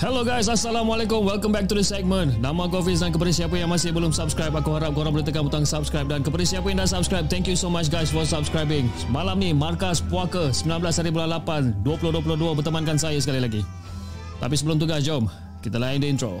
Hello guys, Assalamualaikum. Welcome back to the segment. Nama aku Hafiz dan kepada siapa yang masih belum subscribe, aku harap korang boleh tekan butang subscribe. Dan kepada siapa yang dah subscribe, thank you so much guys for subscribing. Malam ni, Markas Puaka 19 hari bulan 8, 2022 bertemankan saya sekali lagi. Tapi sebelum tu guys, jom kita lain the intro.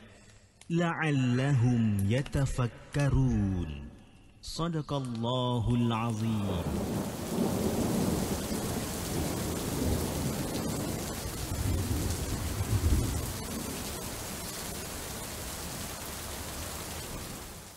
la'allahum yatafakkarun sadaqallahul azim.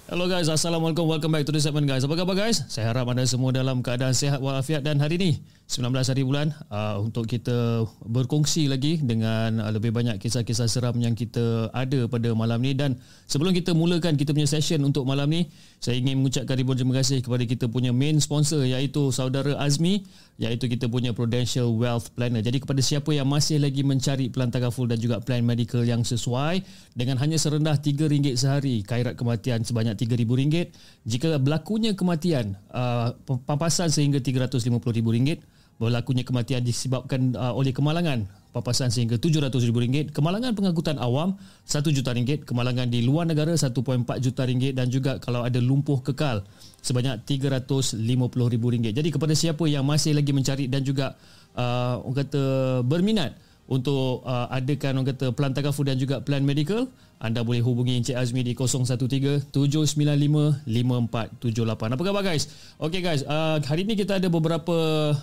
Hello guys, Assalamualaikum, welcome back to the segment guys. Apa khabar guys? Saya harap anda semua dalam keadaan sehat walafiat dan hari ini. 19 hari bulan uh, untuk kita berkongsi lagi dengan uh, lebih banyak kisah-kisah seram yang kita ada pada malam ni dan sebelum kita mulakan kita punya session untuk malam ni, saya ingin mengucapkan ribuan terima kasih kepada kita punya main sponsor iaitu saudara Azmi iaitu kita punya Prudential Wealth Planner. Jadi kepada siapa yang masih lagi mencari plan tagaful dan juga plan medical yang sesuai dengan hanya serendah RM3 sehari, kairat kematian sebanyak RM3,000. Jika berlakunya kematian, uh, pampasan sehingga RM350,000 berlakunya kematian disebabkan uh, oleh kemalangan papasan sehingga RM700,000 kemalangan pengangkutan awam RM1 juta ringgit. Kemalangan di luar negara RM1.4 juta ringgit. Dan juga kalau ada lumpuh kekal sebanyak RM350,000 jadi kepada siapa yang masih lagi mencari dan juga uh, orang kata berminat untuk uh, adakan orang kata plan tagafu dan juga plan medical anda boleh hubungi Encik Azmi di 013-795-5478 apa khabar guys? Ok guys uh, hari ini kita ada beberapa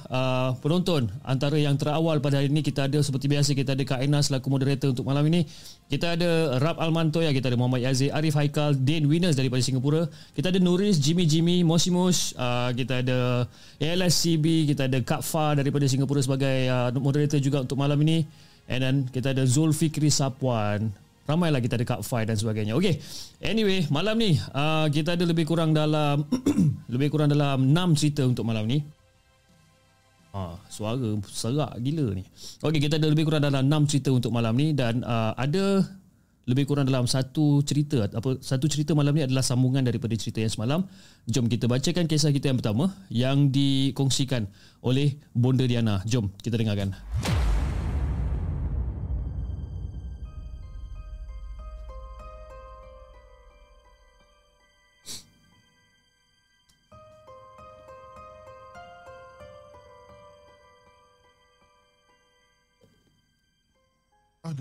uh, penonton. Antara yang terawal pada hari ini kita ada seperti biasa kita ada Kak Enas selaku moderator untuk malam ini. Kita ada Rab Almantoya kita ada Muhammad Yazid Arif Haikal Dane Winners daripada Singapura. Kita ada Nuris Jimmy Jimmy Mosimus uh, kita ada ALSCB kita ada Kak Fa daripada Singapura sebagai uh, moderator juga untuk malam ini. And then kita ada Zulfikri Sapuan Ramailah kita ada Kak Fai dan sebagainya Okay Anyway Malam ni uh, Kita ada lebih kurang dalam Lebih kurang dalam 6 cerita untuk malam ni Ah, suara serak gila ni. Okey, kita ada lebih kurang dalam 6 cerita untuk malam ni dan uh, ada lebih kurang dalam satu cerita apa satu cerita malam ni adalah sambungan daripada cerita yang semalam. Jom kita bacakan kisah kita yang pertama yang dikongsikan oleh Bonda Diana. Jom kita dengarkan.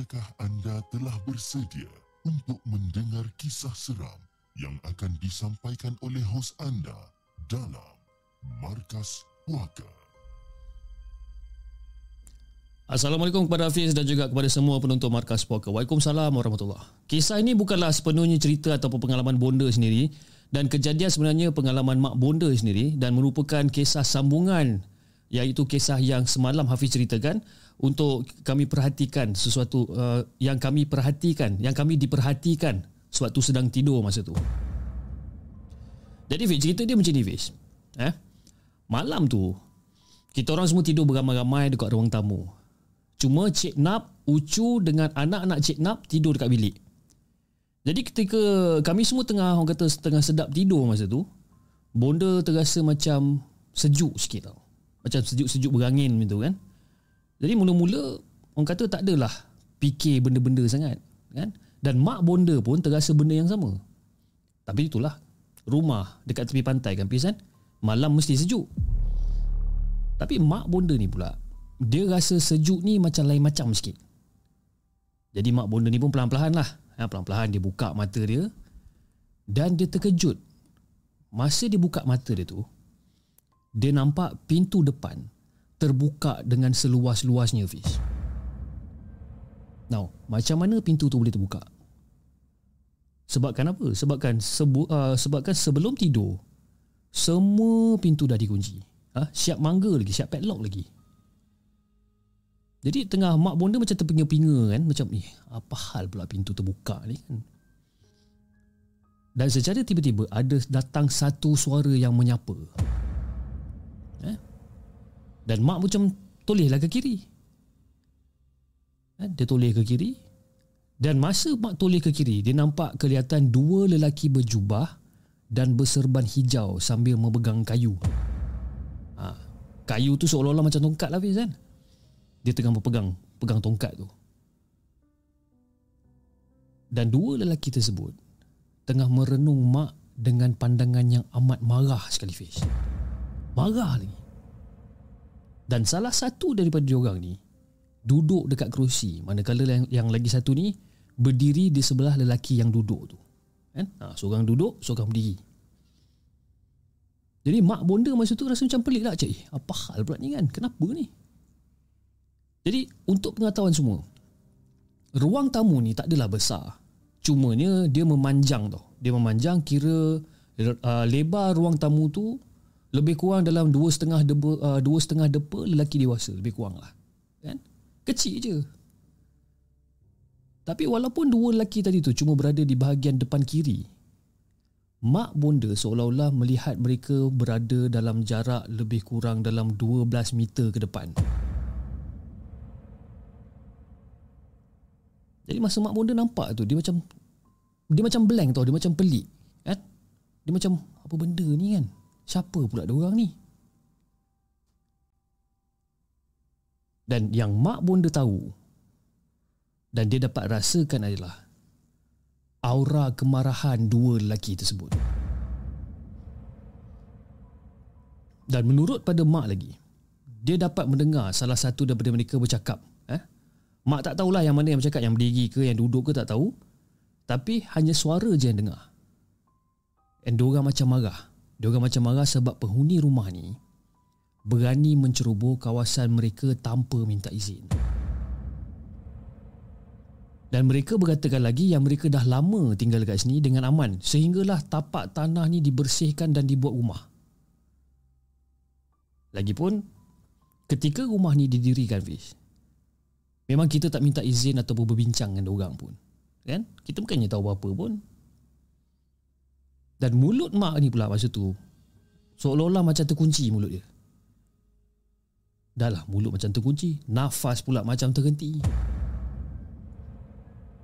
Adakah anda telah bersedia untuk mendengar kisah seram yang akan disampaikan oleh hos anda dalam Markas Puaka? Assalamualaikum kepada Hafiz dan juga kepada semua penonton Markas Puaka. Waalaikumsalam warahmatullahi Kisah ini bukanlah sepenuhnya cerita ataupun pengalaman bonda sendiri dan kejadian sebenarnya pengalaman mak bonda sendiri dan merupakan kisah sambungan iaitu kisah yang semalam Hafiz ceritakan untuk kami perhatikan sesuatu uh, yang kami perhatikan, yang kami diperhatikan sewaktu sedang tidur masa tu. Jadi Fiz, cerita dia macam ni Fiz. Eh? Malam tu, kita orang semua tidur beramai-ramai dekat ruang tamu. Cuma Cik Nap, Ucu dengan anak-anak Cik Nap tidur dekat bilik. Jadi ketika kami semua tengah orang kata tengah sedap tidur masa tu, Bonda terasa macam sejuk sikit tau. Macam sejuk-sejuk berangin gitu kan. Jadi mula-mula orang kata tak adalah fikir benda-benda sangat kan. Dan mak bonda pun terasa benda yang sama. Tapi itulah rumah dekat tepi pantai kan Fiz kan. Malam mesti sejuk. Tapi mak bonda ni pula, dia rasa sejuk ni macam lain macam sikit. Jadi mak bonda ni pun pelan-pelan lah. Ha, pelan-pelan dia buka mata dia dan dia terkejut. Masa dia buka mata dia tu, dia nampak pintu depan terbuka dengan seluas-luasnya Fiz. Now, macam mana pintu tu boleh terbuka? Sebabkan apa? Sebabkan sebu, uh, sebabkan sebelum tidur semua pintu dah dikunci. Ha? Siap mangga lagi, siap padlock lagi. Jadi tengah mak bonda macam terpinga-pinga kan, macam eh apa hal pula pintu terbuka ni kan. Dan secara tiba-tiba ada datang satu suara yang menyapa. Dan mak macam tolehlah ke kiri. Eh? Dia toleh ke kiri. Dan masa mak toleh ke kiri, dia nampak kelihatan dua lelaki berjubah dan berserban hijau sambil memegang kayu. Ha, kayu tu seolah-olah macam tongkat lah Fiz kan. Dia tengah berpegang pegang tongkat tu. Dan dua lelaki tersebut tengah merenung mak dengan pandangan yang amat marah sekali Fiz. Marah lagi. Dan salah satu daripada diorang ni duduk dekat kerusi manakala yang, yang lagi satu ni berdiri di sebelah lelaki yang duduk tu kan? Ha, seorang duduk seorang berdiri. Jadi mak bonda masa tu rasa macam pelik lah cik eh, apa hal pula ni kan? Kenapa ni? Jadi untuk pengetahuan semua ruang tamu ni tak adalah besar. Cumanya dia memanjang tau. Dia memanjang kira uh, lebar ruang tamu tu lebih kurang dalam dua setengah depa uh, dua setengah depa lelaki dewasa lebih kurang lah kan kecil je tapi walaupun dua lelaki tadi tu cuma berada di bahagian depan kiri, mak bonda seolah-olah melihat mereka berada dalam jarak lebih kurang dalam 12 meter ke depan. Jadi masa mak bonda nampak tu dia macam dia macam blank tau, dia macam pelik, kan? Dia macam apa benda ni kan? Siapa pula dia orang ni? Dan yang mak bonda tahu dan dia dapat rasakan adalah aura kemarahan dua lelaki tersebut. Dan menurut pada mak lagi, dia dapat mendengar salah satu daripada mereka bercakap. Eh? Mak tak tahulah yang mana yang bercakap, yang berdiri ke, yang duduk ke tak tahu. Tapi hanya suara je yang dengar. Dan diorang macam marah. Diorang macam marah sebab penghuni rumah ni berani menceroboh kawasan mereka tanpa minta izin. Dan mereka berkatakan lagi yang mereka dah lama tinggal dekat sini dengan aman sehinggalah tapak tanah ni dibersihkan dan dibuat rumah. Lagipun ketika rumah ni didirikan Fish memang kita tak minta izin ataupun berbincang dengan orang pun. Kan? Kita bukannya tahu apa pun. Dan mulut mak ni pula masa tu seolah-olah macam terkunci mulut dia. Dah lah mulut macam terkunci, nafas pula macam terhenti.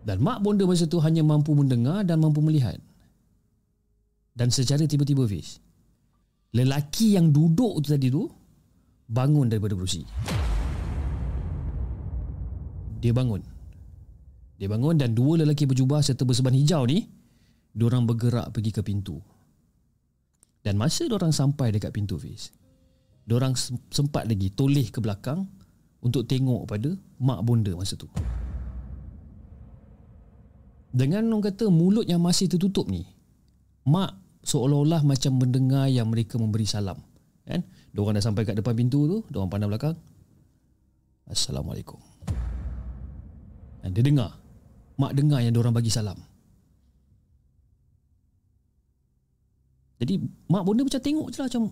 Dan mak bonda masa tu hanya mampu mendengar dan mampu melihat. Dan secara tiba-tiba Fiz, lelaki yang duduk tu tadi tu bangun daripada kerusi. Dia bangun. Dia bangun dan dua lelaki berjubah serta berseban hijau ni, diorang bergerak pergi ke pintu. Dan masa diorang sampai dekat pintu Fiz, diorang sempat lagi toleh ke belakang untuk tengok pada mak bonda masa tu. Dengan orang kata mulut yang masih tertutup ni Mak seolah-olah macam mendengar yang mereka memberi salam kan? Diorang dah sampai kat depan pintu tu Diorang pandang belakang Assalamualaikum Dan dia dengar Mak dengar yang diorang bagi salam Jadi mak bonda macam tengok je lah Macam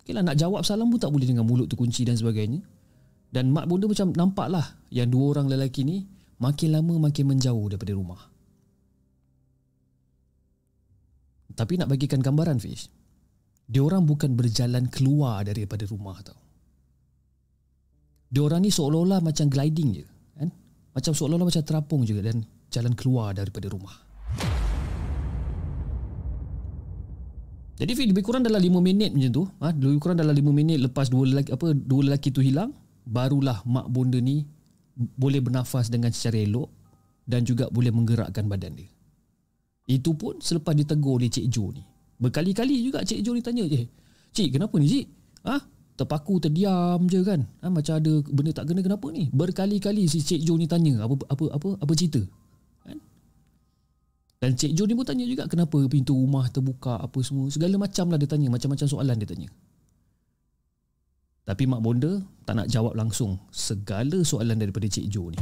okay lah, nak jawab salam pun tak boleh dengan mulut tu kunci dan sebagainya. Dan mak bonda macam nampak lah Yang dua orang lelaki ni Makin lama makin menjauh daripada rumah. Tapi nak bagikan gambaran Fish Dia orang bukan berjalan keluar daripada rumah tau. Dia orang ni seolah-olah macam gliding je kan? Macam seolah-olah macam terapung je Dan jalan keluar daripada rumah Jadi lebih kurang dalam 5 minit macam tu ha? Lebih kurang dalam 5 minit lepas dua lelaki, apa, dua lelaki tu hilang Barulah mak bonda ni Boleh bernafas dengan secara elok Dan juga boleh menggerakkan badan dia itu pun selepas ditegur oleh Cik Jo ni. Berkali-kali juga Cik Jo ni tanya je. Cik kenapa ni cik ha? Terpaku terdiam je kan ha? Macam ada benda tak kena kenapa ni Berkali-kali si Cik Jo ni tanya Apa apa apa, apa cerita? Dan Cik Jo ni pun tanya juga Kenapa pintu rumah terbuka Apa semua. Segala macam lah dia tanya Macam-macam soalan dia tanya. Tapi Mak Bonda Tak nak jawab langsung Segala soalan daripada Cik Jo ni.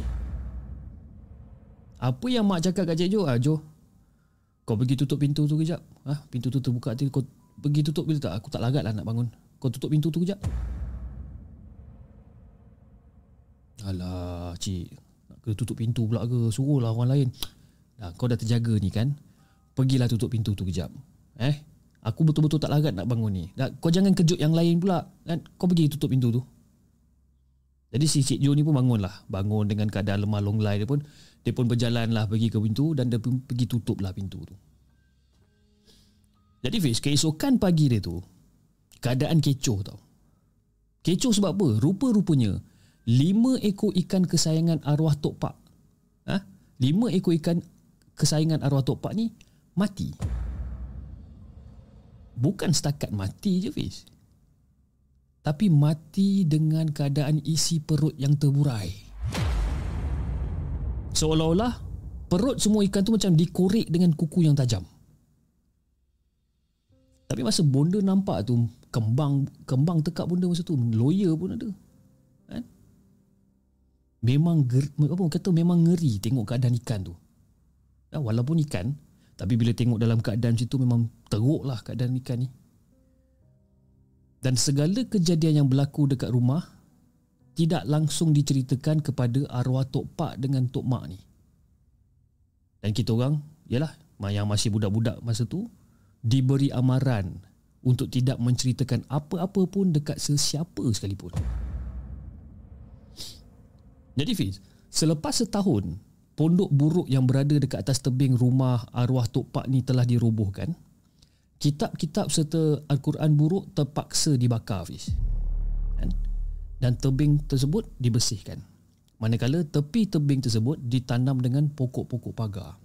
Apa yang Mak cakap kat Cik Jo? Ah, Jo Kau pergi tutup pintu tu kejap. Ah, Pintu tu terbuka tu Kau pergi tutup bila tak Aku tak lagat lah nak bangun. Kau tutup pintu tu kejap. Alah cik Nak kena tutup pintu pula ke? Suruhlah orang lain dah, Kau dah terjaga ni kan? Pergilah tutup pintu tu kejap. Eh? Aku betul-betul tak larat nak bangun ni. Dah, Kau jangan kejut yang lain pula. Kan? Kau pergi tutup pintu tu. Jadi si Cik Jo ni pun bangun lah Bangun dengan keadaan lemah longlai dia pun. Dia pun berjalan lah pergi ke pintu Dan dia pun pergi tutup lah pintu tu. Jadi Fiz Keesokan pagi dia tu Keadaan kecoh tau. Kecoh sebab apa? Rupa-rupanya Lima ekor ikan kesayangan arwah Tok Pak. Ha? Lima ekor ikan kesayangan arwah Tok Pak ni Mati. Bukan setakat mati je Fiz. Tapi mati dengan keadaan isi perut yang terburai. Seolah-olah Perut semua ikan tu macam dikorek dengan kuku yang tajam. Tapi masa bonda nampak tu Kembang kembang tekak bonda masa tu Lawyer pun ada. Memang ger, apa kata memang ngeri tengok keadaan ikan tu. Ya, walaupun ikan tapi bila tengok dalam keadaan situ memang teruklah keadaan ikan ni. Dan segala kejadian yang berlaku dekat rumah tidak langsung diceritakan kepada arwah Tok Pak dengan Tok Mak ni. Dan kita orang, yalah, yang masih budak-budak masa tu diberi amaran untuk tidak menceritakan apa-apa pun dekat sesiapa sekalipun. Jadi Fiz, selepas setahun pondok buruk yang berada dekat atas tebing rumah arwah Tok Pak ni telah dirobohkan, kitab-kitab serta Al-Quran buruk terpaksa dibakar Fiz. Kan? Dan tebing tersebut dibersihkan. Manakala tepi tebing tersebut ditanam dengan pokok-pokok pagar.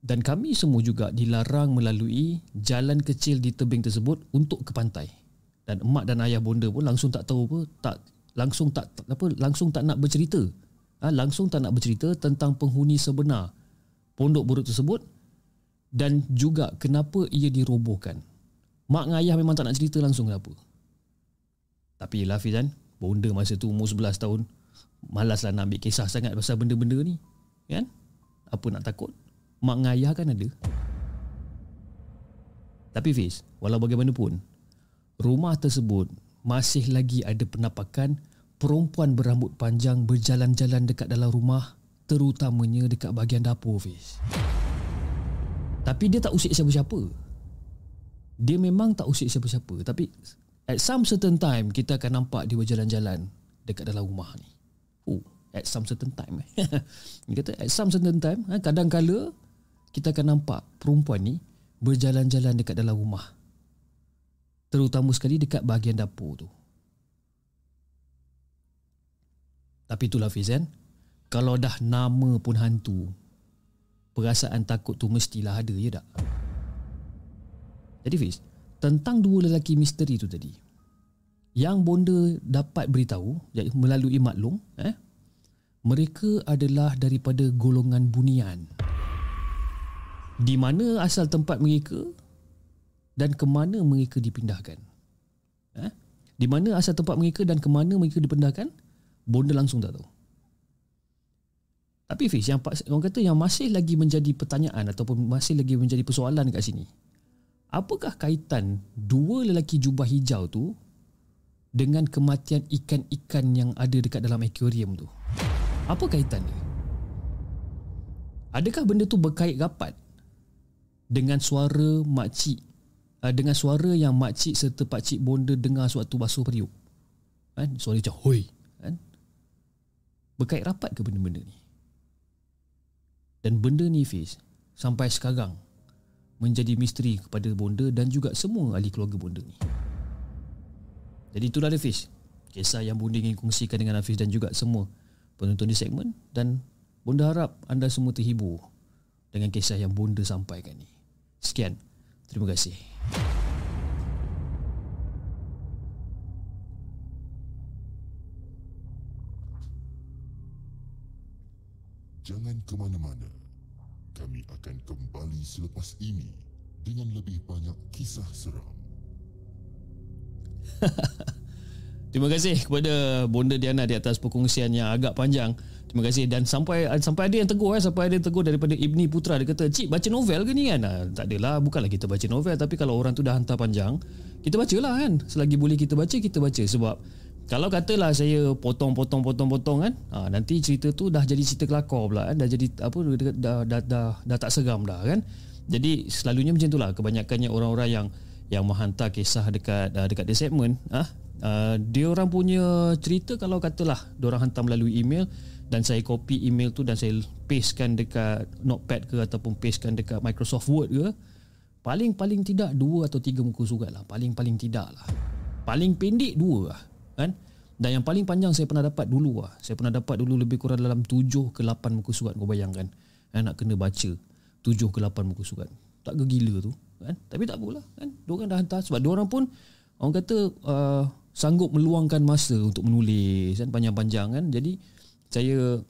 Dan kami semua juga dilarang melalui jalan kecil di tebing tersebut untuk ke pantai. Dan emak dan ayah bonda pun langsung tak tahu apa, tak langsung tak apa langsung tak nak bercerita ha, langsung tak nak bercerita tentang penghuni sebenar pondok buruk tersebut dan juga kenapa ia dirobohkan. Mak dan ayah memang tak nak cerita langsung kenapa. Tapi lah Fizan bonda masa tu umur 11 tahun malaslah nak ambil kisah sangat pasal benda-benda ni kan? Apa nak takut? Mak dan ayah kan ada. Tapi Fiz walau bagaimanapun rumah tersebut masih lagi ada penampakan perempuan berambut panjang berjalan-jalan dekat dalam rumah terutamanya dekat bahagian dapur Fiz. Tapi dia tak usik siapa-siapa. Dia memang tak usik siapa-siapa tapi at some certain time kita akan nampak dia berjalan-jalan dekat dalam rumah ni. Oh, at some certain time. dia kata at some certain time, ha, kadang-kala kita akan nampak perempuan ni berjalan-jalan dekat dalam rumah terutama sekali dekat bahagian dapur tu. Tapi itulah Fizan, kalau dah nama pun hantu, perasaan takut tu mestilah ada, ya tak? Jadi Fiz, tentang dua lelaki misteri tu tadi, yang bonda dapat beritahu melalui maklum, eh, mereka adalah daripada golongan bunian. Di mana asal tempat mereka dan ke mana mereka dipindahkan. Eh? Di mana asal tempat mereka dan ke mana mereka dipindahkan, bonda langsung tak tahu. Tapi Fiz, yang orang kata yang masih lagi menjadi pertanyaan ataupun masih lagi menjadi persoalan dekat sini, apakah kaitan dua lelaki jubah hijau tu dengan kematian ikan-ikan yang ada dekat dalam akuarium tu? Apa kaitan dia? Adakah benda tu berkait rapat dengan suara makcik uh, dengan suara yang makcik serta pakcik bonda dengar suatu basuh periuk. Kan? Suara macam hoi. Berkait rapat ke benda-benda ni? Dan benda ni Fiz sampai sekarang menjadi misteri kepada bonda dan juga semua ahli keluarga bonda ni. Jadi itulah Fiz. Kisah yang bonda ingin kongsikan dengan Hafiz dan juga semua penonton di segmen dan bonda harap anda semua terhibur dengan kisah yang bonda sampaikan ni. Sekian. Terima kasih. Jangan ke mana-mana. Kami akan kembali selepas ini dengan lebih banyak kisah seram. Terima kasih kepada Bonda Diana di atas perkongsian yang agak panjang. Terima kasih. Dan sampai sampai ada yang tegur eh. Sampai ada yang tegur daripada Ibni Putra. Dia kata cik baca novel ke ni kan? Ah, tak adalah. Bukanlah kita baca novel. Tapi kalau orang tu dah hantar panjang kita bacalah kan? Selagi boleh kita baca kita baca. Sebab kalau katalah saya potong-potong potong-potong kan ah, nanti cerita tu dah jadi cerita kelakar pula kan dah jadi apa dah dah, dah, dah, dah, dah tak seram dah kan. Jadi selalunya macam itulah kebanyakannya orang-orang yang yang menghantar kisah dekat uh, dekat the segment ah uh, dia orang punya cerita kalau katalah dia orang hantar melalui email dan saya copy email tu dan saya pastekan dekat notepad ke ataupun pastekan dekat Microsoft Word ke paling-paling tidak dua atau tiga muka surat lah. Paling-paling tidak lah. Paling pendek dua lah kan? Dan yang paling panjang saya pernah dapat dulu lah. Saya pernah dapat dulu lebih kurang dalam tujuh ke lapan muka surat kau bayangkan kan? Nak kena baca tujuh ke lapan muka surat. Tak gegila tu kan? Tapi tak apalah kan? Diorang dah hantar sebab diorang pun orang kata uh, sanggup meluangkan masa untuk menulis kan? Panjang-panjang kan? Jadi saya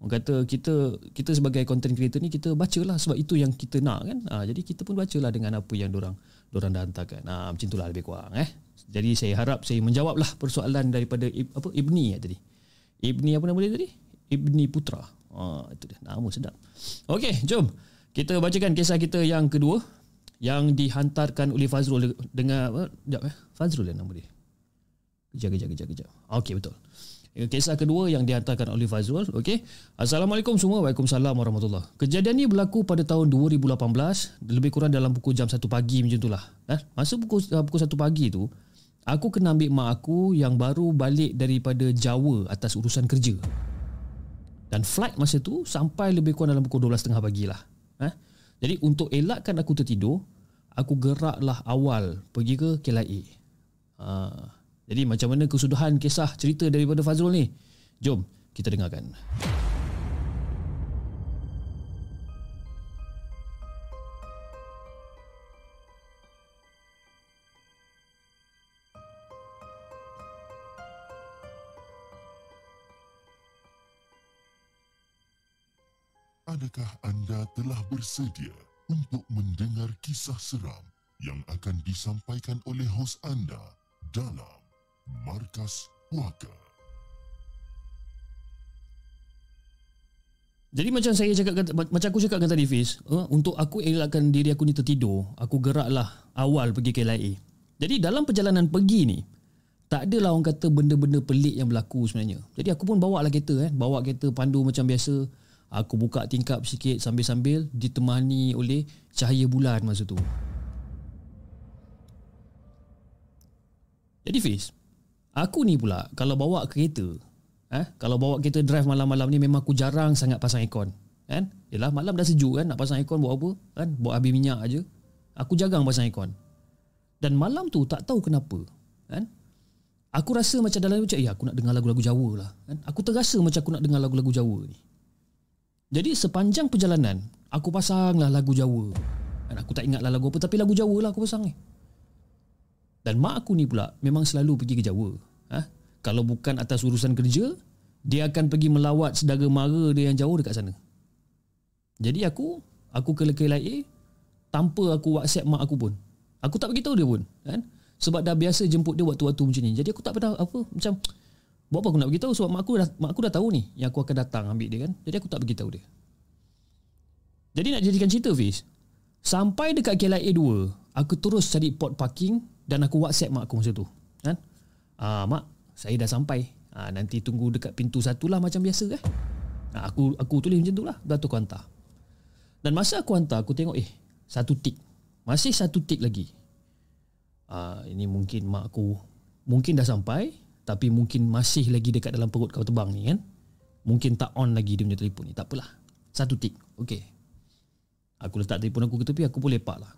orang kata kita kita sebagai content creator ni kita bacalah sebab itu yang kita nak kan? Ha, jadi kita pun bacalah dengan apa yang orang orang dah hantarkan. Ha, macam itulah lebih kurang eh jadi saya harap saya menjawablah persoalan daripada apa Ibni ya tadi Ibni apa nama dia tadi Ibni Putra ha, itu dia nama sedap okey jom kita bacakan kisah kita yang kedua yang dihantarkan oleh Fazrul dengan apa? Sekejap eh. Fazrul dia nama dia. Kejap, kejap, kejap, kejap. Okey, betul. Kisah kedua yang dihantarkan oleh Fazrul. Okey. Assalamualaikum semua. Waalaikumsalam warahmatullahi Kejadian ini berlaku pada tahun 2018. Lebih kurang dalam pukul jam 1 pagi macam itulah. Eh? Masa pukul, uh, pukul 1 pagi tu, aku kena ambil mak aku yang baru balik daripada Jawa atas urusan kerja. Dan flight masa tu sampai lebih kurang dalam pukul 12.30 pagi lah. Eh? Jadi untuk elakkan aku tertidur, aku geraklah awal pergi ke KLIA. Ha, jadi macam mana kesudahan kisah cerita daripada Fazrul ni? Jom kita dengarkan. Adakah anda telah bersedia untuk mendengar kisah seram yang akan disampaikan oleh hos anda dalam Markas Puaka. Jadi macam saya cakap macam aku cakapkan tadi Fiz, uh, untuk aku elakkan diri aku ni tertidur, aku geraklah awal pergi ke. Jadi dalam perjalanan pergi ni, tak adalah orang kata benda-benda pelik yang berlaku sebenarnya. Jadi aku pun bawa lah kereta kan, bawa kereta pandu macam biasa. Aku buka tingkap sikit sambil-sambil ditemani oleh cahaya bulan masa tu. Jadi Fiz, Aku ni pula kalau bawa kereta, eh, kalau bawa kereta drive malam-malam ni memang aku jarang sangat pasang aircon. Kan? Yalah malam dah sejuk kan nak pasang aircon buat apa? Kan? Buat habis minyak aja. Aku jarang pasang aircon. Dan malam tu tak tahu kenapa, kan? Aku rasa macam dalam macam ya aku nak dengar lagu-lagu Jawa lah. Kan? Aku terasa macam aku nak dengar lagu-lagu Jawa ni. Jadi sepanjang perjalanan aku pasanglah lagu Jawa. Dan aku tak ingatlah lagu apa tapi lagu Jawa lah aku pasang ni. Dan mak aku ni pula memang selalu pergi ke Jawa. Ha? Kalau bukan atas urusan kerja, dia akan pergi melawat sedara mara dia yang jauh dekat sana. Jadi aku, aku ke LKLIA tanpa aku WhatsApp mak aku pun. Aku tak beritahu dia pun. Kan? Sebab dah biasa jemput dia waktu-waktu macam ni. Jadi aku tak pernah apa macam buat apa aku nak beritahu sebab mak aku dah mak aku dah tahu ni yang aku akan datang ambil dia kan. Jadi aku tak beritahu dia. Jadi nak jadikan cerita Fiz. Sampai dekat KLIA 2, aku terus cari port parking dan aku WhatsApp mak aku masa tu. Kan? Ah, mak, saya dah sampai. Ah, nanti tunggu dekat pintu satu lah macam biasa kan? Ah, aku aku tulis macam tu lah. Dah tu aku hantar. Dan masa aku hantar, aku tengok eh, satu tik. Masih satu tik lagi. Ah, ini mungkin mak aku mungkin dah sampai tapi mungkin masih lagi dekat dalam perut kau terbang ni kan. Mungkin tak on lagi dia punya telefon ni. Tak apalah. Satu tik. Okey. Aku letak telefon aku ke tepi, aku pun lepak lah.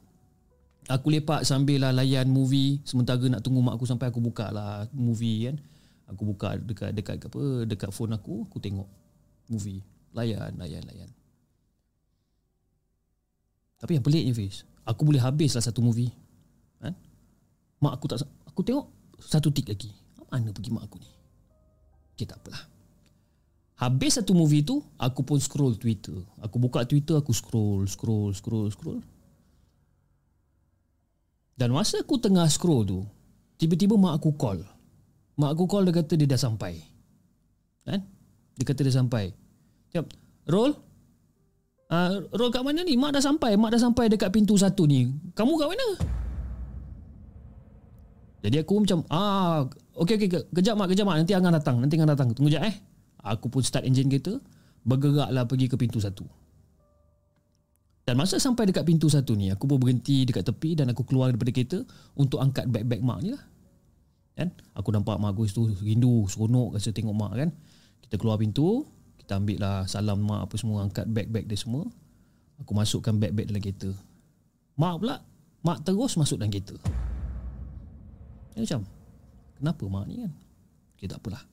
Aku lepak sambil lah layan movie sementara nak tunggu mak aku sampai aku buka lah movie kan. Aku buka dekat dekat apa dekat phone aku, aku tengok movie. Layan, layan, layan. Tapi yang peliknya Fiz, aku boleh habis lah satu movie. Mak aku tak Aku tengok Satu tik lagi Mana pergi mak aku ni? Okay tak apalah. Habis satu movie tu Aku pun scroll Twitter. Aku buka Twitter Aku scroll Scroll Scroll Scroll. Dan masa aku tengah scroll tu Tiba-tiba mak aku call. Mak aku call dia kata dia dah sampai. Kan? Dia kata dia sampai. Jap Roll uh, Roll kat mana ni? Mak dah sampai Mak dah sampai dekat pintu satu ni. Kamu kat mana Jadi aku macam Ah Okey okey Kejap mak kejap mak. Nanti Angan datang Nanti Angan datang. Tunggu jap eh. Aku pun start enjin kereta Bergeraklah pergi ke pintu satu. Dan masa sampai dekat pintu satu ni Aku pun berhenti dekat tepi Dan aku keluar daripada kereta Untuk angkat beg-beg mak ni lah. Kan? Aku nampak mak aku tu rindu Seronok rasa tengok mak kan? Kita keluar pintu Kita ambil lah salam mak apa semua Angkat beg-beg dia semua. Aku masukkan beg-beg dalam kereta. Mak pula Mak terus masuk dalam kereta Dia macam Kenapa mak ni kan Okay tak apalah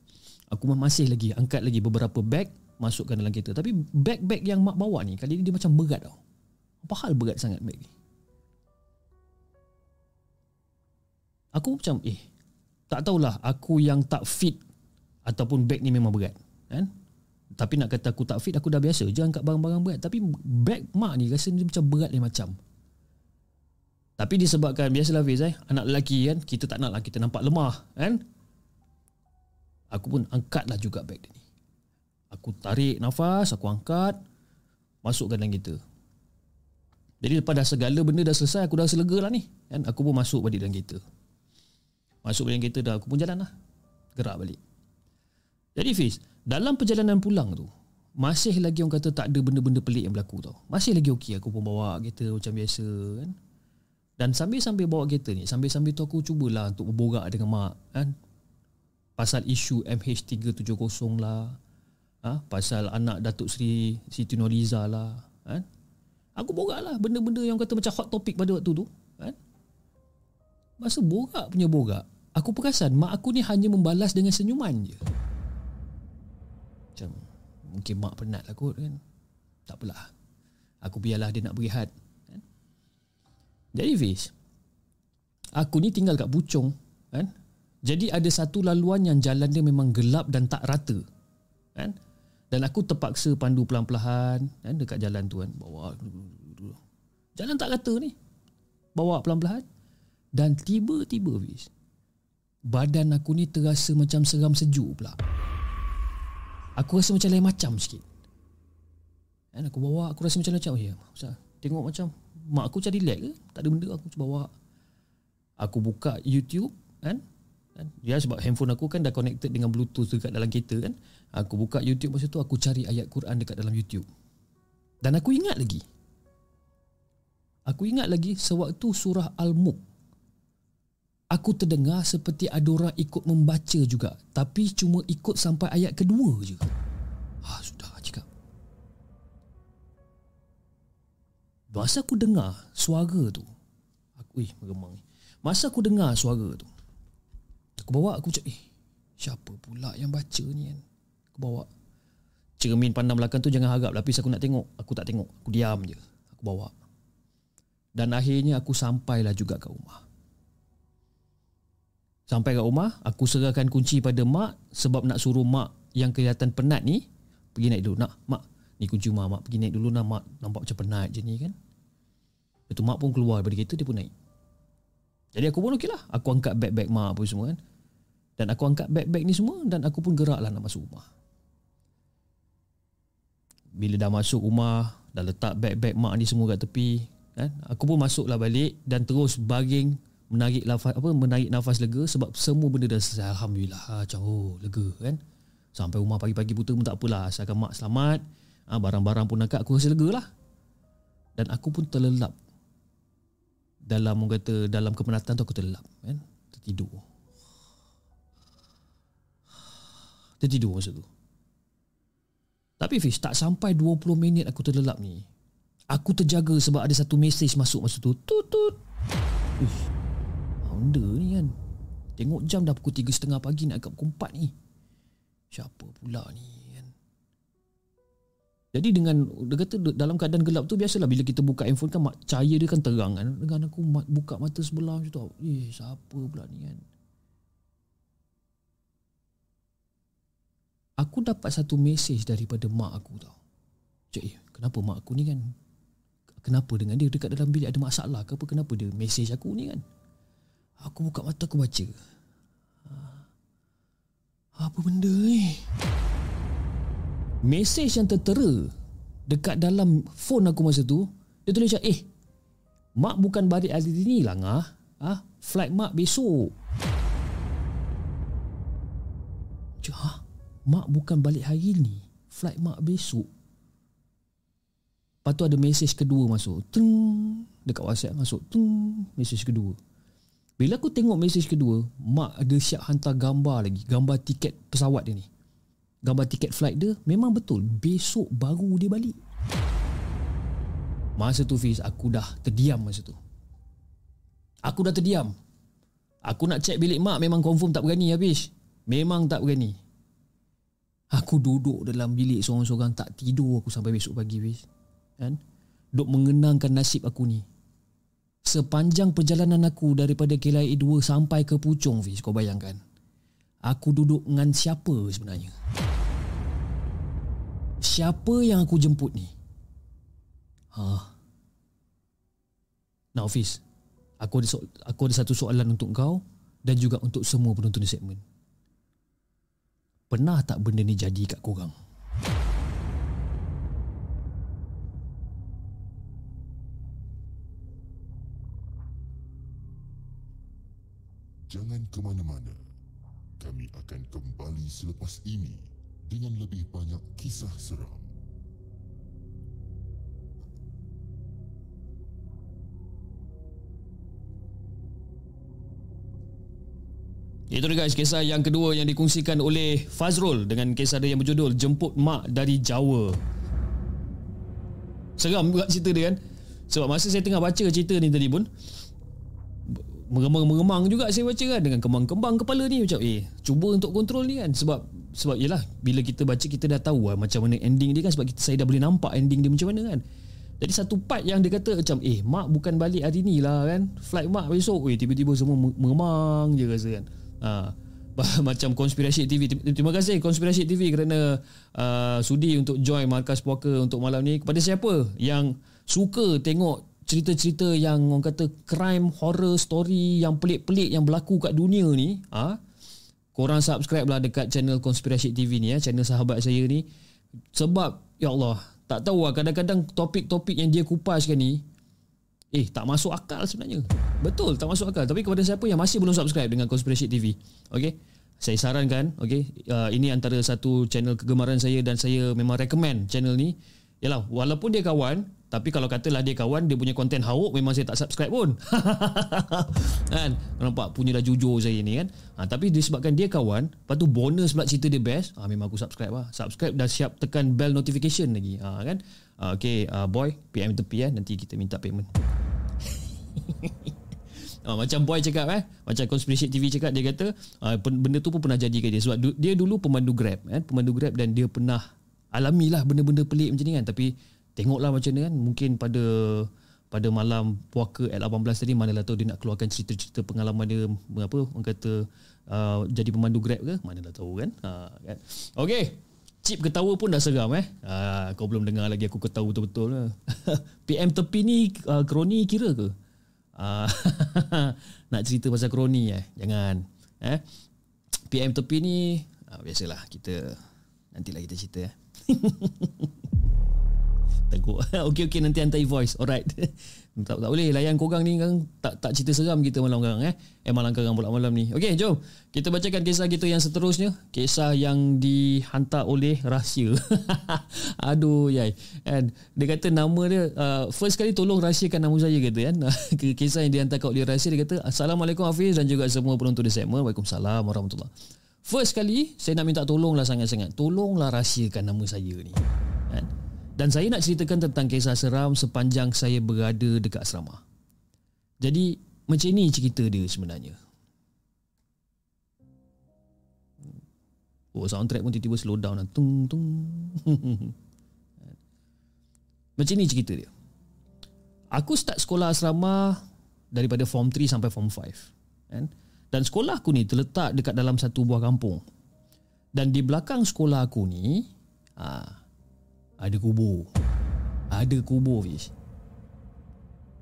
Aku masih lagi angkat lagi beberapa beg masukkan dalam kereta. Tapi beg-beg yang mak bawa ni kali ni dia macam berat tau. Apa hal berat sangat beg ni? Aku macam eh tak tahulah aku yang tak fit ataupun beg ni memang berat kan? Tapi nak kata aku tak fit aku dah biasa je angkat barang-barang berat tapi beg mak ni rasa dia macam berat ni macam. Tapi disebabkan biasalah Fiz eh anak lelaki kan kita tak nak lah kita nampak lemah kan? Aku pun angkatlah juga beg dia ni. Aku tarik nafas, aku angkat, masukkan dalam kereta. Jadi lepas dah segala benda dah selesai, aku dah selega lah ni. Kan? Aku pun masuk balik dalam kereta. Masuk dalam kereta dah, aku pun jalan lah. Gerak balik. Jadi Fiz, dalam perjalanan pulang tu, masih lagi orang kata tak ada benda-benda pelik yang berlaku tau. Masih lagi okey aku pun bawa kereta macam biasa kan. Dan sambil-sambil bawa kereta ni, sambil-sambil tu aku cubalah untuk berborak dengan mak kan pasal isu MH370 lah ha? pasal anak Datuk Seri Siti Nurhaliza lah kan? aku borak lah benda-benda yang kata macam hot topic pada waktu tu kan? masa borak punya borak aku perasan mak aku ni hanya membalas dengan senyuman je macam mungkin mak penat lah kot kan tak apalah aku biarlah dia nak berehat? Jadi Fiz aku ni tinggal kat Puchong kan jadi ada satu laluan yang jalan dia memang gelap dan tak rata. Kan? Dan aku terpaksa pandu pelan-pelan kan, dekat jalan tu kan. Bawa Jalan tak rata ni. Bawa pelan-pelan. Dan tiba-tiba Fiz, badan aku ni terasa macam seram sejuk pula. Aku rasa macam lain macam sikit. Kan aku bawa aku rasa macam macam ya. Tengok macam mak aku cari relax ke? Tak ada benda aku bawa. Aku buka YouTube kan? Kan? Ya sebab handphone aku kan dah connected dengan bluetooth dekat dalam kereta kan? Aku buka YouTube masa tu aku cari ayat Quran dekat dalam YouTube. Dan aku ingat lagi. Aku ingat lagi sewaktu surah al-mulk. Aku terdengar seperti ada orang ikut membaca juga tapi cuma ikut sampai ayat kedua je. Ah masa aku dengar suara tu aku ih meremang masa aku dengar suara tu Aku bawa aku cakap Eh Siapa pula yang baca ni kan? Aku bawa. Cermin pandang belakang tu jangan harap Lapis aku nak tengok. Aku tak tengok. Aku diam je. Aku bawa. Dan akhirnya aku sampailah juga ke rumah. Sampai kat rumah Aku serahkan kunci pada mak Sebab nak suruh mak Yang kelihatan penat ni Pergi naik dulu. Nak mak Ni kunci rumah mak Pergi naik dulu nak mak. Nampak macam penat je ni kan Lepas tu mak pun keluar daripada kereta Dia pun naik Jadi aku pun okey lah Aku angkat beg-beg mak apa semua kan dan aku angkat beg-beg ni semua dan aku pun geraklah nak masuk rumah. Bila dah masuk rumah, dah letak beg-beg mak ni semua kat tepi, kan? Aku pun masuklah balik dan terus baring menarik nafas apa menarik nafas lega sebab semua benda dah selesai alhamdulillah. Ha, macam oh lega kan. Sampai rumah pagi-pagi buta pun tak apalah asalkan mak selamat. Ha, barang-barang pun nak aku rasa lega lah. Dan aku pun terlelap dalam orang kata dalam kepenatan tu aku terlelap kan? Tertidur. Tertidur masa tu. Tapi Fish Tak sampai 20 minit aku terlelap ni Aku terjaga sebab ada satu mesej masuk masa tu. Tut tut. Uish Benda ni kan. Tengok jam dah pukul 3.30 pagi nak agak pukul 4 ni. Siapa pula ni Jadi dengan dia kata dalam keadaan gelap tu biasalah bila kita buka handphone kan cahaya dia kan terang kan. Dengan aku buka mata sebelah macam tu. Eh siapa pula ni kan. Aku dapat satu mesej daripada mak aku tau. Cik, eh, kenapa mak aku ni kan? Kenapa dengan dia dekat dalam bilik ada masalah ke apa? Kenapa dia mesej aku ni kan? Aku buka mata aku baca. Apa benda ni? Mesej yang tertera dekat dalam phone aku masa tu, dia tulis macam, eh, mak bukan balik hari ni lah, ngah. Ha? Flight mak besok. Macam, ha? Mak bukan balik hari ni. Flight mak besok. Lepas tu ada mesej kedua masuk. Tung, dekat WhatsApp masuk. Tung, mesej kedua. Bila aku tengok mesej kedua, mak ada siap hantar gambar lagi, gambar tiket pesawat dia ni. Gambar tiket flight dia memang betul, besok baru dia balik. Masa tu Fiz, aku dah terdiam masa tu. Aku dah terdiam. Aku nak check bilik mak memang confirm tak berani habis. Memang tak berani. Aku duduk dalam bilik seorang-seorang tak tidur aku sampai besok pagi Fiz. Kan? Duk mengenangkan nasib aku ni. Sepanjang perjalanan aku daripada KLIA 2 sampai ke Puchong Fiz, kau bayangkan. Aku duduk dengan siapa sebenarnya? Siapa yang aku jemput ni? Ha. Now Fiz, aku ada, so- aku ada satu soalan untuk kau dan juga untuk semua penonton di segmen. Pernah tak benda ni jadi kat korang? Jangan ke mana-mana. Kami akan kembali selepas ini dengan lebih banyak kisah seram. Itu dia guys kisah yang kedua yang dikongsikan oleh Fazrul dengan kisah dia yang berjudul Jemput Mak dari Jawa. Seram juga cerita dia kan. Sebab masa saya tengah baca cerita ni tadi pun meremang-meremang juga saya baca kan dengan kembang-kembang kepala ni macam eh cuba untuk kontrol ni kan sebab sebab yalah bila kita baca kita dah tahu lah macam mana ending dia kan sebab kita saya dah boleh nampak ending dia macam mana kan. Jadi satu part yang dia kata macam eh mak bukan balik hari ni lah kan. Flight mak besok. Eh tiba-tiba semua meremang je rasa kan. Ha, macam Konspirasi TV terima kasih Konspirasi TV kerana uh, sudi untuk join Markas Puaka untuk malam ni kepada siapa yang suka tengok cerita-cerita yang orang kata crime horror story yang pelik-pelik yang berlaku kat dunia ni ha? Korang subscribe lah dekat channel Konspirasi TV ni ya channel sahabat saya ni. Sebab ya Allah tak tahu lah kadang-kadang topik-topik yang dia kupaskan ni Eh tak masuk akal sebenarnya. Betul tak masuk akal. Tapi kepada siapa yang masih belum subscribe Dengan Conspiracy TV Okay Saya sarankan Okay uh, Ini antara satu channel kegemaran saya Dan saya memang recommend channel ni. Yalah walaupun dia kawan Tapi kalau katalah dia kawan Dia punya konten hauk Memang saya tak subscribe pun. Kan? Nampak punya dah jujur saya ni kan? Ha, Tapi disebabkan dia kawan Lepas tu bonus pula cerita dia best ha, Memang aku subscribe lah. Subscribe dah siap tekan bell notification lagi ha, kan? Ha, Okay uh, boy PM tepi eh Nanti kita minta payment. Oh, macam boy cakap eh? Macam conspiracy TV cakap dia kata uh, benda tu pun pernah jadi ke dia? Sebab du- dia dulu pemandu Grab kan pemandu Grab dan dia pernah alamilah benda-benda pelik macam ni kan? Tapi tengoklah macam ni kan mungkin pada pada malam puaka L18 tadi manalah tahu dia nak keluarkan cerita-cerita pengalaman dia apa orang kata uh, jadi pemandu Grab ke manalah tahu kan ha, kan okey Cip ketawa pun dah seram eh. Ah, kau belum dengar lagi aku ketawa betul-betul lah. PM tepi ni uh, kroni kira ke? Ah, nak cerita pasal kroni eh? Jangan. Eh? PM tepi ni ah, biasalah kita nantilah kita cerita eh. Takut. okey okey nanti hantar voice. Alright. tak tak boleh layan korang ni kan tak tak cerita seram kita malam sekarang eh. Eh malam sekarang pula malam ni. Okey jom. Kita bacakan kisah kita yang seterusnya. Kisah yang dihantar oleh rahsia. Aduh yai. And dia kata nama dia uh, first kali tolong rahsiakan nama saya kata kan. kisah yang dihantar oleh rahsia dia kata Assalamualaikum Hafiz dan juga semua penonton di segmen. Waalaikumsalam warahmatullahi. First kali saya nak minta tolonglah sangat-sangat. Tolonglah rahsiakan nama saya ni. Kan? Dan saya nak ceritakan tentang kisah seram sepanjang saya berada dekat asrama. Jadi macam ni cerita dia sebenarnya. Oh soundtrack pun tiba-tiba slow down lah. Tung tung. Macam ni cerita dia. Aku start sekolah asrama daripada form 3 sampai form 5. Kan? Dan sekolah aku ni terletak dekat dalam satu buah kampung. Dan di belakang sekolah aku ni ha, ada kubur. Ada kubur Fish.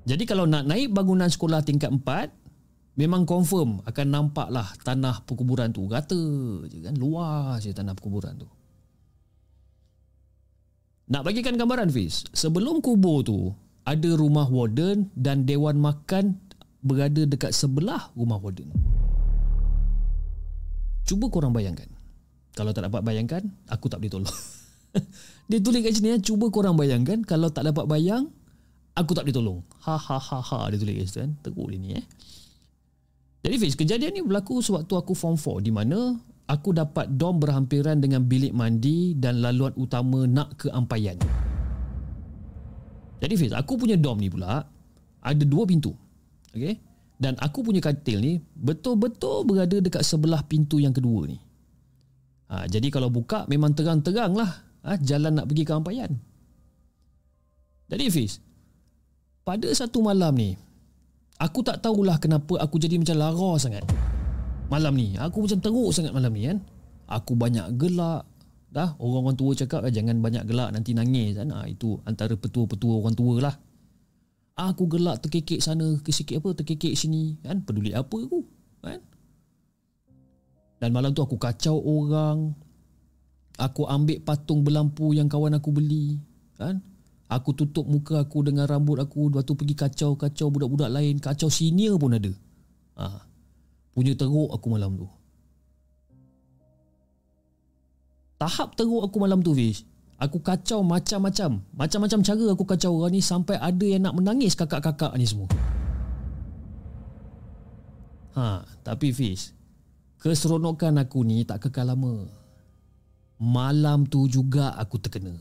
Jadi kalau nak naik bangunan sekolah tingkat 4 memang confirm akan nampak lah tanah perkuburan tu rata je kan luas je tanah perkuburan tu. Nak bagikan gambaran Fiz, sebelum kubur tu ada rumah warden dan dewan makan berada dekat sebelah rumah warden. Cuba korang bayangkan. Kalau tak dapat bayangkan, aku tak boleh tolong. dia tulis kat sini, ya, cuba korang bayangkan. Kalau tak dapat bayang, aku tak boleh tolong. Ha ha ha ha, dia tulis kat situ kan. Teruk dia ni eh. Jadi Fiz, kejadian ni berlaku sewaktu aku form 4 di mana aku dapat dom berhampiran dengan bilik mandi dan laluan utama nak ke Ampayan. Jadi Fiz, aku punya dom ni pula ada dua pintu. Okay? Dan aku punya katil ni betul-betul berada dekat sebelah pintu yang kedua ni. Ha, jadi kalau buka memang terang-terang lah ha, jalan nak pergi ke Ampayan. Jadi Fiz, pada satu malam ni, aku tak tahulah kenapa aku jadi macam lara sangat. Malam ni, aku macam teruk sangat malam ni kan. Aku banyak gelak, Dah orang-orang tua cakap eh, jangan banyak gelak nanti nangis kan. Ha, itu antara petua-petua orang tua lah. Aku gelak terkekek sana, kesikit apa terkekek sini kan. Peduli apa aku kan. Dan malam tu aku kacau orang. Aku ambil patung berlampu yang kawan aku beli kan. Aku tutup muka aku dengan rambut aku Lepas tu pergi kacau-kacau budak-budak lain. Kacau senior pun ada. Ha. Punya teruk aku malam tu. Tahap teruk aku malam tu Fish. Aku kacau macam-macam. Macam-macam cara aku kacau orang ni Sampai ada yang nak menangis kakak-kakak ni semua. Ha, tapi Fish Keseronokan aku ni tak kekal lama Malam tu juga aku terkena.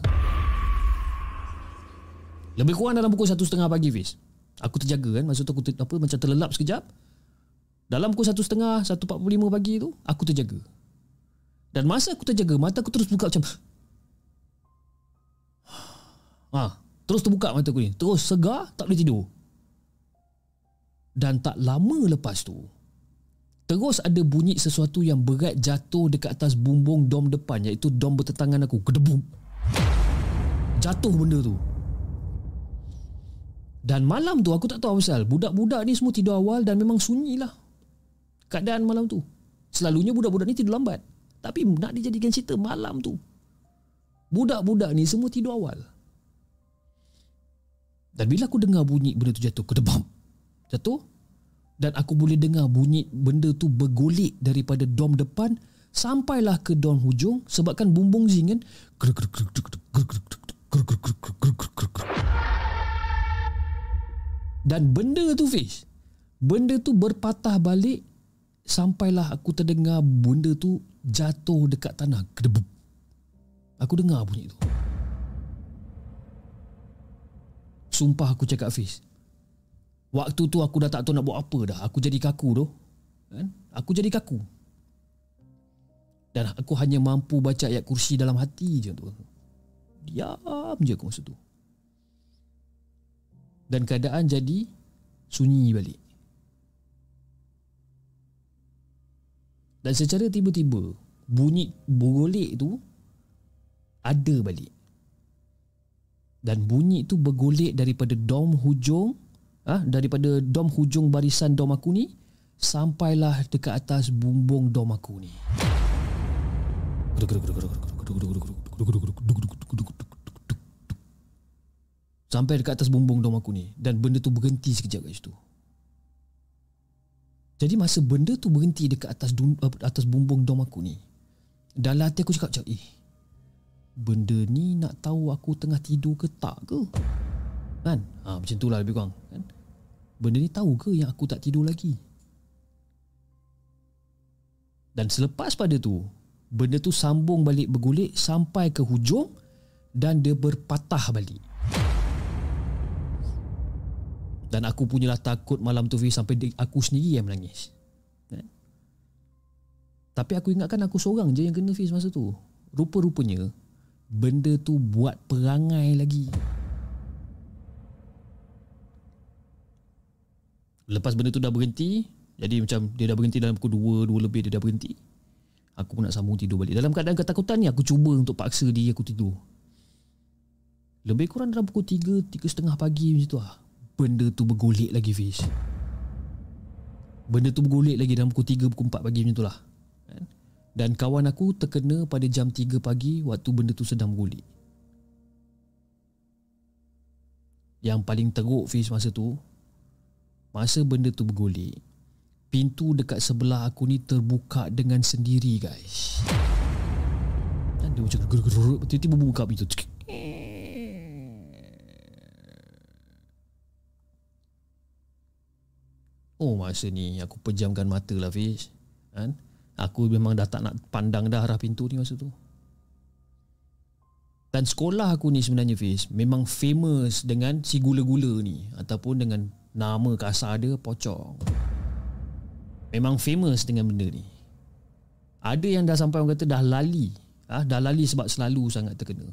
Lebih kurang dalam pukul satu setengah pagi Fish Aku terjaga kan? Maksud tu aku ter, apa, macam terlelap sekejap. Dalam pukul satu setengah Satu empat puluh lima pagi tu Aku terjaga. Dan masa aku terjaga Mata aku terus buka macam ha, Terus terbuka mata aku ni. Terus segar Tak boleh tidur. Dan tak lama lepas tu Terus ada bunyi sesuatu yang berat jatuh dekat atas bumbung dom depan iaitu dom bertetangan aku. Kedebum. Jatuh benda tu. Dan malam tu aku tak tahu apa Budak-budak ni semua tidur awal dan memang sunyi lah. Keadaan malam tu. Selalunya budak-budak ni tidur lambat. Tapi nak dijadikan cerita malam tu. Budak-budak ni semua tidur awal. Dan bila aku dengar bunyi benda tu jatuh, kedebam. Jatuh. Dan aku boleh dengar bunyi benda tu bergolek daripada dom depan sampailah ke dom hujung sebabkan bumbung zing kan. Dan benda tu Fish, benda tu berpatah balik sampailah aku terdengar benda tu jatuh dekat tanah kedebub. Aku dengar bunyi tu. Sumpah aku cakap Fiz. Waktu tu aku dah tak tahu nak buat apa dah. Aku jadi kaku tu. Kan? Aku jadi kaku. Dan aku hanya mampu baca ayat kursi dalam hati je tu. Diam je aku masa tu. Dan keadaan jadi sunyi balik. Dan secara tiba-tiba bunyi bergolek tu ada balik. Dan bunyi tu bergolek daripada dom hujung ha, daripada dom hujung barisan dom aku ni sampailah dekat atas bumbung dom aku ni. Sampai dekat atas bumbung dom aku ni dan benda tu berhenti sekejap kat situ. Jadi masa benda tu berhenti dekat atas dun, atas bumbung dom aku ni. Dalam hati aku cakap, eh, benda ni nak tahu aku tengah tidur ke tak ke? Kan? Ha, macam tu lah lebih kurang. Kan? Benda ni tahu ke yang aku tak tidur lagi? Dan selepas pada tu, benda tu sambung balik bergulik sampai ke hujung dan dia berpatah balik. Dan aku punyalah takut malam tu Fiz sampai aku sendiri yang menangis. Kan? Tapi aku ingatkan aku seorang je yang kena Fiz masa tu. Rupa-rupanya benda tu buat perangai lagi. Lepas benda tu dah berhenti Jadi macam dia dah berhenti dalam pukul 2 2 lebih dia dah berhenti. Aku pun nak sambung tidur balik. Dalam keadaan ketakutan ni Aku cuba untuk paksa diri aku tidur. Lebih kurang dalam pukul 3 3.30 pagi macam tu lah. Benda tu bergolek lagi Fiz. Benda tu bergolek lagi dalam pukul 3 pukul 4 pagi macam tu lah. Kan? Dan kawan aku terkena pada jam 3 pagi Waktu benda tu sedang bergolek. Yang paling teruk Fiz masa tu Masa benda tu bergolek Pintu dekat sebelah aku ni terbuka dengan sendiri guys. Dan dia macam gerut-gerut Tiba-tiba buka pintu. Oh masa ni aku pejamkan mata lah Fiz. Kan? Aku memang dah tak nak pandang dah arah pintu ni masa tu. Dan sekolah aku ni sebenarnya Fiz Memang famous dengan si gula-gula ni Ataupun dengan Nama kasar dia pocong. Memang famous dengan benda ni. Ada yang dah sampai orang kata dah lali. Ah, Dah lali sebab selalu sangat terkena.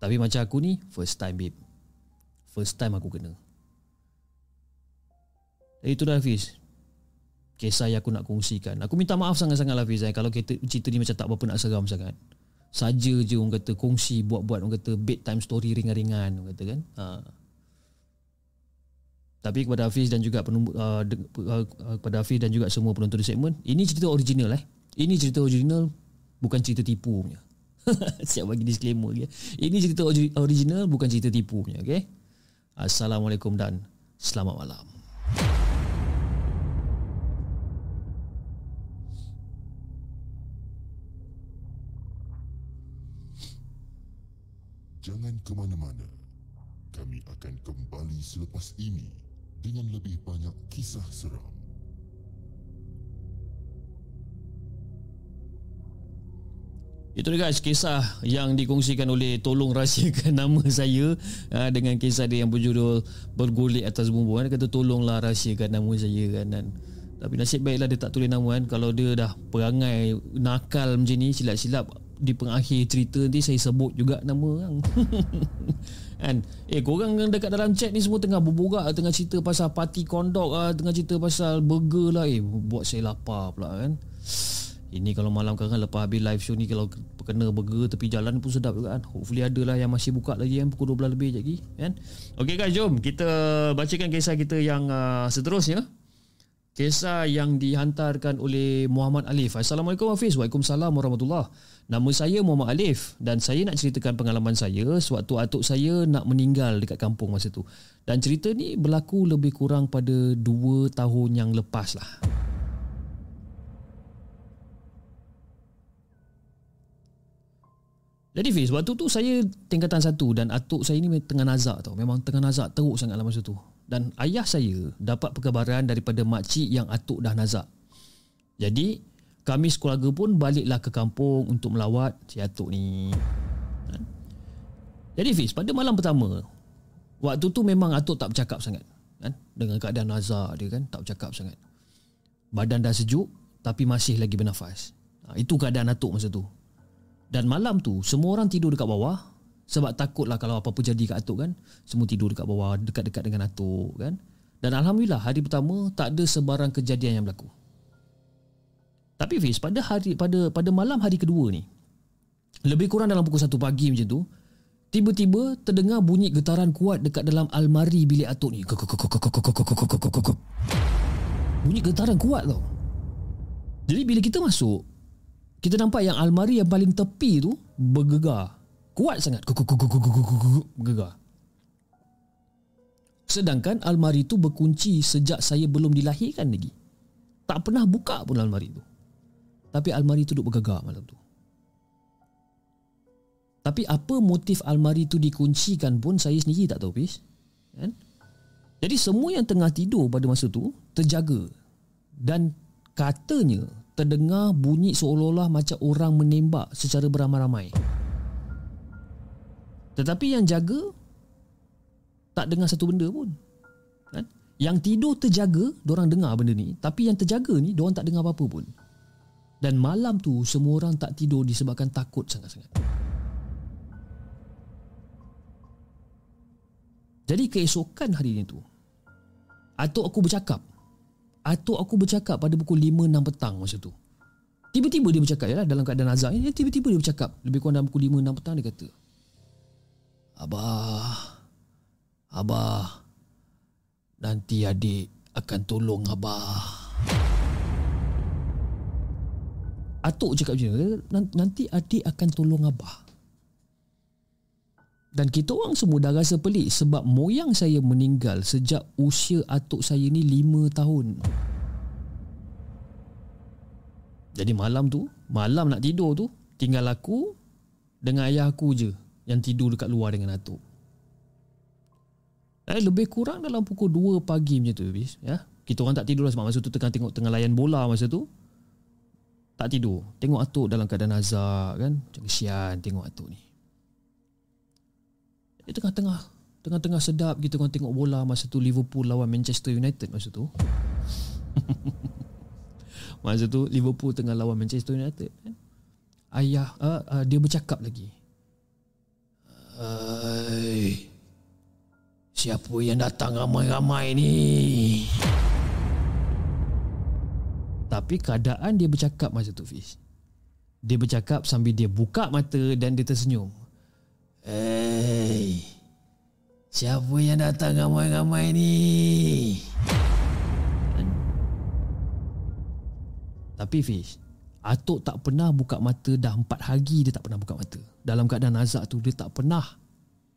Tapi macam aku ni First time babe. First time aku kena. Jadi itu dah Hafiz. Kisah yang aku nak kongsikan. Aku minta maaf sangat-sangat lah Hafiz eh, Kalau kita, cerita ni macam tak berapa nak seram sangat. Saja je orang kata kongsi Buat-buat orang kata bedtime story ringan-ringan Orang kata kan? Haa tapi kepada Hafiz dan juga penumbu, uh, de, uh, kepada Hafiz dan juga semua penonton di segmen, ini cerita original eh. Ini cerita original bukan cerita tipu punya. Siap bagi disclaimer ya. Ini cerita original bukan cerita tipu punya, okey? Assalamualaikum dan selamat malam. Jangan ke mana-mana. Kami akan kembali selepas ini dengan lebih banyak kisah seram. Itu guys kisah yang dikongsikan oleh tolong rahsiakan nama saya uh, dengan kisah dia yang berjudul bergolek atas bumbu kan kata tolonglah rahsiakan nama saya kan dan tapi nasib baiklah dia tak tulis nama kan kalau dia dah perangai nakal macam ni silap-silap di pengakhir cerita nanti saya sebut juga nama kan. kan? Eh korang yang dekat dalam chat ni semua tengah berborak tengah cerita pasal party kondok ah tengah cerita pasal burger lah. Eh buat saya lapar pula kan? Ini kalau malam kan lepas habis live show ni kalau kena burger tepi jalan pun sedap juga kan? Hopefully ada lah yang masih buka lagi kan? Pukul 12 lebih lagi kan? Okey guys jom kita bacakan kisah kita yang uh, seterusnya Kisah yang dihantarkan oleh Muhammad Alif. Assalamualaikum Hafiz. Waalaikumsalam warahmatullahi Nama saya Muhammad Alif dan saya nak ceritakan pengalaman saya sewaktu atuk saya nak meninggal dekat kampung masa tu. Dan cerita ni berlaku lebih kurang pada 2 tahun yang lepas lah. Jadi Fiz, waktu tu saya tingkatan satu dan atuk saya ni tengah nazak tau. Memang tengah nazak teruk sangat lah masa tu dan ayah saya dapat perkabaran daripada makcik yang atuk dah nazak. Jadi, kami sekeluarga pun baliklah ke kampung untuk melawat si atuk ni. Kan? Jadi Fiz, pada malam pertama, waktu tu memang atuk tak bercakap sangat. Kan? Dengan keadaan nazak dia kan, tak bercakap sangat. Badan dah sejuk, tapi masih lagi bernafas. Ha, itu keadaan atuk masa tu. Dan malam tu, semua orang tidur dekat bawah sebab takutlah kalau apa-apa jadi kat atuk kan Semua tidur dekat bawah Dekat-dekat dengan atuk kan Dan Alhamdulillah hari pertama Tak ada sebarang kejadian yang berlaku Tapi Fiz pada hari pada pada malam hari kedua ni Lebih kurang dalam pukul 1 pagi macam tu Tiba-tiba terdengar bunyi getaran kuat dekat dalam almari bilik atuk ni. Bunyi getaran kuat tau. Jadi bila kita masuk, kita nampak yang almari yang paling tepi tu bergegar kuat sangat. Gegar. Sedangkan almari itu berkunci sejak saya belum dilahirkan lagi. Tak pernah buka pun almari itu tapi almari itu duduk bergegar malam tu. Tapi apa motif almari itu dikuncikan pun saya sendiri tak tahu pis kan? Jadi semua yang tengah tidur pada masa tu terjaga. Dan katanya terdengar bunyi seolah-olah macam orang menembak secara beramai-ramai. Tetapi yang jaga tak dengar satu benda pun. Kan? Yang tidur terjaga, orang dengar benda ni. Tapi yang terjaga ni, orang tak dengar apa-apa pun. Dan malam tu, semua orang tak tidur disebabkan takut sangat-sangat. Jadi keesokan hari ni tu, Atuk aku bercakap. Atuk aku bercakap pada pukul 5 6 petang masa tu. Tiba-tiba dia bercakap ya dalam keadaan azab ni tiba-tiba dia bercakap lebih kurang dalam pukul 5 6 petang dia kata Abah Abah Nanti adik akan tolong abah. Atuk cakap macam ni Nanti adik akan tolong abah. Dan kita orang semua dah rasa pelik sebab moyang saya meninggal sejak usia atuk saya ni 5 tahun. Jadi malam tu, malam nak tidur tu, tinggal aku dengan ayah aku je yang tidur dekat luar dengan atuk. Eh, lebih kurang dalam pukul 2 pagi macam tu habis. Ya? Kita orang tak tidur lah sebab masa tu tengah tengok tengah layan bola masa tu. Tak tidur. Tengok atuk dalam keadaan azab kan. Macam kesian tengok atuk ni. Di tengah-tengah Tengah-tengah sedap kita orang tengok bola Masa tu Liverpool lawan Manchester United Masa tu Masa tu Liverpool tengah lawan Manchester United kan? Ayah uh, uh, Dia bercakap lagi Hai. Siapa yang datang ramai-ramai ni? Tapi keadaan dia bercakap masa tu Fish Dia bercakap sambil dia buka mata dan dia tersenyum. Hei Siapa yang datang ramai-ramai ni? Tapi Fish Atuk tak pernah buka mata Dah empat hari dia tak pernah buka mata Dalam keadaan azab tu Dia tak pernah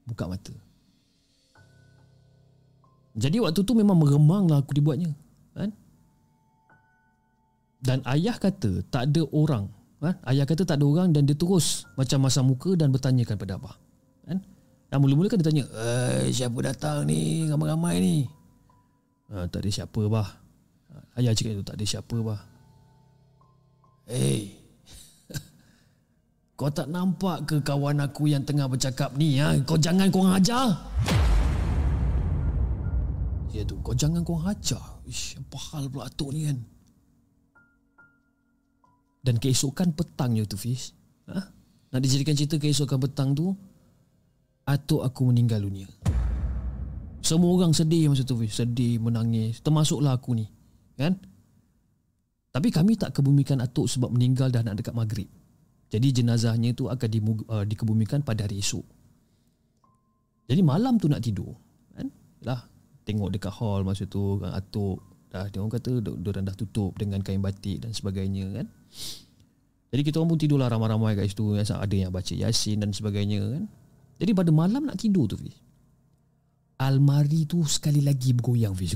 Buka mata Jadi waktu tu memang meremang lah aku dibuatnya kan? Dan ayah kata Tak ada orang kan? Ayah kata tak ada orang Dan dia terus Macam masam muka Dan bertanyakan pada abah kan? Dan mula-mula kan dia tanya Eh siapa datang ni Ramai-ramai ni ha, Tak ada siapa bah Ayah cakap itu tak ada siapa bah Eh hey. Kau tak nampak ke kawan aku yang tengah bercakap ni ha? Kau jangan kau ajar Ya tu kau jangan kau ajar Ish, apa hal pula atuk ni kan Dan keesokan petangnya tu Fish ha? Nak dijadikan cerita keesokan petang tu atuk aku meninggal dunia. Semua orang sedih masa tu, sedih, menangis, termasuklah aku ni. Kan? Tapi kami tak kebumikan atuk sebab meninggal dah nak dekat maghrib. Jadi jenazahnya tu akan di, uh, dikebumikan pada hari esok. Jadi malam tu nak tidur. Kan? Lah, tengok dekat hall masa tu, kan, atuk dah orang kata dia dah tutup dengan kain batik dan sebagainya kan. Jadi kita orang pun tidurlah ramai-ramai kat situ. Ada yang baca Yasin dan sebagainya kan. Jadi pada malam nak tidur tu Fiz Almari tu sekali lagi bergoyang Fiz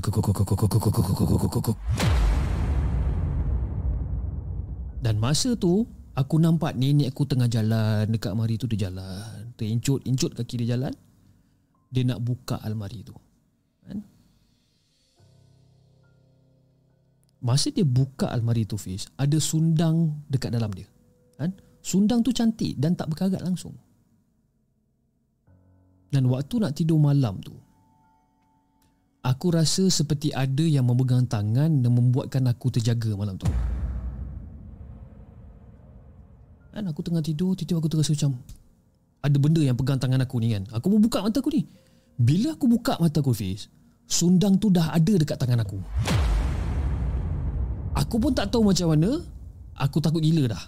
Dan masa tu Aku nampak nenek aku tengah jalan Dekat almari tu dia jalan. Terincut-incut kaki dia jalan. Dia nak buka almari tu. Kan? Masa dia buka almari tu Fiz Ada sundang dekat dalam dia. Kan? Sundang tu cantik dan tak berkarat langsung. Dan waktu nak tidur malam tu Aku rasa seperti ada yang memegang tangan Dan membuatkan aku terjaga malam tu Dan aku tengah tidur Tiba-tiba aku terasa macam Ada benda yang pegang tangan aku ni kan Aku mau buka mata aku ni Bila aku buka mata aku Fiz Sundang tu dah ada dekat tangan aku Aku pun tak tahu macam mana Aku takut gila dah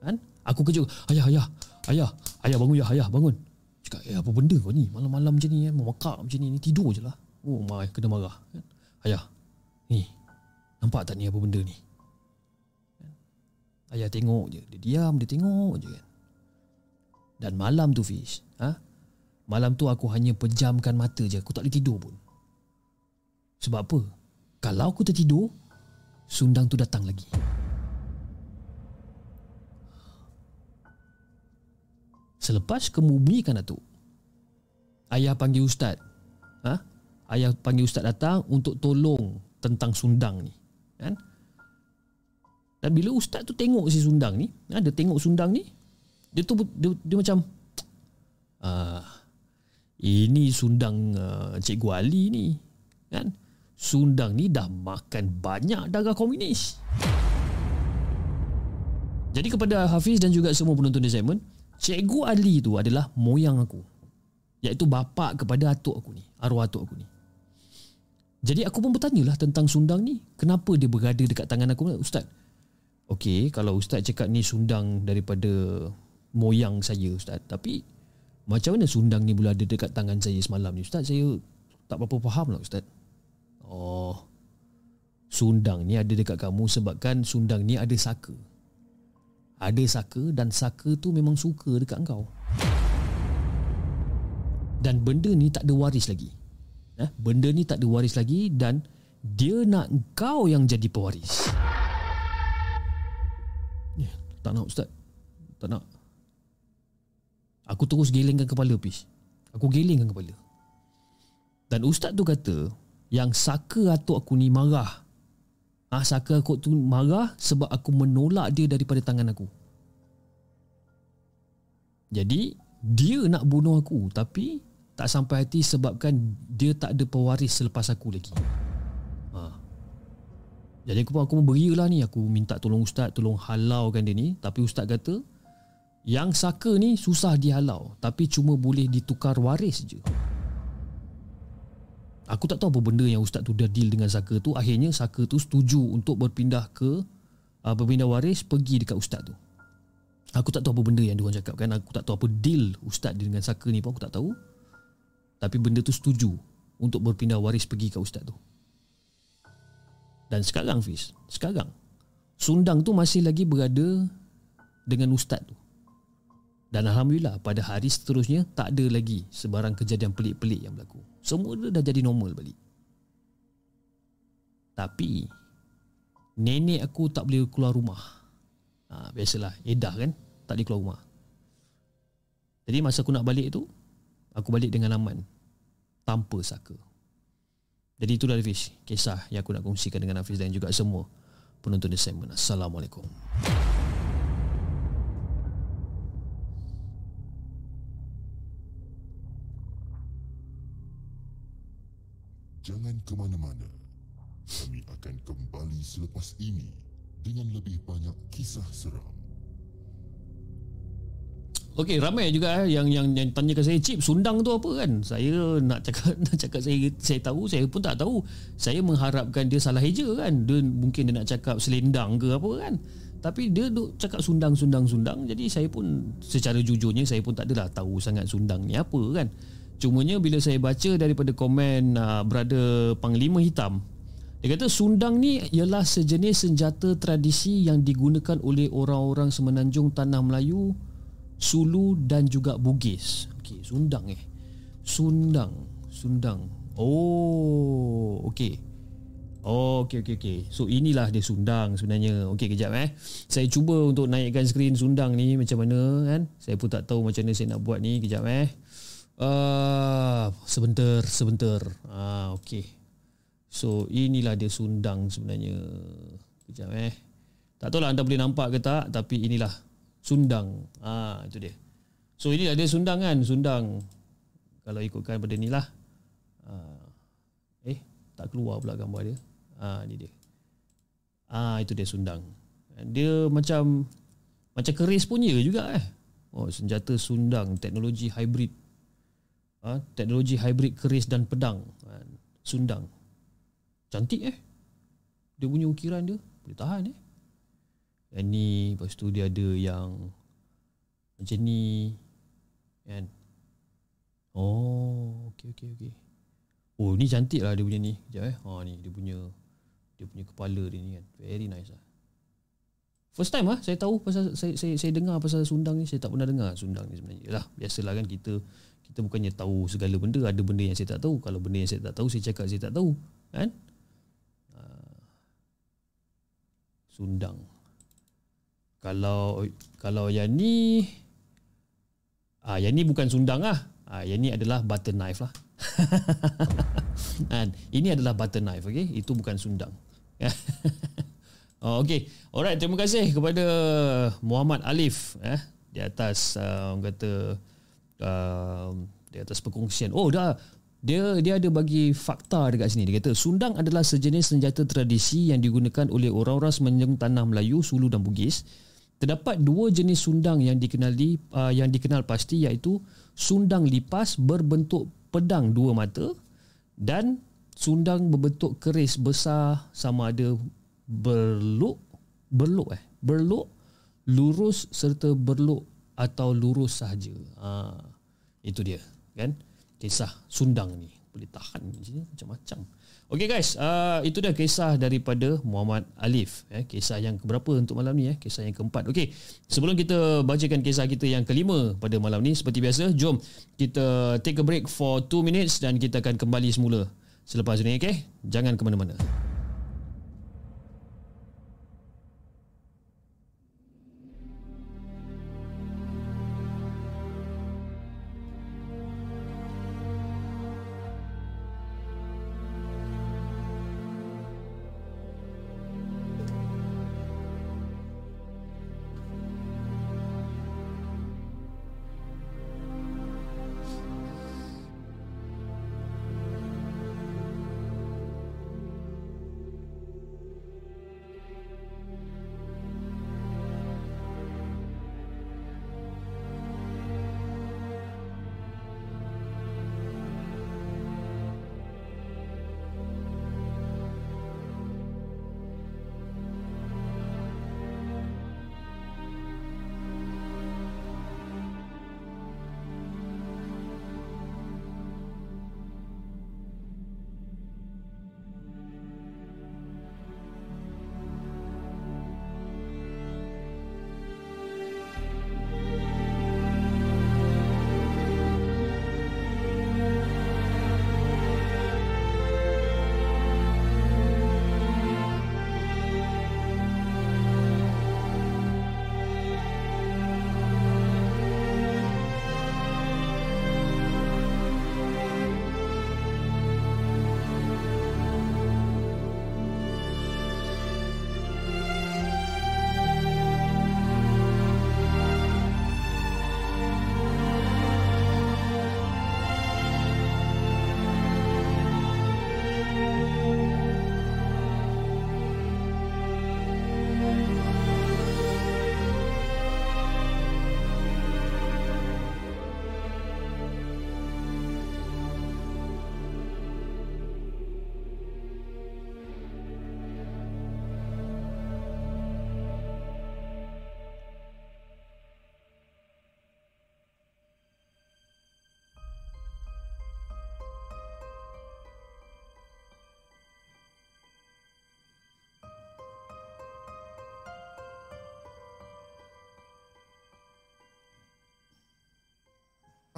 kan? Aku kejut Ayah, ayah Ayah, ayah bangun ya, ayah bangun Cakap, eh apa benda kau ni? Malam-malam macam ni, eh? memekak macam ni, ni tidur je lah. Oh, mai kena marah. Kan? Ayah, ni, nampak tak ni apa benda ni? Ayah tengok je, dia diam, dia tengok je kan. Dan malam tu Fish, ha? malam tu aku hanya pejamkan mata je, aku tak boleh tidur pun. Sebab apa? Kalau aku tertidur, sundang tu datang lagi. Selepas kemumikan Datuk Ayah panggil ustaz ha? Ayah panggil ustaz datang Untuk tolong Tentang sundang ni kan? Dan bila ustaz tu tengok si sundang ni ha? Dia tengok sundang ni Dia tu Dia, dia macam ah, Ini sundang uh, Cikgu Ali ni kan? Sundang ni dah makan banyak darah komunis Jadi kepada Hafiz dan juga semua penonton di segmen Cikgu Ali tu adalah moyang aku. Iaitu bapa kepada atuk aku ni. Arwah atuk aku ni. Jadi aku pun bertanyalah tentang sundang ni. Kenapa dia berada dekat tangan aku? Ustaz, Okey, kalau ustaz cakap ni sundang daripada moyang saya ustaz. Tapi macam mana sundang ni boleh ada dekat tangan saya semalam ni ustaz? Saya tak apa-apa faham lah ustaz. Oh. Sundang ni ada dekat kamu sebabkan sundang ni ada saka. Ada saka dan saka tu memang suka dekat kau. Dan benda ni tak ada waris lagi. Eh, benda ni tak ada waris lagi dan dia nak kau yang jadi pewaris. Tak nak ustaz. Tak nak. Aku terus gelengkan kepala Pish. Aku gelengkan kepala. Dan ustaz tu kata Yang saka atuk aku ni marah. Ah Saka aku tu marah Sebab aku menolak dia daripada tangan aku. Jadi Dia nak bunuh aku Tapi Tak sampai hati sebabkan Dia tak ada pewaris selepas aku lagi jadi aku pun aku pun berialah ni aku minta tolong ustaz tolong halaukan dia ni tapi ustaz kata yang saka ni susah dihalau tapi cuma boleh ditukar waris je. Aku tak tahu apa benda yang ustaz tu dah deal dengan saka tu akhirnya saka tu setuju untuk berpindah ke uh, berpindah waris pergi dekat ustaz tu. Aku tak tahu apa benda yang dia orang cakap kan aku tak tahu apa deal ustaz dengan saka ni pun aku tak tahu. Tapi benda tu setuju untuk berpindah waris pergi ke ustaz tu. Dan sekarang Fiz Sekarang Sundang tu masih lagi berada Dengan ustaz tu. Dan Alhamdulillah Pada hari seterusnya Tak ada lagi Sebarang kejadian pelik-pelik yang berlaku. Semua dah jadi normal balik. Tapi Nenek aku tak boleh keluar rumah. Ha, Biasalah Edah kan Tak boleh keluar rumah. Jadi masa aku nak balik tu Aku balik dengan aman. Tanpa saka jadi itulah Hafiz. Kisah yang aku nak kongsikan dengan Hafiz Dan juga semua penonton di segmen Assalamualaikum. Jangan ke mana-mana. Kami akan kembali selepas ini Dengan lebih banyak kisah seram Okey, ramai juga eh, yang yang yang tanya ke saya, "Cip, sundang tu apa kan?" Saya nak cakap nak cakap saya saya tahu, saya pun tak tahu. Saya mengharapkan dia salah eja kan. Dia mungkin dia nak cakap selendang ke apa kan. Tapi dia duk cakap sundang sundang sundang. Jadi saya pun secara jujurnya saya pun tak adalah tahu sangat sundang ni apa kan. Cumanya bila saya baca daripada komen uh, brother Panglima Hitam dia kata sundang ni ialah sejenis senjata tradisi yang digunakan oleh orang-orang semenanjung tanah Melayu Sulu dan juga Bugis. Okey, Sundang eh. Sundang, Sundang. Oh, okey. Oh, okey okey okey. So inilah dia Sundang sebenarnya. Okey kejap eh. Saya cuba untuk naikkan skrin Sundang ni macam mana kan? Saya pun tak tahu macam mana saya nak buat ni. Kejap eh. Uh, sebentar, sebentar. Ah, okey. So inilah dia Sundang sebenarnya. Kejap eh. Tak tahu lah anda boleh nampak ke tak tapi inilah Sundang. Ah ha, itu dia. So ini ada Sundang kan, Sundang. Kalau ikutkan pada ni lah. Ha. Eh, tak keluar pula gambar dia. Ha, ni dia. Ha, itu dia Sundang. Dia macam macam keris punya juga eh. Oh, senjata Sundang, teknologi hybrid. Ha, teknologi hybrid keris dan pedang. Ha, Sundang. Cantik eh. Dia punya ukiran dia boleh tahan eh. Yang ni Lepas tu dia ada yang Macam ni Kan Oh Okay okay okay Oh ni cantik lah dia punya ni Sekejap eh Ha ni dia punya Dia punya kepala dia ni kan Very nice lah First time lah saya tahu pasal saya, saya saya dengar pasal sundang ni saya tak pernah dengar sundang ni sebenarnya. Yalah, biasalah kan kita kita bukannya tahu segala benda, ada benda yang saya tak tahu. Kalau benda yang saya tak tahu saya cakap saya tak tahu, kan? Uh, sundang. Kalau kalau yang ni ah yang ni bukan sundang ah. Ah yang ni adalah butter knife lah. And ini adalah butter knife okey. Itu bukan sundang. oh okey. Alright, terima kasih kepada Muhammad Alif eh di atas uh, orang kata uh, di atas perkongsian. Oh dah dia dia ada bagi fakta dekat sini. Dia kata sundang adalah sejenis senjata tradisi yang digunakan oleh orang-orang semenanjung tanah Melayu, Sulu dan Bugis Terdapat dua jenis sundang yang dikenali uh, yang dikenal pasti iaitu sundang lipas berbentuk pedang dua mata dan sundang berbentuk keris besar sama ada berluk berluk eh berluk lurus serta berluk atau lurus sahaja. Ha, itu dia kan kisah sundang ni boleh tahan macam-macam. Okey guys, uh, itu dah kisah daripada Muhammad Alif. Eh, kisah yang keberapa untuk malam ni? Eh? Kisah yang keempat. Okey, sebelum kita bacakan kisah kita yang kelima pada malam ni, seperti biasa, jom kita take a break for 2 minutes dan kita akan kembali semula selepas ini. Okay? Jangan ke mana-mana.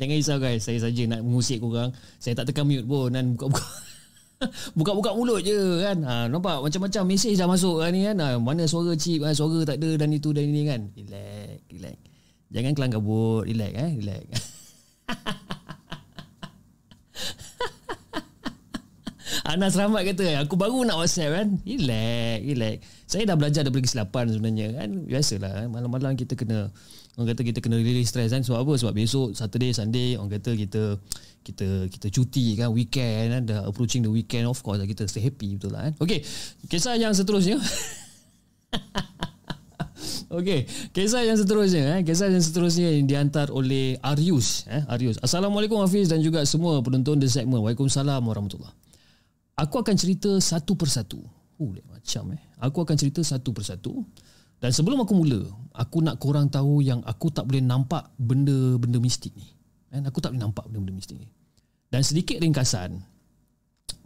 Jangan risau guys. Saya saja nak mengusik korang. Saya tak tekan mute pun Dan buka-buka. Buka-buka mulut je kan? Ha, Nampak? Macam-macam mesej dah masuk kan, ni kan? Ha, Mana suara chip ha, Suara tak ada Dan itu dan ini kan? Relax Relax. Jangan kelang kabut. Relax eh? Relax. Anas Rahmat kata Aku baru nak whatsapp kan? Relax Relax. Saya dah belajar daripada kesilapan sebenarnya kan? Biasalah Malam-malam kita kena Orang kata kita kena release stress kan. Sebab apa? Sebab besok Saturday, Sunday Orang kata kita kita kita cuti kan weekend kan. Dah approaching the weekend of course kita stay happy betul lah kan? Okey. Kisah yang seterusnya. Okey. Kisah yang seterusnya eh. Kisah yang seterusnya yang dihantar oleh Arius eh. Arius. Assalamualaikum Hafiz dan juga semua penonton di segmen waalaikumsalam warahmatullahi aku akan cerita satu persatu. Oh macam eh. Aku akan cerita satu persatu dan sebelum aku mula, aku nak korang tahu yang aku tak boleh nampak benda-benda mistik ni. Dan aku tak boleh nampak benda-benda mistik ni. Dan sedikit ringkasan,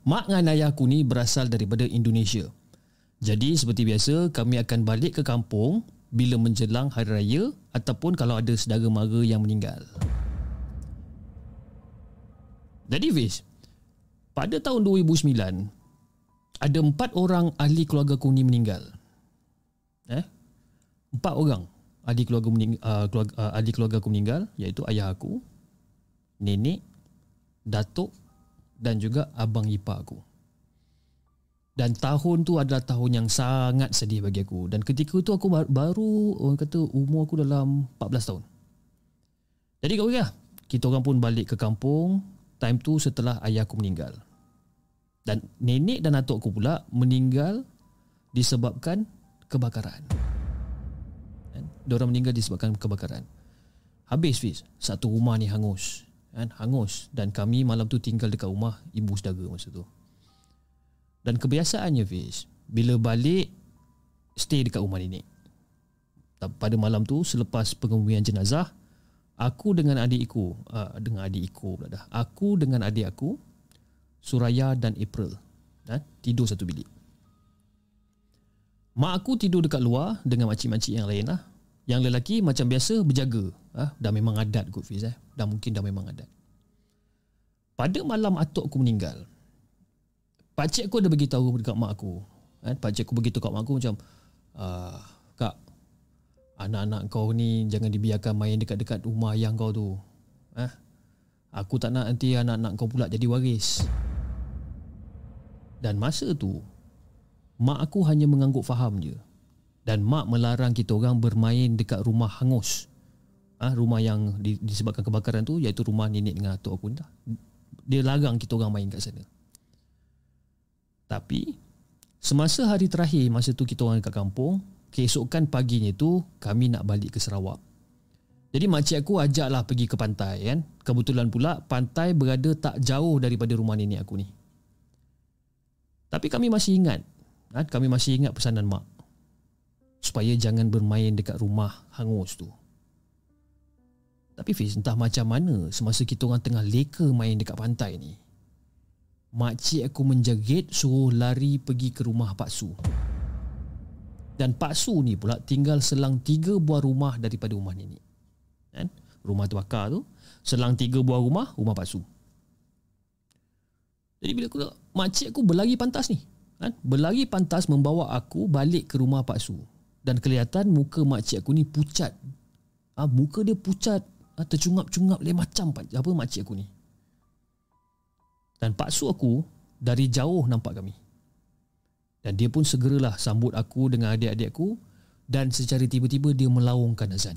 mak dan ayah aku ni berasal daripada Indonesia. Jadi seperti biasa, kami akan balik ke kampung bila menjelang hari raya ataupun kalau ada saudara mara yang meninggal. Jadi Fiz, pada tahun 2009, ada empat orang ahli keluarga aku ni meninggal. Empat orang ahli keluarga uh, ahli keluarga aku meninggal iaitu ayah aku, nenek, datuk dan juga abang ipar aku. Dan tahun tu adalah tahun yang sangat sedih bagi aku. Dan ketika tu aku baru orang kata umur aku dalam 14 tahun. Jadi kau lah. Kita orang pun balik ke kampung. Time tu setelah ayah aku meninggal. Dan nenek dan atuk aku pula meninggal disebabkan kebakaran. Diorang meninggal disebabkan kebakaran. Habis Fiz, satu rumah ni hangus. Kan? Hangus. Dan kami malam tu tinggal dekat rumah ibu saudara masa tu. Dan kebiasaannya Fiz Bila balik Stay dekat rumah nenek Pada malam tu Selepas pengemumian jenazah Aku dengan adikku uh, Dengan adikku pula dah Aku dengan adik aku Suraya dan April dan Tidur satu bilik Mak aku tidur dekat luar Dengan makcik-makcik yang lain lah Yang lelaki macam biasa berjaga uh, Dah memang adat kot Fiz eh. Dah mungkin dah memang adat Pada malam atuk aku meninggal Pakcik aku ada bagi tahu dekat mak aku. Kan? Pakcik aku beritahu kat mak aku macam, uh, Kak, anak-anak kau ni jangan dibiarkan main dekat-dekat rumah ayah kau tu. Eh? Aku tak nak nanti anak-anak kau pula jadi waris. Dan masa tu, mak aku hanya mengangguk faham je. Dan mak melarang kita orang bermain dekat rumah hangus. Ha? rumah yang disebabkan kebakaran tu iaitu rumah nenek dengan atuk aku lah. Dia larang kita orang main kat sana. Tapi semasa hari terakhir masa tu kita orang dekat kampung, keesokan paginya tu kami nak balik ke Sarawak. Jadi makcik aku ajaklah pergi ke pantai kan. Kebetulan pula pantai berada tak jauh daripada rumah nenek aku ni. Tapi kami masih ingat. Kan? Kami masih ingat pesanan mak. Supaya jangan bermain dekat rumah hangus tu. Tapi Fiz entah macam mana semasa kita orang tengah leka main dekat pantai ni. Makcik aku menjerit suruh lari pergi ke rumah Pak Su. Dan Pak Su ni pula tinggal selang tiga buah rumah daripada rumah nenek. Kan? Rumah terbakar tu, selang tiga buah rumah, rumah Pak Su. Jadi bila aku tengok, makcik aku berlari pantas ni. Kan? Berlari pantas membawa aku balik ke rumah Pak Su. Dan kelihatan muka makcik aku ni pucat. Ha, muka dia pucat, ha, tercungap-cungap lain macam apa makcik aku ni. Dan Pak Su aku dari jauh nampak kami. Dan dia pun segeralah sambut aku dengan adik-adikku dan secara tiba-tiba dia melaungkan azan.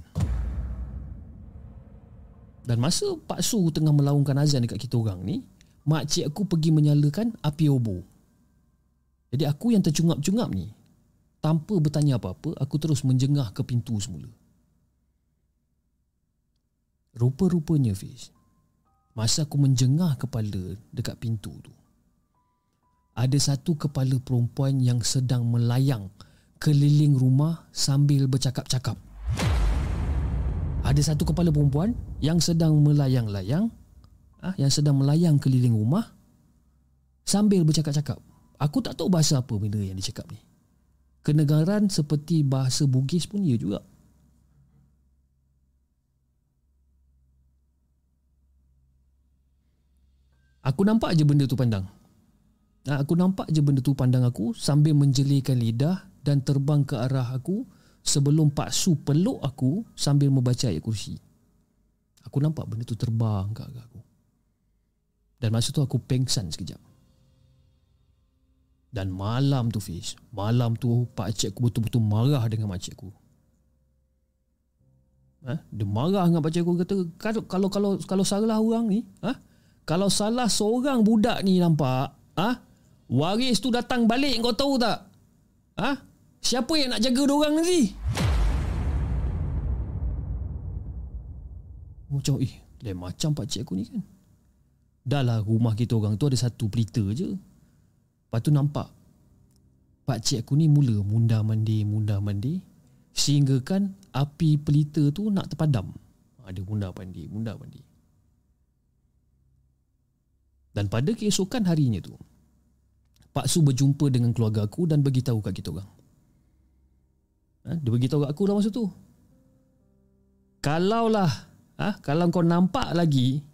Dan masa Pak Su tengah melaungkan azan dekat kita orang ni, makcik aku pergi menyalakan api obor. Jadi aku yang tercungap-cungap ni, tanpa bertanya apa-apa, aku terus menjengah ke pintu semula. Rupa-rupanya Fiz, Masa aku menjengah kepala dekat pintu tu Ada satu kepala perempuan yang sedang melayang Keliling rumah sambil bercakap-cakap. Ada satu kepala perempuan yang sedang melayang-layang ah, Yang sedang melayang keliling rumah Sambil bercakap-cakap. Aku tak tahu bahasa apa benda yang dia cakap ni Kenegaran seperti bahasa Bugis pun ia juga Aku nampak je benda tu pandang. Ha, aku nampak je benda tu pandang aku sambil menjelikan lidah dan terbang ke arah aku sebelum Pak Su peluk aku sambil membaca ayat kursi. Aku nampak benda tu terbang ke arah aku. Dan masa tu aku pengsan sekejap. Dan malam tu Fiz, malam tu Pak Cik aku betul-betul marah dengan Mak Cik aku. Ha? Dia marah dengan Pak Cik aku kata kalau kalau kalau kalau salah orang ni, ha? Kalau salah seorang budak ni nampak, ha? waris tu datang balik kau tahu tak? Ha? Siapa yang nak jaga orang nanti? Macam eh, lain macam pak cik aku ni kan. Dah lah rumah kita orang tu ada satu pelita je. Lepas tu nampak pak cik aku ni mula munda mandi, munda mandi sehingga kan api pelita tu nak terpadam. Ada munda mandi, munda mandi. Dan pada keesokan harinya tu Pak Su berjumpa dengan keluarga aku dan beritahu kat kita orang. Ha? Dia beritahu kat aku lah masa tu. Kalaulah ha? kalau kau nampak lagi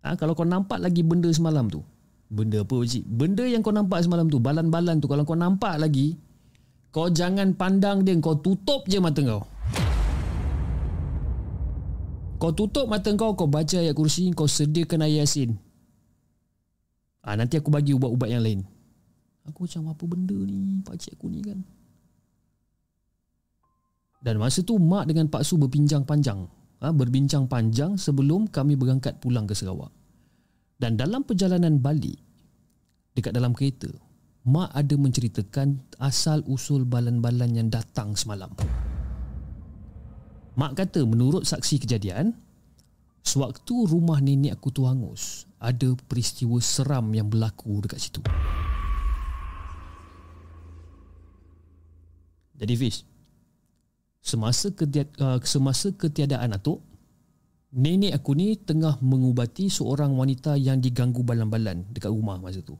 ha? kalau kau nampak lagi benda semalam tu. Benda apa cik? Benda yang kau nampak semalam tu, balan-balan tu kalau kau nampak lagi kau jangan pandang dia, kau tutup je mata kau. Kau tutup mata kau, kau baca ayat kursi, kau sediakan ayat yasin. Ha, nanti aku bagi ubat-ubat yang lain. Aku macam apa benda ni pakcik aku ni kan. Dan masa tu mak dengan Pak Su berbincang panjang. Ha, berbincang panjang sebelum kami berangkat pulang ke Sarawak. Dan dalam perjalanan balik, dekat dalam kereta, mak ada menceritakan asal usul balan-balan yang datang semalam. Mak kata menurut saksi kejadian, sewaktu rumah nenek aku tu hangus, ada peristiwa seram yang berlaku dekat situ. Jadi Fiz, semasa ketiad, uh, semasa ketiadaan atuk, nenek aku ni tengah mengubati seorang wanita yang diganggu balan-balan dekat rumah masa tu.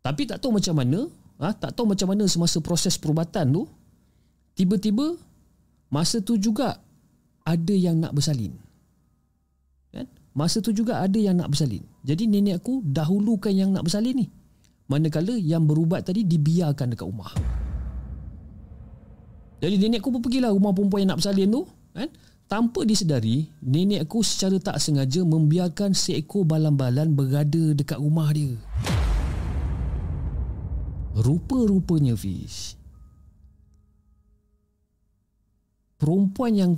Tapi tak tahu macam mana, ha, tak tahu macam mana semasa proses perubatan tu, tiba-tiba masa tu juga ada yang nak bersalin. Kan? Masa tu juga ada yang nak bersalin. Jadi nenek aku dahulukan yang nak bersalin ni. Manakala yang berubat tadi dibiarkan dekat rumah. Jadi nenek aku pun pergilah rumah perempuan yang nak bersalin tu. Kan? Tanpa disedari, nenek aku secara tak sengaja membiarkan seekor balan-balan berada dekat rumah dia. Rupa-rupanya Fish Perempuan yang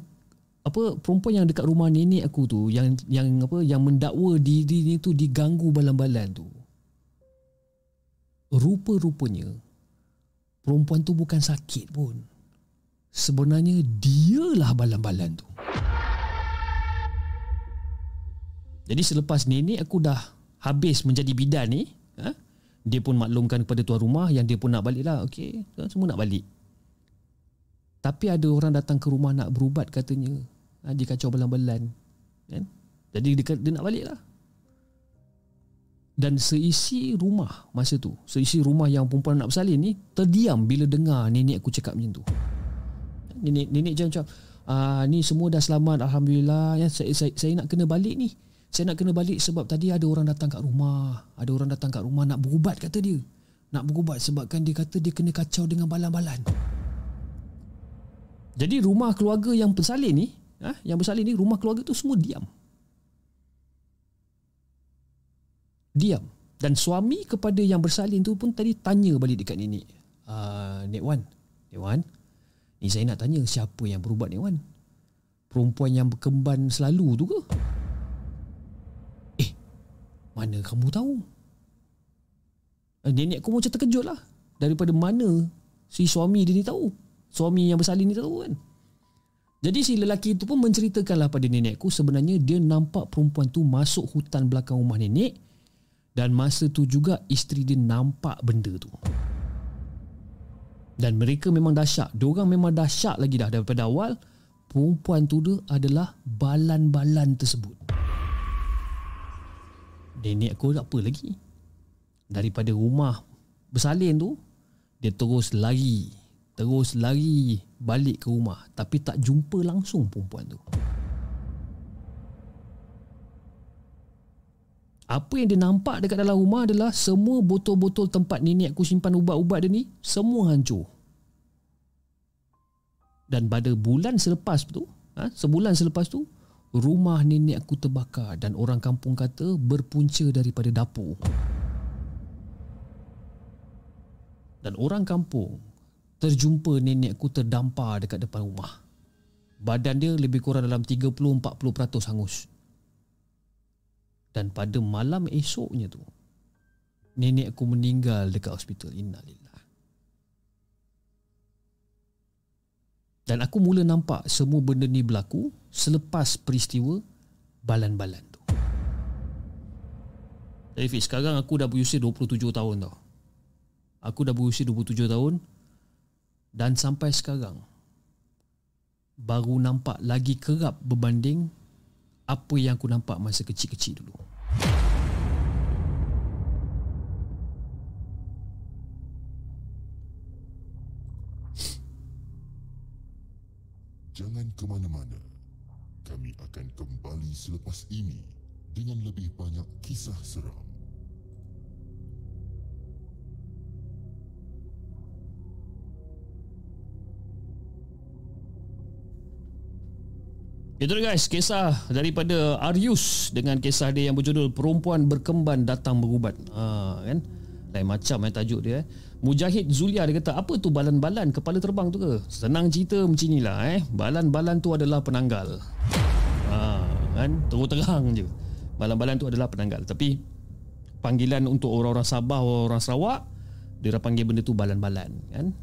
apa perempuan yang dekat rumah nenek aku tu yang yang apa yang mendakwa diri ni tu diganggu balan-balan tu rupa-rupanya perempuan tu bukan sakit pun sebenarnya dialah balan-balan tu jadi selepas nenek aku dah habis menjadi bidan ni ha? dia pun maklumkan kepada tuan rumah yang dia pun nak balik lah. Okey, semua nak balik. Tapi ada orang datang ke rumah nak berubat katanya. Ha, dia kacau belan-belan. Kan? Jadi dia, dia nak balik lah. Dan seisi rumah masa tu, seisi rumah yang perempuan nak bersalin ni, terdiam bila dengar nenek aku cakap macam tu. Nenek, nenek macam, ah, ni semua dah selamat, Alhamdulillah. Ya, saya, saya, saya nak kena balik ni saya nak kena balik sebab tadi ada orang datang kat rumah. Ada orang datang kat rumah nak berubat kata dia. Nak berubat sebabkan dia kata dia kena kacau dengan balan-balan. Jadi rumah keluarga yang bersalin ni, ha, yang bersalin ni rumah keluarga tu semua diam. Diam. Dan suami kepada yang bersalin tu pun tadi tanya balik dekat nenek. Uh, Nek Wan, Nek Wan, ni saya nak tanya siapa yang berubat Nek Wan? Perempuan yang berkemban selalu tu ke? Mana kamu tahu? Eh, nenek aku macam terkejut lah. Daripada mana si suami dia ni tahu? Suami yang bersalin ni tahu kan? Jadi si lelaki itu pun menceritakanlah pada nenekku sebenarnya dia nampak perempuan tu masuk hutan belakang rumah nenek dan masa tu juga isteri dia nampak benda tu. Dan mereka memang dahsyat. Diorang memang dahsyat lagi dah daripada awal. Perempuan tu dia adalah balan-balan tersebut nenek aku apa lagi. Daripada rumah bersalin tu dia terus lari terus lari balik ke rumah. Tapi tak jumpa langsung perempuan tu. Apa yang dia nampak dekat dalam rumah adalah semua botol-botol tempat nenek aku simpan ubat-ubat dia ni semua hancur. Dan pada bulan selepas tu ha, sebulan selepas tu rumah nenek aku terbakar dan orang kampung kata berpunca daripada dapur. Dan orang kampung terjumpa nenek aku terdampar dekat depan rumah. Badan dia lebih kurang dalam 30-40% hangus. Dan pada malam esoknya tu, nenek aku meninggal dekat hospital. Innalillah. Dan aku mula nampak semua benda ni berlaku selepas peristiwa balan-balan tu. Jadi sekarang aku dah berusia 27 tahun tau. Aku dah berusia 27 tahun dan sampai sekarang baru nampak lagi kerap berbanding apa yang aku nampak masa kecil-kecil dulu. Jangan ke mana-mana. Kami akan kembali selepas ini dengan lebih banyak kisah seram. Itu guys, kisah daripada Arius dengan kisah dia yang berjudul Perempuan Berkemban Datang Berubat. Ha, kan? Lain macam eh tajuk dia eh. Mujahid Zulia dia kata apa tu balan-balan kepala terbang tu ke? Senang cerita macam inilah eh. Balan-balan tu adalah penanggal. Ha, kan terus terang je. Balan-balan tu adalah penanggal. Tapi panggilan untuk orang-orang Sabah, orang-orang Sarawak, dia panggil benda tu balan-balan kan.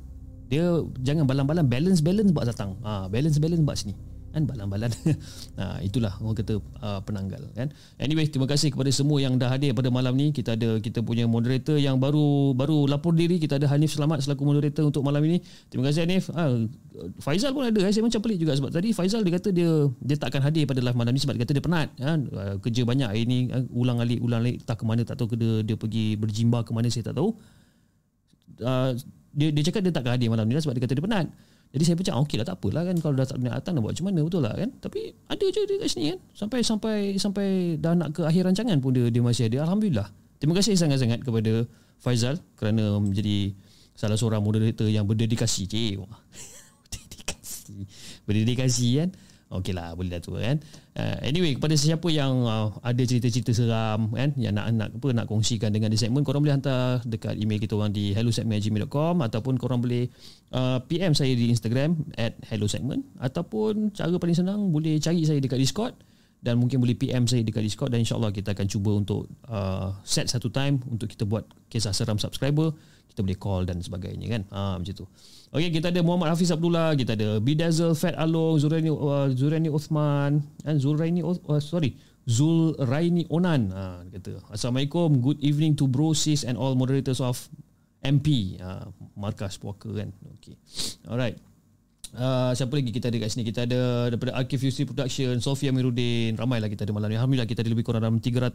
Dia jangan balan-balan balance-balance buat datang. Ha, balance-balance buat sini kan balan-balan. Ha, itulah orang kata uh, penanggal kan? Anyway terima kasih kepada semua yang dah hadir pada malam ni. Kita ada kita punya moderator yang baru baru lapor diri. Kita ada Hanif Selamat selaku moderator untuk malam ini. Terima kasih Hanif. Ha, Faizal pun ada. Saya macam pelik juga sebab tadi Faizal dia kata dia dia takkan hadir pada live malam ni sebab dia kata dia penat kan? Uh, kerja banyak hari ni uh, ulang alik ulang alik. Tak ke mana tak tahu ke dia, dia pergi berjimba ke mana saya tak tahu. Uh, dia dia cakap dia takkan hadir malam ni lah sebab dia kata dia penat jadi saya macam ah, okey lah tak apalah kan kalau dah tak minat datang nak buat macam mana betul lah kan. Tapi ada je dia kat sini kan. Sampai sampai sampai dah nak ke akhir rancangan pun dia dia masih ada. Alhamdulillah. Terima kasih sangat-sangat kepada Faizal kerana menjadi salah seorang moderator yang berdedikasi. Cik. berdedikasi. Berdedikasi kan. Okey lah boleh dah tu kan. Uh, anyway kepada sesiapa yang uh, ada cerita-cerita seram kan yang nak nak apa nak kongsikan dengan di segmen korang boleh hantar dekat email kita orang di hellosegment@gmail.com ataupun korang boleh uh, PM saya di Instagram @hellosegment ataupun cara paling senang boleh cari saya dekat Discord dan mungkin boleh PM saya dekat Discord dan insyaallah kita akan cuba untuk uh, set satu time untuk kita buat kisah seram subscriber kita boleh call dan sebagainya kan? Ha, macam tu. Okey kita ada Muhammad Hafiz Abdullah kita ada Bidazel Fat Along Zuraini uh, Zuraini Uthman dan Zuraini uh, sorry Zulraini Onan ha, kata Assalamualaikum good evening to bro sis and all moderators of MP ha, markas puaka kan? Okey. Alright Uh, siapa lagi kita ada kat sini kita ada daripada Archive UC Production Sofia Miruddin ramailah kita ada malam ni Alhamdulillah kita ada lebih kurang dalam 300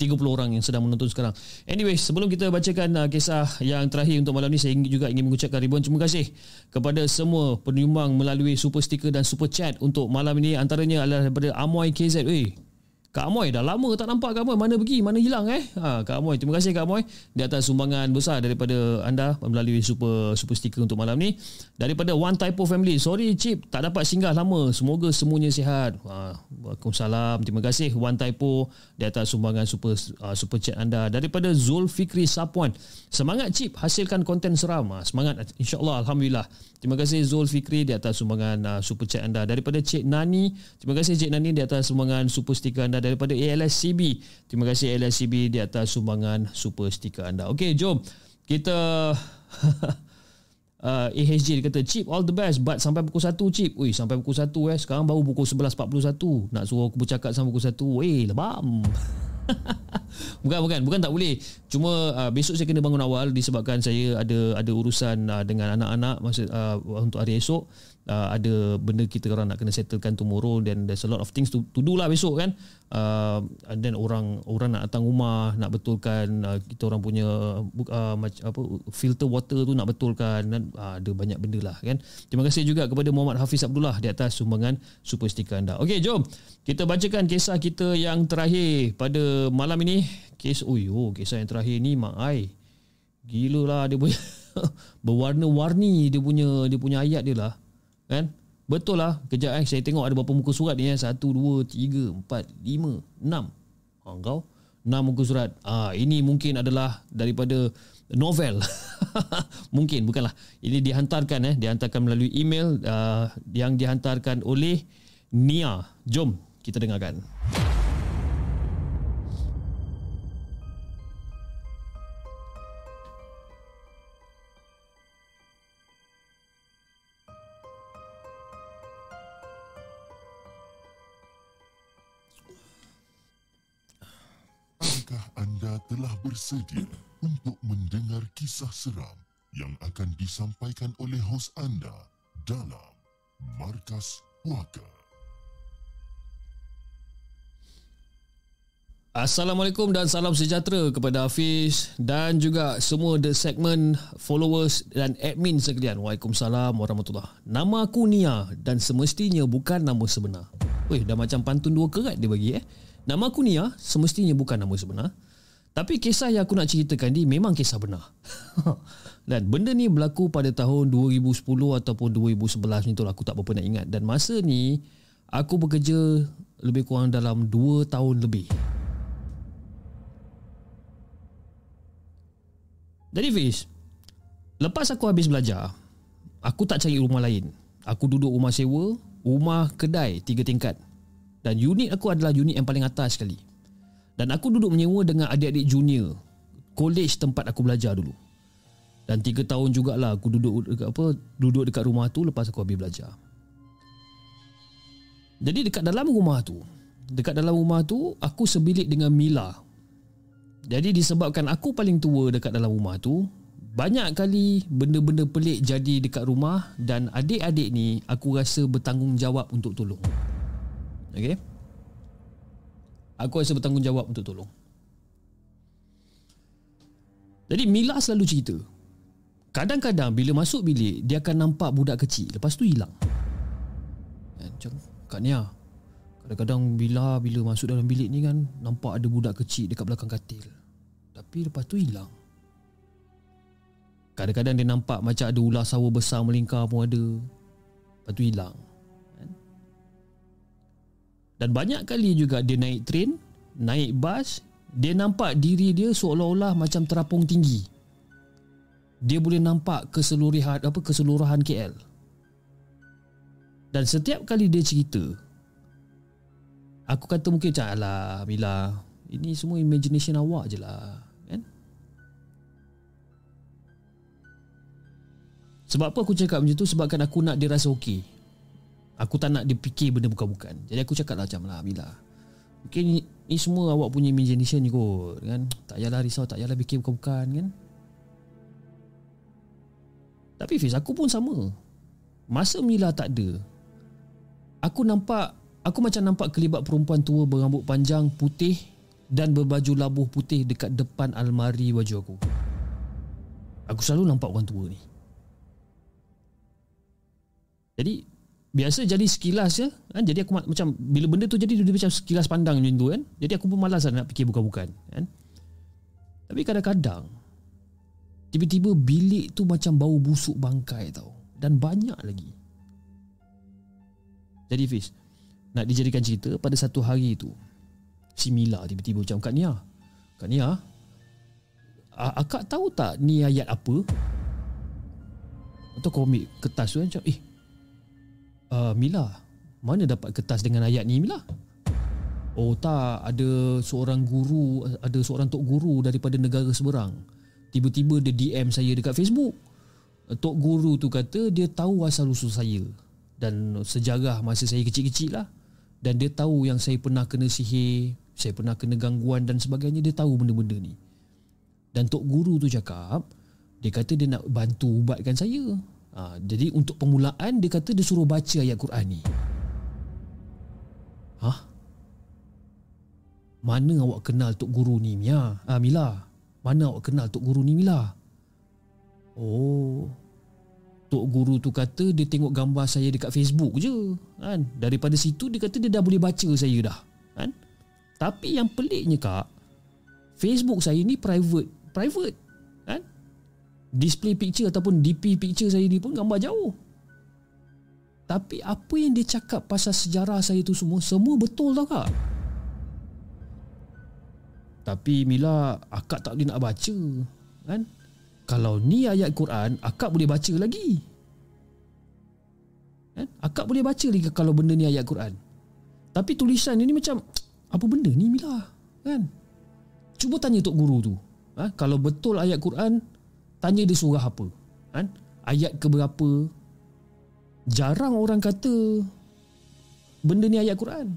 30 orang yang sedang menonton sekarang. Anyway, sebelum kita bacakan uh, kisah yang terakhir untuk malam ni, saya juga ingin mengucapkan ribuan terima kasih kepada semua penyumbang melalui super sticker dan super chat untuk malam ini. Antaranya adalah daripada Amoy KZ. Weh, Kak Amoy dah lama tak nampak Kak Amoy. Mana pergi mana hilang eh? Ha, Kak Amoy terima kasih Kak Amoy di atas sumbangan besar daripada anda melalui super super sticker untuk malam ni. Daripada One Typo Family. Sorry Chip tak dapat singgah lama. Semoga semuanya sihat. Ha, Waalaikumsalam. Terima kasih One Typo di atas sumbangan super uh, super chat anda. Daripada Zulfikri Sapuan. Semangat Chip hasilkan konten seram. Ha, semangat insyaAllah Alhamdulillah Terima kasih Zul Fikri di atas sumbangan uh, super chat anda daripada Cik Nani. Terima kasih Cik Nani di atas sumbangan super stiker anda daripada ALSCB. Terima kasih ALSCB di atas sumbangan super stiker anda. Okey, jom kita uh, AHJ dia kata Chip all the best but sampai pukul 1 Chip. Ui, sampai pukul 1 eh. Sekarang baru pukul 11.41. Nak suruh aku bercakap sampai pukul 1. Eh, lebam. bukan bukan. Bukan tak boleh. Cuma uh, besok saya kena bangun awal disebabkan saya ada ada urusan uh, dengan anak-anak masa uh, untuk hari esok uh, ada benda kita orang nak kena settlekan tomorrow dan there's a lot of things to, to do lah besok kan? Uh, dan orang orang nak datang rumah nak betulkan uh, kita orang punya uh, apa filter water tu nak betulkan dan uh, ada banyak benda lah kan? Terima kasih juga kepada Muhammad Hafiz Abdullah di atas sumbangan super stiker anda. Okey jom. Kita bacakan kisah kita yang terakhir pada malam ini. Kes oh yo kisah yang terakhir ni mak ai. Gila lah dia punya berwarna-warni dia punya dia punya ayat dia lah kan? Betul lah. Kejap eh. Saya tengok ada berapa muka surat ni eh. Satu dua tiga empat lima enam. Ha, kau? Enam muka surat. Ah ini mungkin adalah daripada novel. Mungkin bukanlah. Ini dihantarkan eh. Dihantarkan melalui email uh, yang dihantarkan oleh Nia. Jom kita dengarkan telah bersedia untuk mendengar kisah seram yang akan disampaikan oleh hos anda dalam Markas Puaka. Assalamualaikum dan salam sejahtera kepada Hafiz dan juga semua the segment followers dan admin sekalian. Waalaikumsalam warahmatullahi Nama aku Nia dan semestinya bukan nama sebenar. Weh, dah macam pantun dua kerat dia bagi eh. Nama aku Nia semestinya bukan nama sebenar. Tapi kisah yang aku nak ceritakan ni memang kisah benar. Dan benda ni berlaku pada tahun 2010 ataupun 2011 ni tu aku tak berapa nak ingat. Dan masa ni aku bekerja lebih kurang dalam 2 tahun lebih. Jadi Fiz Lepas aku habis belajar Aku tak cari rumah lain Aku duduk rumah sewa Rumah kedai tiga tingkat Dan unit aku adalah unit yang paling atas sekali. Dan aku duduk menyewa dengan adik-adik junior College tempat aku belajar dulu. Dan tiga tahun jugalah aku duduk dekat apa Duduk dekat rumah tu lepas aku habis belajar. Jadi dekat dalam rumah tu Dekat dalam rumah tu Aku sebilik dengan Mila. Jadi disebabkan aku paling tua dekat dalam rumah tu banyak kali benda-benda pelik jadi dekat rumah dan adik-adik ni aku rasa bertanggungjawab untuk tolong. Okey. Aku rasa bertanggungjawab untuk tolong. Jadi Mila selalu cerita. Kadang-kadang bila masuk bilik dia akan nampak budak kecil lepas tu hilang. Eh, macam Kak Nia. Kadang-kadang bila bila masuk dalam bilik ni kan nampak ada budak kecil dekat belakang katil. Tapi lepas tu hilang. Kadang-kadang dia nampak macam ada ular sawa besar melingkar pun ada. Lepas tu hilang. Kan? Dan banyak kali juga dia naik train, naik bas, dia nampak diri dia seolah-olah macam terapung tinggi. Dia boleh nampak keseluruhan apa keseluruhan KL. Dan setiap kali dia cerita, aku kata mungkin macam alah Mila, ini semua imagination awak je lah. Sebab apa aku cakap macam tu Sebabkan aku nak dia rasa okey Aku tak nak dia fikir benda bukan-bukan. Jadi aku cakap lah macam lah Bila Mungkin ni, ni semua awak punya imagination ni kot kan? Tak payahlah risau Tak payahlah fikir bukan-bukan kan? Tapi Fiz aku pun sama. Masa Mila tak ada Aku nampak Aku macam nampak kelibat perempuan tua berambut panjang putih Dan berbaju labuh putih dekat depan almari baju aku. Aku selalu nampak orang tua ni. Jadi biasa jadi sekilas je kan? Jadi aku macam bila benda tu jadi dia macam sekilas pandang macam tu kan? Jadi aku pun malas lah nak fikir bukan-bukan kan? Tapi kadang-kadang tiba-tiba bilik tu macam bau busuk bangkai tau. Dan banyak lagi. Jadi Fiz nak dijadikan cerita pada satu hari tu si Mila tiba-tiba macam Kak Nia Kak Nia akak tahu tak ni ayat apa? Atau kau kertas tu kan macam eh uh, Mila mana dapat kertas dengan ayat ni Mila? Oh tak ada seorang guru ada seorang tok guru daripada negara seberang. Tiba-tiba dia DM saya dekat Facebook. Tok guru tu kata dia tahu asal usul saya dan sejarah masa saya kecil-kecil lah. Dan dia tahu yang saya pernah kena sihir saya pernah kena gangguan dan sebagainya. Dia tahu benda-benda ni. Dan tok guru tu cakap dia kata dia nak bantu ubatkan saya Ha, jadi untuk permulaan dia kata dia suruh baca ayat Quran ni. Hah? Mana awak kenal tok guru ni Mia? Ah Mila. Mana awak kenal tok guru ni Mila? Oh. Tok guru tu kata dia tengok gambar saya dekat Facebook je, kan? Daripada situ dia kata dia dah boleh baca saya dah, kan? Tapi yang peliknya kak, Facebook saya ni private, private display picture ataupun DP picture saya ni pun gambar jauh. Tapi apa yang dia cakap pasal sejarah saya tu semua, semua betul tau kak. Tapi Mila, akak tak boleh nak baca. Kan? Kalau ni ayat Quran, akak boleh baca lagi. Kan? Akak boleh baca lagi kalau benda ni ayat Quran. Tapi tulisan ni macam, apa benda ni Mila? Kan? Cuba tanya Tok Guru tu. Ha? Kalau betul ayat Quran, Tanya dia surah apa. Kan? Ayat ke berapa Jarang orang kata Benda ni ayat Quran.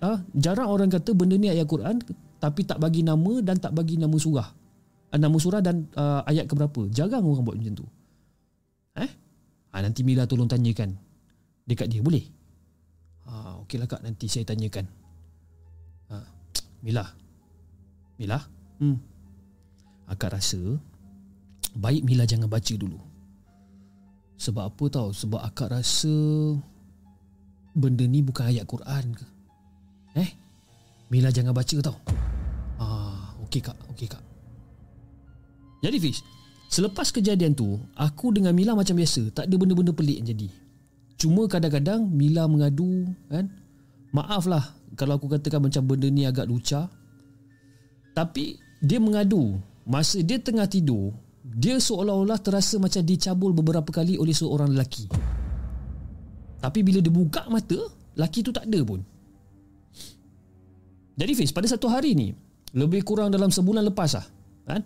Ha? Jarang orang kata benda ni ayat Quran Tapi tak bagi nama dan tak bagi nama surah. Ha, Nama surah dan uh, ayat ke berapa Jarang orang buat macam tu. Eh? Ha, nanti Mila tolong tanyakan Dekat dia. Boleh? Ha, Okey lah kak. Nanti saya tanyakan. Ha, Mila. Mila? Hmm. Akak rasa Baik Mila jangan baca dulu. Sebab apa tahu Sebab akak rasa Benda ni bukan ayat Quran ke? Eh? Mila jangan baca tau? Ah, Okey kak Okey kak. Jadi Fiz Selepas kejadian tu Aku dengan Mila macam biasa Tak ada benda-benda pelik yang jadi. Cuma kadang-kadang Mila mengadu kan? Maaf lah Kalau aku katakan macam benda ni agak lucah. Tapi Dia mengadu. Masa dia tengah tidur dia seolah-olah terasa macam dicabul beberapa kali oleh seorang lelaki. Tapi bila dia buka mata, lelaki tu tak ada pun. Jadi Fiz, pada satu hari ni, lebih kurang dalam sebulan lepas lah, kan?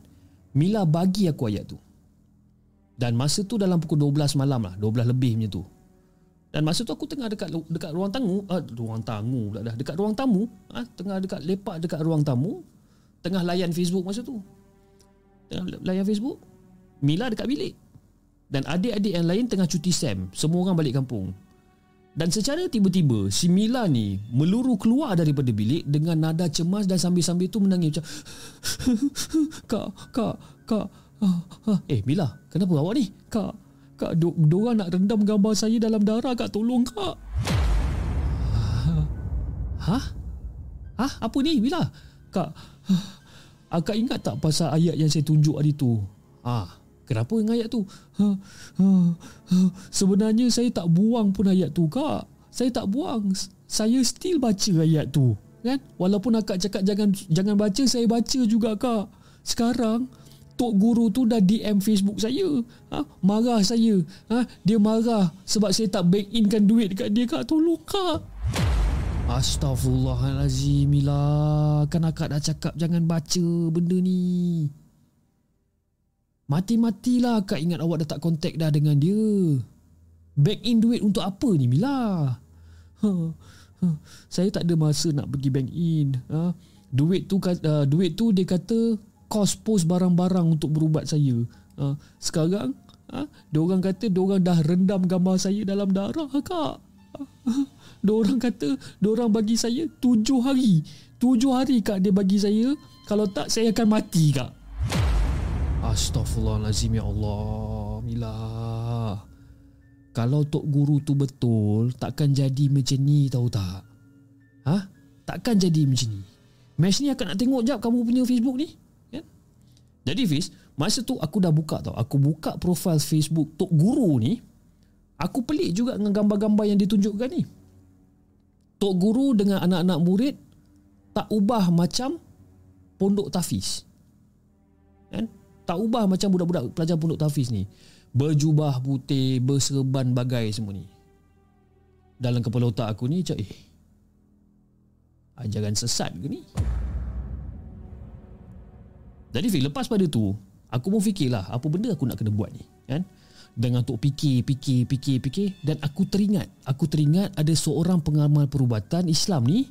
Mila bagi aku ayat tu. Dan masa tu dalam pukul 12 malam lah, 12 lebih macam tu. Dan masa tu aku tengah dekat dekat ruang tamu, uh, ruang tamu pula dah, dekat ruang tamu, uh, tengah dekat lepak dekat ruang tamu, tengah layan Facebook masa tu. Tengah layan Facebook, Mila dekat bilik. Dan adik-adik yang lain tengah cuti SEM, semua orang balik kampung. Dan secara tiba-tiba si Mila ni meluru keluar daripada bilik dengan nada cemas dan sambil-sambil tu menangis macam Kak, kak, kak. Ah, ah. Eh Mila, kenapa awak ni? Kak, kak, do, diorang nak rendam gambar saya dalam darah kak, tolong kak. Hah? Hah? Apa ni Mila? Kak, akak ingat tak pasal ayat yang saya tunjuk hari tu? Ah, Kenapa dengan ayat tu? Ha, ha, ha. Sebenarnya saya tak buang pun ayat tu kak. Saya tak buang. Saya still baca ayat tu. Kan? Walaupun akak cakap jangan jangan baca, saya baca juga kak. Sekarang, Tok Guru tu dah DM Facebook saya. Ha? Marah saya. Ha? Dia marah sebab saya tak back inkan duit dekat dia kak. Tolong kak. Astaghfirullahalazim Mila Kan akak dah cakap jangan baca benda ni Mati-matilah akak ingat awak dah tak kontak dah dengan dia. Back in duit untuk apa ni Mila? Ha, ha, saya tak ada masa nak pergi bank in. Ha, duit tu uh, duit tu dia kata kos pos barang-barang untuk berubat saya. Sekarang dia orang kata dia orang dah rendam gambar saya dalam darah kak. Dia orang kata dia orang bagi saya tujuh hari. Tujuh hari kak dia bagi saya. Kalau tak saya akan mati kak. Astaghfirullahalazim ya Allah. Mila. Kalau tok guru tu betul, takkan jadi macam ni tahu tak? Ha? Takkan jadi macam ni. Mesh ni akan nak tengok jap kamu punya Facebook ni. Ya? Jadi Fiz, masa tu aku dah buka tau. Aku buka profil Facebook tok guru ni. Aku pelik juga dengan gambar-gambar yang ditunjukkan ni. Tok guru dengan anak-anak murid tak ubah macam pondok tafiz. Tak ubah macam budak-budak pelajar pondok tafiz ni. Berjubah putih berserban bagai semua ni. Dalam kepala otak aku ni cak eh ajaran sesat ke ni? Jadi Fik, lepas pada tu aku pun fikirlah apa benda aku nak kena buat ni kan? Dengan tok fikir fikir fikir fikir dan aku teringat aku teringat ada seorang pengamal perubatan Islam ni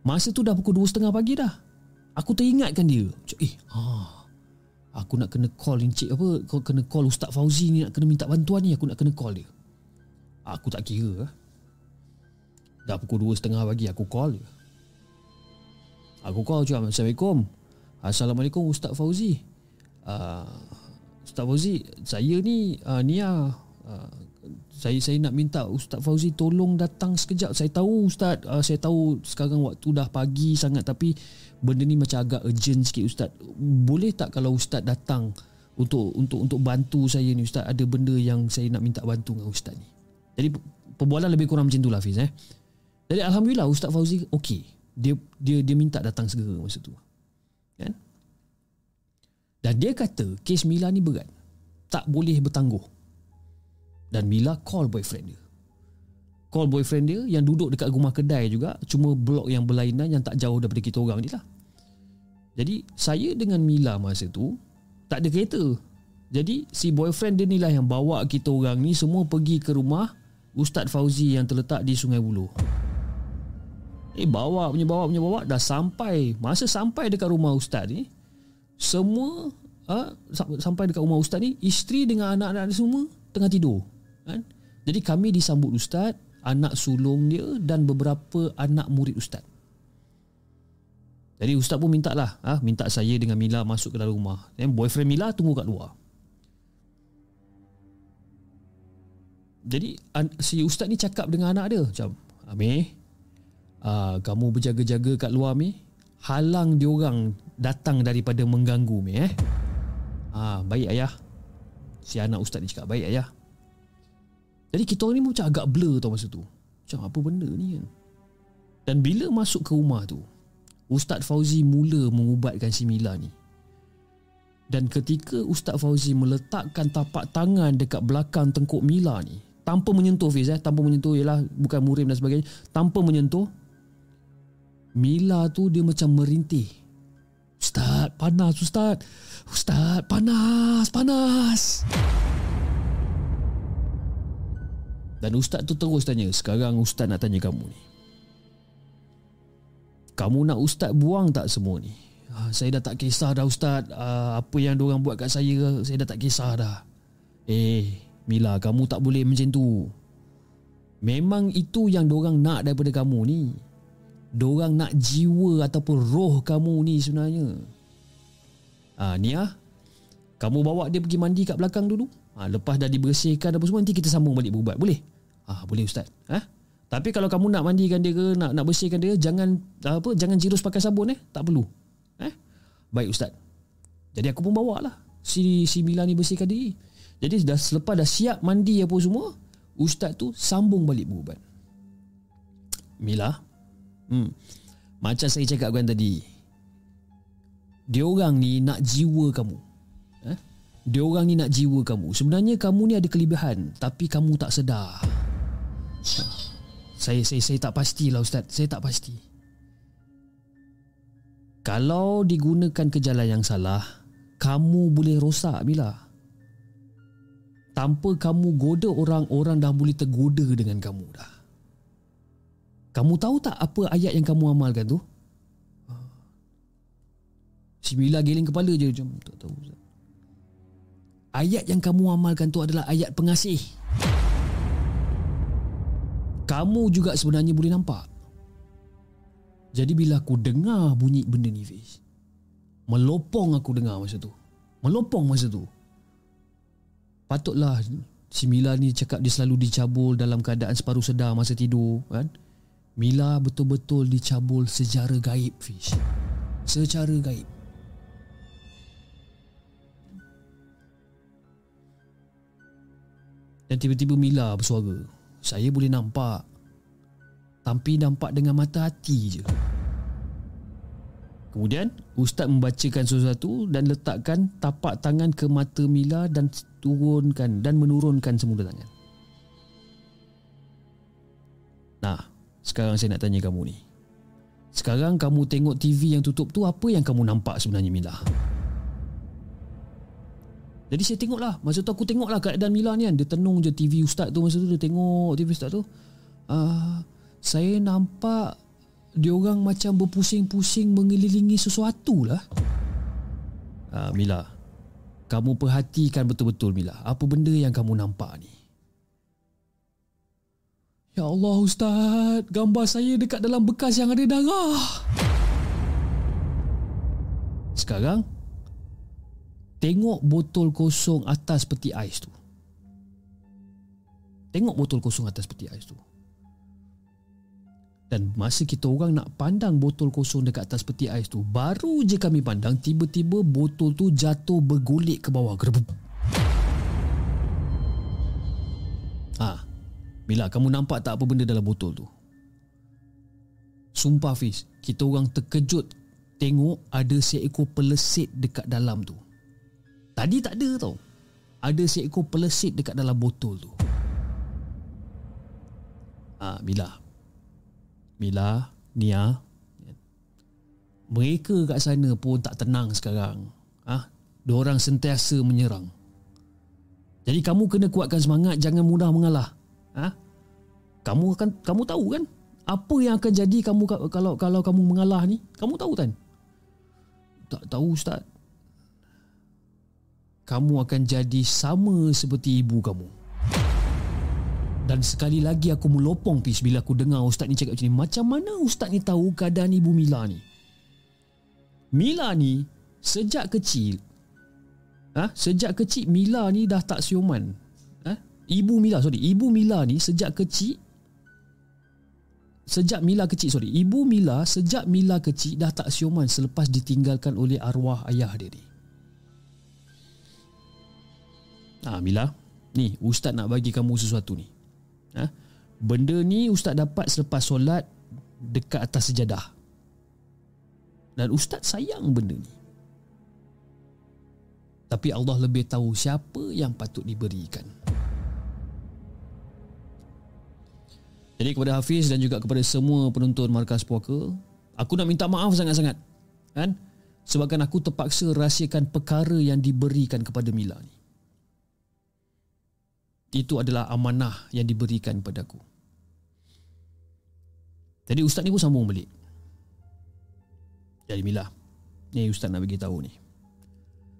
masa tu dah pukul 2.30 pagi dah. Aku teringatkan dia. Cak eh ah Aku nak kena call encik apa Kau kena call Ustaz Fauzi ni Nak kena minta bantuan ni Aku nak kena call dia. Aku tak kira Dah pukul 2.30 pagi Aku call dia. Aku call cakap Assalamualaikum. Assalamualaikum Ustaz Fauzi. Uh, Ustaz Fauzi Saya ni uh, Nia saya saya nak minta Ustaz Fauzi tolong datang sekejap. Saya tahu Ustaz, uh, saya tahu sekarang waktu dah pagi sangat tapi benda ni macam agak urgent sikit ustaz. Boleh tak kalau ustaz datang untuk untuk untuk bantu saya ni ustaz ada benda yang saya nak minta bantu dengan ustaz ni. Jadi perbualan lebih kurang macam itulah Fiz eh. Jadi alhamdulillah ustaz Fauzi okey. Dia dia dia minta datang segera masa tu. Kan? Dan dia kata kes Mila ni berat. Tak boleh bertangguh. Dan Mila call boyfriend dia. Call boyfriend dia yang duduk dekat rumah kedai juga cuma blok yang berlainan yang tak jauh daripada kita orang ni lah. Jadi saya dengan Mila masa tu tak ada kereta. Jadi si boyfriend dia ni lah yang bawa kita orang ni semua pergi ke rumah Ustaz Fauzi yang terletak di Sungai Buloh. Eh bawa punya bawa punya bawa dah sampai. Masa sampai dekat rumah ustaz ni semua ha, sampai dekat rumah ustaz ni isteri dengan anak-anak semua tengah tidur kan. Jadi kami disambut ustaz, anak sulung dia dan beberapa anak murid ustaz. Jadi ustaz pun minta lah ha, Minta saya dengan Mila masuk ke dalam rumah Dan boyfriend Mila tunggu kat luar Jadi si ustaz ni cakap dengan anak dia Macam Amir uh, Kamu berjaga-jaga kat luar Amir Halang diorang datang daripada mengganggu Amir eh? uh, Baik ayah Si anak ustaz ni cakap Baik ayah Jadi kita orang ni macam agak blur tau masa tu Macam apa benda ni kan Dan bila masuk ke rumah tu Ustaz Fauzi mula mengubatkan si Mila ni. Dan ketika Ustaz Fauzi meletakkan tapak tangan dekat belakang tengkuk Mila ni, tanpa menyentuh Fiz eh, tanpa menyentuh ialah bukan murim dan sebagainya, tanpa menyentuh Mila tu dia macam merintih. Ustaz, panas Ustaz. Ustaz, panas, panas. Dan Ustaz tu terus tanya, sekarang Ustaz nak tanya kamu ni. Kamu nak Ustaz buang tak semua ni? Ah, saya dah tak kisah dah Ustaz uh, Apa yang diorang buat kat saya Saya dah tak kisah dah. Eh Mila kamu tak boleh macam tu. Memang itu yang diorang nak daripada kamu ni. Diorang nak jiwa ataupun roh kamu ni sebenarnya. Ah Ni ah Kamu bawa dia pergi mandi kat belakang dulu ha, Lepas dah dibersihkan apa semua Nanti kita sambung balik berubat Boleh? Ah Boleh Ustaz ha? Tapi kalau kamu nak mandikan dia ke Nak, nak bersihkan dia Jangan apa Jangan jirus pakai sabun eh Tak perlu Eh? Baik Ustaz. Jadi aku pun bawa lah si, si Mila ni bersihkan diri. Jadi dah selepas dah siap mandi apa semua, Ustaz tu sambung balik berubat. Mila, hmm, macam saya cakap kan tadi, dia orang ni nak jiwa kamu. Dia orang ni nak jiwa kamu. Sebenarnya kamu ni ada kelebihan, tapi kamu tak sedar. Saya saya saya tak pastilah Ustaz. Saya tak pasti. Kalau digunakan ke jalan yang salah, kamu boleh rosak bila. Tanpa kamu goda orang, orang dah boleh tergoda dengan kamu dah. Kamu tahu tak apa ayat yang kamu amalkan tu? Si Mila kepala je macam tak tahu. Ayat yang kamu amalkan tu adalah ayat pengasih. Kamu juga sebenarnya boleh nampak. Jadi bila aku dengar bunyi benda ni Fiz Melopong aku dengar masa tu. Melopong masa tu. Patutlah si Mila ni cakap dia selalu dicabul dalam keadaan separuh sedar masa tidur kan? Mila betul-betul dicabul secara gaib Fiz. Secara gaib Dan tiba-tiba Mila bersuara Saya boleh nampak tapi nampak dengan mata hati je. Kemudian ustaz membacakan sesuatu dan letakkan tapak tangan ke mata Mila dan turunkan dan menurunkan semula tangan. Nah, sekarang saya nak tanya kamu ni. Sekarang kamu tengok TV yang tutup tu apa yang kamu nampak sebenarnya Mila? Jadi saya tengoklah Masa tu aku tengoklah keadaan Mila ni kan Dia tenung je TV ustaz tu Masa tu dia tengok TV ustaz tu uh, saya nampak dia orang macam berpusing-pusing mengelilingi sesuatu lah. Ha, Mila, kamu perhatikan betul-betul Mila. Apa benda yang kamu nampak ni? Ya Allah Ustaz, gambar saya dekat dalam bekas yang ada darah. Sekarang, tengok botol kosong atas peti ais tu. Tengok botol kosong atas peti ais tu. Dan masa kita orang nak pandang botol kosong dekat atas peti ais tu Baru je kami pandang Tiba-tiba botol tu jatuh bergolek ke bawah Gerbuk Ha, Bila kamu nampak tak apa benda dalam botol tu? Sumpah Fiz Kita orang terkejut Tengok ada seekor pelesit dekat dalam tu Tadi tak ada tau. Ada seekor pelesit dekat dalam botol tu. Ah, ha, Bila Mila, Nia. Mereka kat sana pun tak tenang sekarang. Ah, ha? orang sentiasa menyerang. Jadi kamu kena kuatkan semangat Jangan mudah mengalah. Ha? Kamu akan kamu tahu kan? Apa yang akan jadi kamu kalau kalau kamu mengalah ni? Kamu tahu kan? Tak tahu Ustaz Kamu akan jadi sama seperti ibu kamu dan sekali lagi aku melopong pis bila aku dengar ustaz ni cakap macam ni. Macam mana ustaz ni tahu keadaan ibu Mila ni? Mila ni sejak kecil ha? sejak kecil Mila ni dah tak siuman. Ha? Ibu Mila, sorry. Ibu Mila ni sejak kecil Sejak Mila kecil, sorry. Ibu Mila sejak Mila kecil dah tak siuman selepas ditinggalkan oleh arwah ayah dia ni. Ah, Mila, ni ustaz nak bagi kamu sesuatu ni. Ha? Benda ni ustaz dapat selepas solat dekat atas sejadah. Dan ustaz sayang benda ni. Tapi Allah lebih tahu siapa yang patut diberikan. Jadi kepada Hafiz dan juga kepada semua penonton Markas Puaka, aku nak minta maaf sangat-sangat. Kan? Sebabkan aku terpaksa rahsiakan perkara yang diberikan kepada Mila ni. Itu adalah amanah yang diberikan kepada aku. Jadi ustaz ni pun sambung balik. Jadi Mila, ni ustaz nak bagi tahu ni.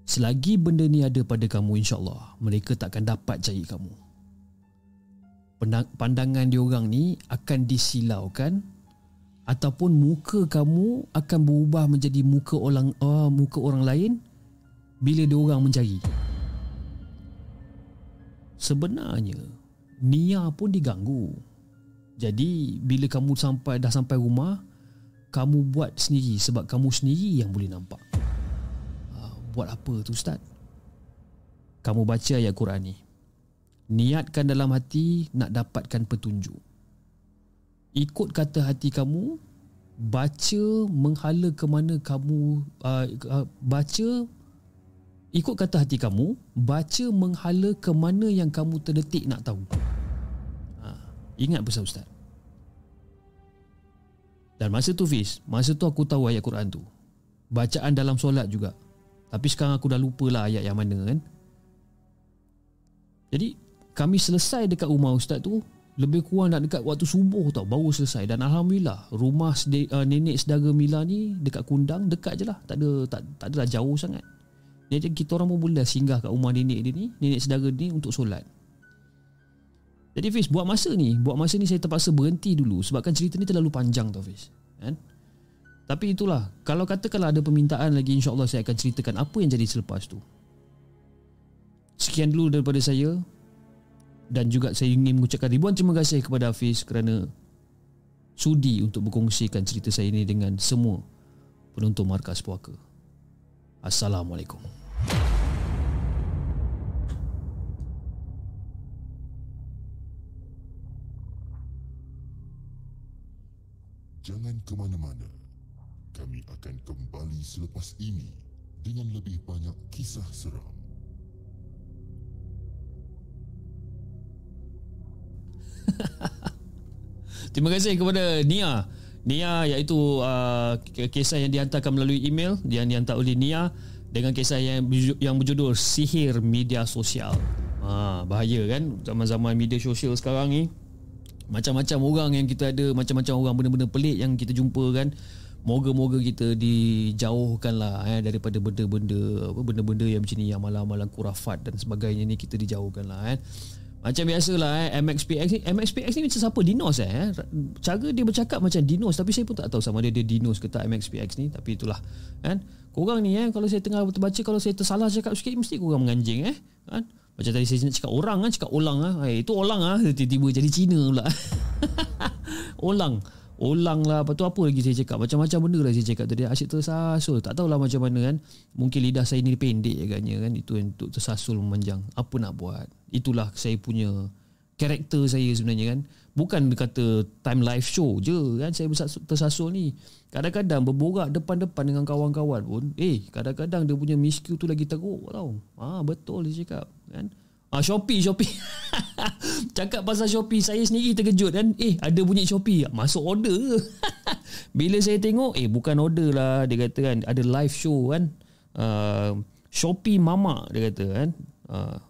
Selagi benda ni ada pada kamu insya-Allah, mereka tak akan dapat cari kamu pandangan dia orang ni akan disilaukan ataupun muka kamu akan berubah menjadi muka orang uh, muka orang lain bila dia orang mencari. Sebenarnya Nia pun diganggu. Jadi bila kamu sampai dah sampai rumah, kamu buat sendiri sebab kamu sendiri yang boleh nampak. Uh, buat apa tu ustaz? Kamu baca ayat Quran ni. Niatkan dalam hati nak dapatkan petunjuk. Ikut kata hati kamu, baca menghala ke mana kamu uh, uh, baca ikut kata hati kamu, baca menghala ke mana yang kamu terdetik nak tahu. Ha, ingat pesan ustaz. Dan masa tu Fiz, masa tu aku tahu ayat Quran tu. Bacaan dalam solat juga. Tapi sekarang aku dah lupa lah ayat yang mana kan. Jadi kami selesai dekat rumah ustaz tu lebih kurang nak dekat waktu subuh tau baru selesai dan alhamdulillah rumah sedi, uh, nenek saudara Mila ni dekat Kundang dekat je lah tak ada tak, tak adalah jauh sangat jadi kita orang pun boleh singgah kat rumah nenek dia ni nenek saudara ni untuk solat. Jadi Fiz buat masa ni buat masa ni saya terpaksa berhenti dulu sebabkan cerita ni terlalu panjang tau Fiz kan? Tapi itulah kalau katakanlah ada permintaan lagi insyaAllah saya akan ceritakan apa yang jadi selepas tu. Sekian dulu daripada saya dan juga saya ingin mengucapkan ribuan terima kasih kepada Hafiz kerana sudi untuk berkongsikan cerita saya ini dengan semua penonton Markas Puaka. Assalamualaikum. Jangan ke mana-mana. Kami akan kembali selepas ini dengan lebih banyak kisah seram. Terima kasih kepada Nia. Nia iaitu uh, kisah yang dihantarkan melalui email yang dihantar oleh Nia dengan kisah yang yang berjudul Sihir Media Sosial. Ha, bahaya kan zaman-zaman media sosial sekarang ni. Macam-macam orang yang kita ada, macam-macam orang benda-benda pelik yang kita jumpa kan. Moga-moga kita dijauhkan lah eh, daripada benda-benda apa benda-benda yang macam ni yang malam-malam kurafat dan sebagainya ni kita dijauhkan lah eh. Macam biasalah eh MXPX ni MXPX ni macam siapa? Dinos eh cara dia bercakap macam Dinos tapi saya pun tak tahu sama dia dia Dinos ke tak MXPX ni tapi itulah kan? Korang ni eh kalau saya tengah terbaca kalau saya tersalah cakap sikit mesti korang menganjing eh kan? Macam tadi saya cakap orang kan cakap ulang ah eh, itu ulang ah tiba-tiba jadi Cina pula. Ulang Ulang lah. Lepas tu apa lagi saya cakap? Macam-macam benda lah saya cakap tadi. Asyik tersasul. Tak tahulah macam mana kan. Mungkin lidah saya ni pendek agaknya kan. Itu untuk tersasul memanjang. Apa nak buat? Itulah saya punya Karakter saya sebenarnya kan. Bukan kata Time live show je kan Saya tersasul ni. Kadang-kadang berborak depan-depan Dengan kawan-kawan pun Eh kadang-kadang dia punya misku tu lagi teruk tau. Ah Betul dia cakap kan Ah Shopee Shopee. Cakap pasal Shopee saya sendiri terkejut kan. Eh ada bunyi Shopee. Masuk order Bila saya tengok eh bukan order lah dia kata kan ada live show kan. Uh, Shopee Mama dia kata kan. Uh,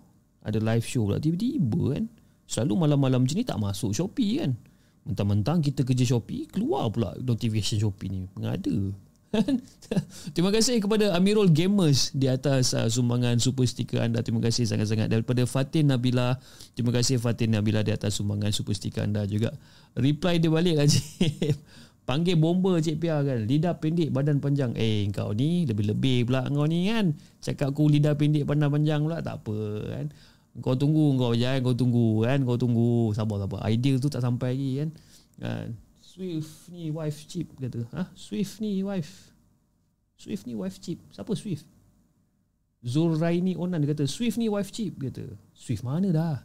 ada live show lah tiba-tiba kan. Selalu malam-malam macam ni tak masuk Shopee kan. Mentang-mentang kita kerja Shopee keluar pula notification Shopee ni. Mengada. Terima kasih kepada Amirul Gamers di atas uh, sumbangan super sticker anda. Terima kasih sangat-sangat daripada Fatin Nabila. Terima kasih Fatin Nabila di atas sumbangan super sticker anda juga. Reply dia balik lah Cik. Panggil bomba Cik Pia kan. Lidah pendek badan panjang. Eh kau ni lebih-lebih pula kau ni kan. Cakap aku lidah pendek badan panjang pula tak apa kan. Kau tunggu kau jangan kau tunggu kan. Kau tunggu sabar sabar. Idea tu tak sampai lagi kan. Kan. Swift ni wife chip kata. Ha? Swift ni wife. Swift ni wife chip. Siapa Swift? Zulraini Onan dia kata Swift ni wife chip kata. Swift mana dah?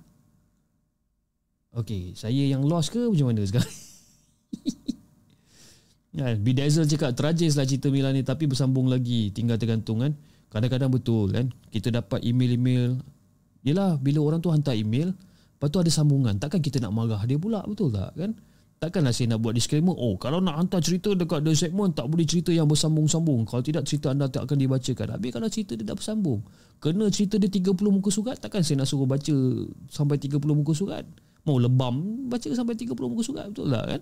Okay, saya yang lost ke macam mana sekarang? ya, Bidazzle cakap tragis lah cerita Mila ni tapi bersambung lagi tinggal tergantung kan. Kadang-kadang betul kan Kita dapat email-email Yelah bila orang tu hantar email Lepas tu ada sambungan Takkan kita nak marah dia pula Betul tak kan Takkanlah saya nak buat disclaimer? Oh kalau nak hantar cerita dekat The Segment Tak boleh cerita yang bersambung-sambung. Kalau tidak cerita anda tak akan dibacakan. Habis kalau cerita dia tak bersambung Kena cerita dia 30 muka surat Takkan saya nak suruh baca Sampai 30 muka surat? Mau lebam Baca sampai 30 muka surat Betul tak kan?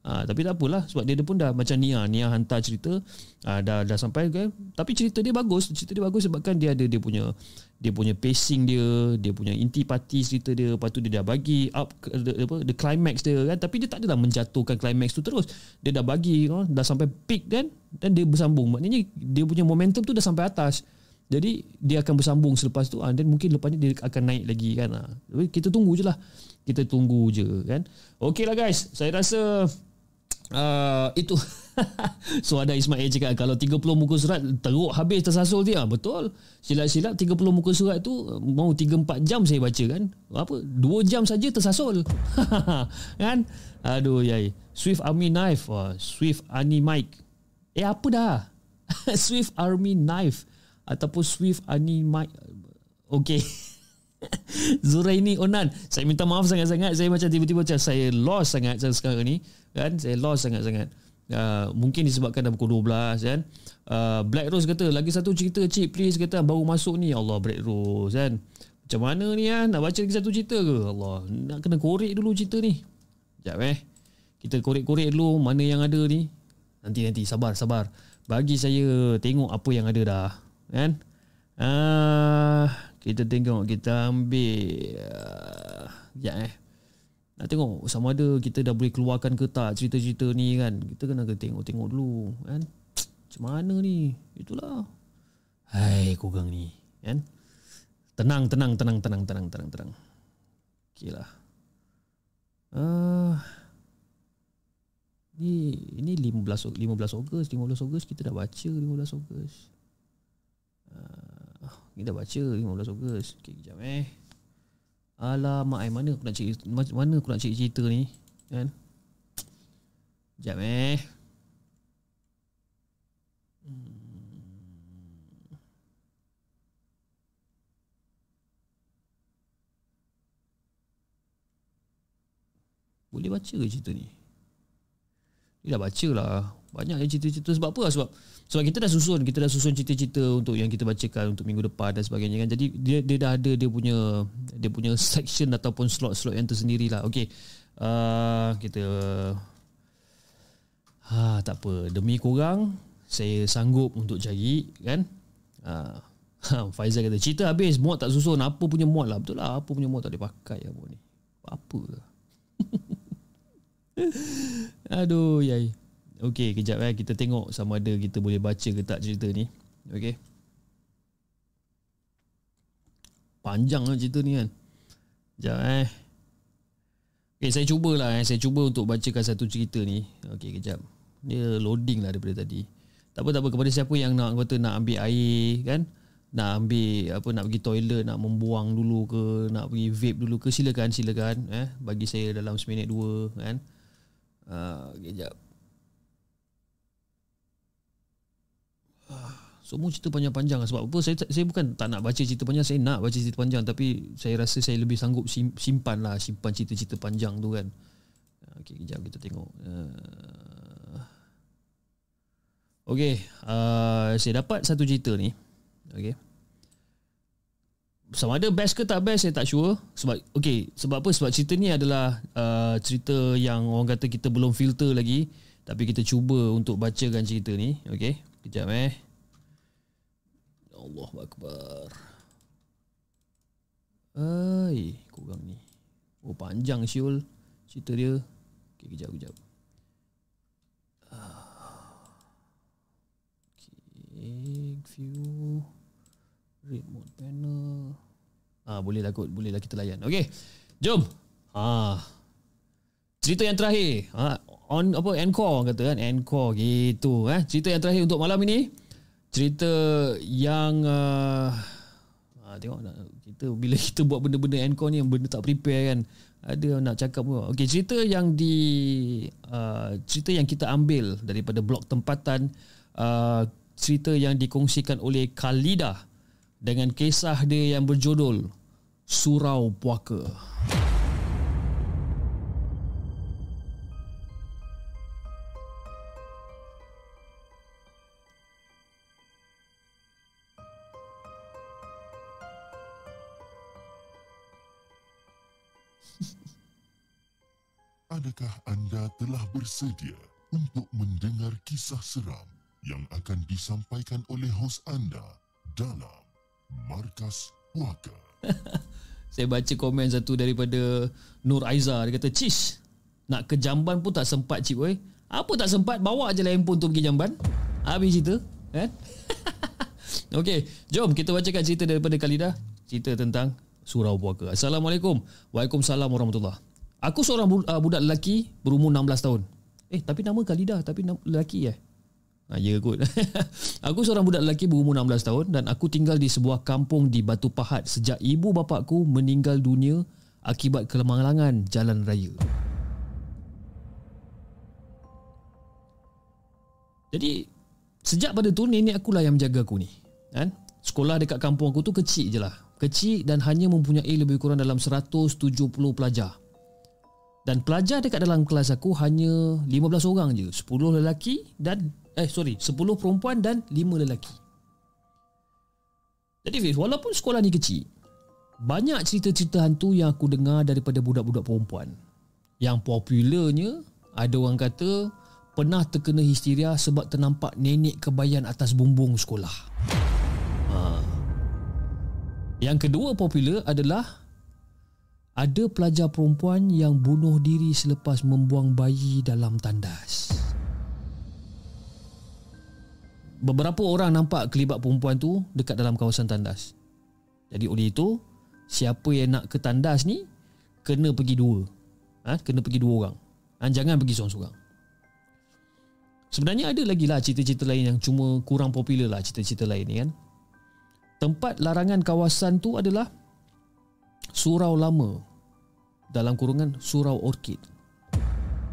Ha, tapi tak apalah sebab dia pun dah macam Nia Nia hantar cerita. Ha, dah dah sampai kan? Tapi cerita dia bagus. Cerita dia bagus sebab kan dia ada dia punya dia punya pacing dia dia punya inti parti cerita dia lepas tu dia dah bagi up the, apa the climax dia kan. Tapi dia tak adalah menjatuhkan climax tu terus. Dia dah bagi you know, dah sampai peak kan dan dia bersambung. Maknanya dia punya momentum tu dah sampai atas. Jadi dia akan bersambung selepas tu. Dan mungkin lepas ni dia akan naik lagi kan. Ha. kita tunggu je lah. Kita tunggu je kan. Okey lah guys saya rasa uh, itu. So ada Ismail cakap kalau 30 muka surat teruk habis tersasul dia. Betul. Silap-silap 30 muka surat tu mau 3-4 jam saya baca kan? Apa? 2 jam saja tersasul. Kan? Aduh yai. Swift Army Knife. Wah, Swift Army Mic eh apa dah? Swift Army Knife ataupun Swift Army Mic okay Zuraini Onan. Saya minta maaf sangat-sangat. Saya macam tiba-tiba macam Saya lost sangat sekarang ni kan? Saya lost sangat-sangat. Uh, mungkin disebabkan dah pukul 12 kan? Uh, Black Rose kata lagi satu cerita cik please kata baru masuk ni. Allah Black Rose kan? Macam mana ni kan nak baca lagi satu cerita ke? Allah nak kena korek dulu cerita ni. Sekejap eh. Kita korek-korek dulu mana yang ada ni. Nanti-nanti sabar sabar. Bagi saya tengok apa yang ada dah kan? Uh, kita tengok kita ambil. Uh, sekejap eh nak tengok sama ada kita dah boleh keluarkan ke tak cerita-cerita ni kan. Kita kena kena tengok-tengok dulu kan. Macam mana ni? Itulah. Hai kurang ni kan. Tenang, tenang, tenang, tenang, tenang, tenang, tenang. Okey lah. Uh, ni ini 15 15 Ogos, 15 Ogos kita dah baca 15 Ogos. Uh, kita dah baca 15 Ogos. Okey, kejap eh. Alamak, eh, mana aku nak cari mana aku nak cari cerita ni? Kan? Jap eh. Boleh baca ke cerita ni? Dia dah baca lah Banyak cerita-cerita Sebab apa? Sebab sebab kita dah susun Kita dah susun cerita-cerita Untuk yang kita bacakan Untuk minggu depan dan sebagainya kan. Jadi dia, dia dah ada Dia punya Dia punya section Ataupun slot-slot yang tersendiri lah. Okay uh, Kita ha, Tak apa. Demi korang Saya sanggup untuk cari Kan? Uh, Faizal kata Cerita habis Mod tak susun. Apa punya mod lah? Betul lah Apa punya mod tak boleh pakai Apa ni? Apa Aduh yai Okey, kejap eh kita tengok sama ada kita boleh baca ke tak cerita ni. Okey. Panjang lah cerita ni kan. Kejap eh. Okey, saya cubalah eh. Saya cuba untuk bacakan satu cerita ni. Okey, kejap. Dia loading lah daripada tadi. Tak apa, tak apa. Kepada siapa yang nak kata nak ambil air kan. Nak ambil apa nak pergi toilet, nak membuang dulu ke, nak pergi vape dulu ke, silakan, silakan. Eh, bagi saya dalam seminit dua kan. Uh, kejap. Semua cerita panjang-panjang. Sebab apa? Saya saya bukan tak nak baca cerita panjang. Saya nak baca cerita panjang. Tapi saya rasa saya lebih sanggup simpan lah simpan cerita-cerita panjang tu kan. Okey kejap kita tengok. Uh, Okey, uh, saya dapat satu cerita ni. Okey. Sama ada best ke tak best saya tak sure. Sebab okey sebab apa? Sebab cerita ni adalah uh, cerita yang orang kata kita belum filter lagi. Tapi kita cuba untuk bacakan cerita ni okey kejap eh Allah Akbar. Ai, kurang ni. Oh, panjang Syul cerita dia. Okey, kejap, kejap. Okay, view. Remote panel. Ah, boleh lah kot. Boleh lah kita layan. Okey, jom. Ah, cerita yang terakhir. Ah, on apa encore kata kan? Encore gitu eh. Cerita yang terakhir untuk malam ini. Cerita yang uh, uh, tengok nak kita bila kita buat benda-benda encore ni yang benda tak prepare kan? Ada nak cakap pun. Okey cerita yang di uh, cerita yang kita ambil daripada blog tempatan uh, cerita yang dikongsikan oleh Khalida dengan kisah dia yang berjudul Surau Puaka. Adakah anda telah bersedia untuk mendengar kisah seram yang akan disampaikan oleh hos anda dalam Markas Puaka? Saya baca komen satu daripada Nur Aiza. Dia kata, Cis, nak ke jamban pun tak sempat cik weh. Apa tak sempat, bawa je lah handphone tu pergi jamban. Habis cerita. Kan? Okey, jom kita bacakan cerita daripada Khalida. Cerita tentang Surau Puaka. Assalamualaikum. Waalaikumsalam warahmatullahi Aku seorang bu- uh, budak lelaki berumur 16 tahun. Eh, tapi nama Khalida, tapi nama lelaki eh? Ha, ya kot. aku seorang budak lelaki berumur 16 tahun dan aku tinggal di sebuah kampung di Batu Pahat sejak ibu bapakku meninggal dunia akibat kelemahangan jalan raya. Jadi, sejak pada tu nenek akulah yang menjaga aku ni. Kan? Sekolah dekat kampung aku tu kecil je lah. Kecil dan hanya mempunyai lebih kurang dalam 170 pelajar. Dan pelajar dekat dalam kelas aku hanya 15 orang je. 10 lelaki dan eh sorry, 10 perempuan dan 5 lelaki. Jadi Fiz, walaupun sekolah ni kecil, banyak cerita-cerita hantu yang aku dengar daripada budak-budak perempuan. Yang popularnya ada orang kata pernah terkena histeria sebab ternampak nenek kebayan atas bumbung sekolah. Ha. Yang kedua popular adalah ada pelajar perempuan yang bunuh diri selepas membuang bayi dalam tandas. Beberapa orang nampak kelibat perempuan tu dekat dalam kawasan tandas. Jadi oleh itu, siapa yang nak ke tandas ni kena pergi dua. Ha? kena pergi dua orang. Ha? jangan pergi seorang-seorang. Sebenarnya ada lagi lah cerita-cerita lain yang cuma kurang popular lah cerita-cerita lain ni kan. Tempat larangan kawasan tu adalah Surau Lama dalam kurungan Surau Orchid.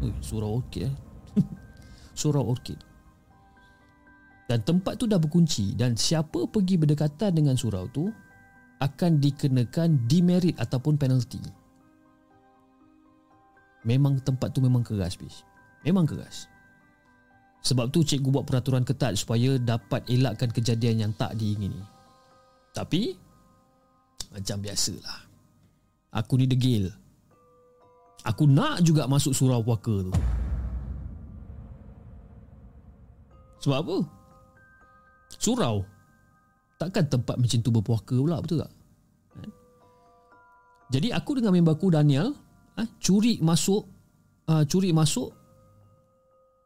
Ui, Surau Orchid eh. Surau Orchid. Dan tempat tu dah berkunci dan siapa pergi berdekatan dengan surau tu akan dikenakan demerit ataupun penalty. Memang tempat tu memang keras, bis. Memang keras. Sebab tu cikgu buat peraturan ketat supaya dapat elakkan kejadian yang tak diingini. Tapi macam biasalah. Aku ni degil. Aku nak juga masuk surau puaka tu. Sebab apa? Surau Takkan tempat macam tu berpuaka pula Betul tak? Kan? Jadi aku dengan member aku Daniel ha, Curi masuk uh, Curi masuk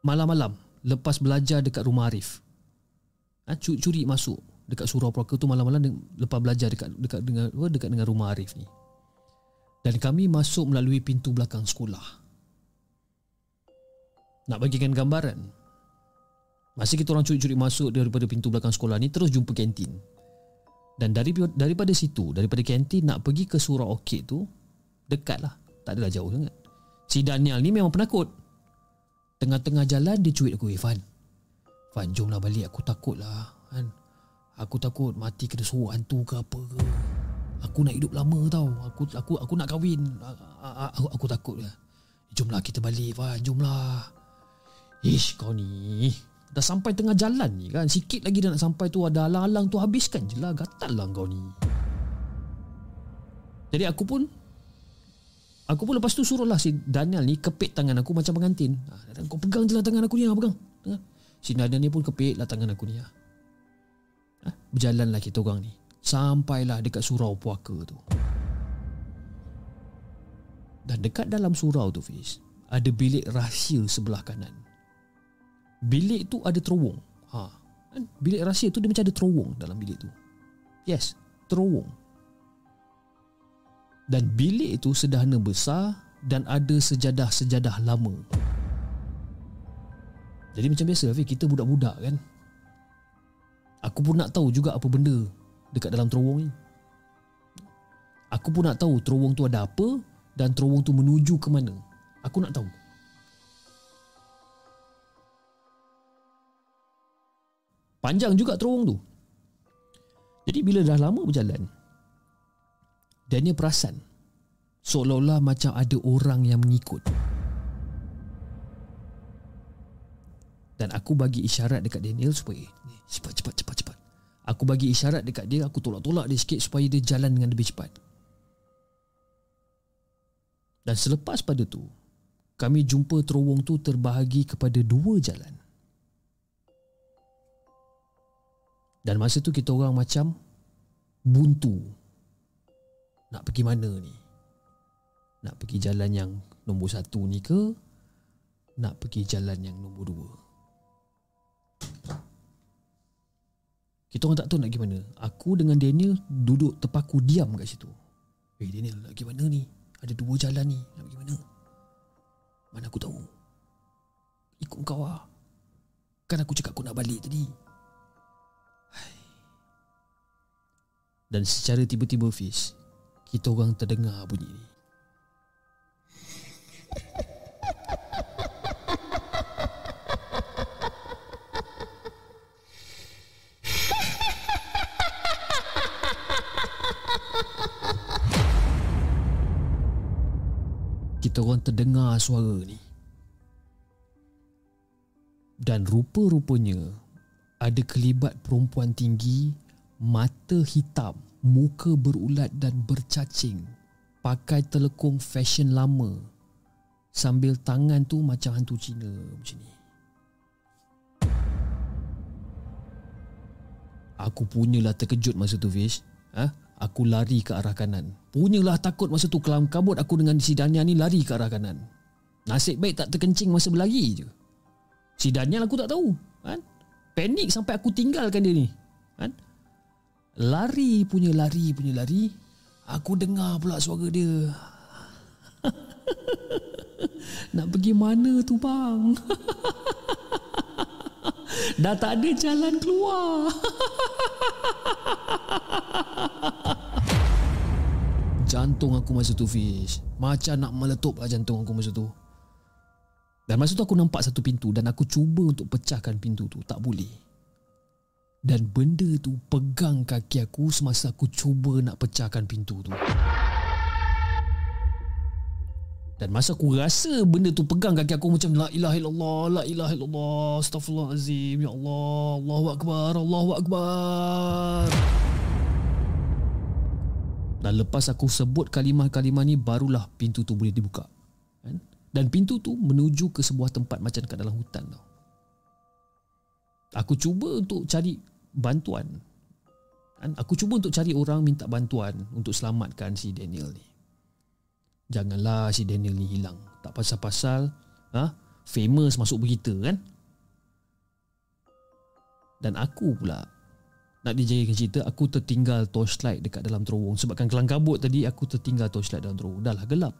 Malam-malam Lepas belajar dekat rumah Arif ha, curi masuk Dekat surau puaka tu malam-malam Lepas belajar dekat dekat dengan dekat dengan rumah Arif ni Dan kami masuk melalui pintu belakang sekolah Nak bagikan gambaran Masa kita orang curi-curi masuk daripada pintu belakang sekolah ni terus jumpa kantin. Dan dari daripada situ, daripada kantin nak pergi ke surau orchid tu dekat lah. Tak adalah jauh sangat. Si Daniel ni memang penakut. Tengah-tengah jalan dia cuit aku, Ivan. Ivan, jomlah balik. Aku takut lah. Kan? Aku takut mati kena suruh hantu ke apa ke. Aku nak hidup lama tau. Aku aku aku nak kahwin. Aku, aku takut lah. Jomlah kita balik, Ivan. Jomlah. Ish, kau ni. Dah sampai tengah jalan ni kan Sikit lagi dah nak sampai tu Ada alang-alang tu habiskan je lah Gatal lah kau ni Jadi aku pun Aku pun lepas tu suruh lah si Daniel ni Kepit tangan aku macam pengantin ha, Kau pegang je lah tangan aku ni ha, Pegang Si Daniel ni pun kepit lah tangan aku ni ha. Ha, Berjalan lah kita orang ni Sampailah dekat surau puaka tu Dan dekat dalam surau tu Fiz Ada bilik rahsia sebelah kanan bilik tu ada terowong. Ha. Kan? Bilik rahsia tu dia macam ada terowong dalam bilik tu. Yes, terowong. Dan bilik itu sederhana besar dan ada sejadah-sejadah lama. Jadi macam biasa Hafiz, kita budak-budak kan. Aku pun nak tahu juga apa benda dekat dalam terowong ni. Aku pun nak tahu terowong tu ada apa dan terowong tu menuju ke mana. Aku nak tahu. Panjang juga terowong tu. Jadi bila dah lama berjalan, Daniel perasan seolah-olah macam ada orang yang mengikut. Dan aku bagi isyarat dekat Daniel supaya cepat cepat cepat cepat. Aku bagi isyarat dekat dia, aku tolak-tolak dia sikit supaya dia jalan dengan lebih cepat. Dan selepas pada tu, kami jumpa terowong tu terbahagi kepada dua jalan. Dan masa tu kita orang macam buntu. Nak pergi mana ni? Nak pergi jalan yang nombor satu ni ke? Nak pergi jalan yang nombor dua? Kita orang tak tahu nak pergi mana. Aku dengan Daniel duduk terpaku diam kat situ. Eh Daniel, nak pergi mana ni? Ada dua jalan ni. Nak pergi mana? Mana aku tahu? Ikut kau lah. Kan aku cakap aku nak balik tadi. Dan secara tiba-tiba Fiz, kita orang terdengar bunyi ni. Kita orang terdengar suara ni. Dan rupa-rupanya ada kelibat perempuan tinggi, mata hitam, muka berulat dan bercacing, pakai telekung fashion lama sambil tangan tu macam hantu Cina macam ni. Aku punyalah terkejut masa tu Fish. Ha? Aku lari ke arah kanan. Punyalah takut masa tu kelam kabut aku dengan si Daniel ni lari ke arah kanan. Nasib baik tak terkencing masa berlari je. Si Daniel aku tak tahu. Kan? Panik sampai aku tinggalkan dia ni. Kan? Lari punya lari punya lari. Aku dengar pula suara dia. Nak pergi mana tu bang? Dah tak ada jalan keluar. jantung aku masa tu Fish Macam nak meletup lah jantung aku masa tu. Dan masa tu aku nampak satu pintu Dan aku cuba untuk pecahkan pintu tu. Tak boleh. Dan benda tu pegang kaki aku Semasa aku cuba nak pecahkan pintu tu. Dan masa aku rasa benda tu pegang kaki aku macam La ilaha illallah, La ilaha illallah, Astaghfirullahaladzim, Ya Allah, Allahu Akbar, Allahu Akbar. Dan lepas aku sebut kalimah-kalimah ni barulah pintu tu boleh dibuka. Kan? Dan pintu tu menuju ke sebuah tempat macam kat dalam hutan tau. Aku cuba untuk cari bantuan. Kan? Aku cuba untuk cari orang minta bantuan untuk selamatkan si Daniel ni. Janganlah si Daniel ni hilang. Tak pasal-pasal ha? famous masuk berita kan? Dan aku pula nak dijayakan cerita aku tertinggal torchlight dekat dalam terowong. Sebabkan kelang kabut tadi aku tertinggal torchlight dalam terowong. Dah lah gelap.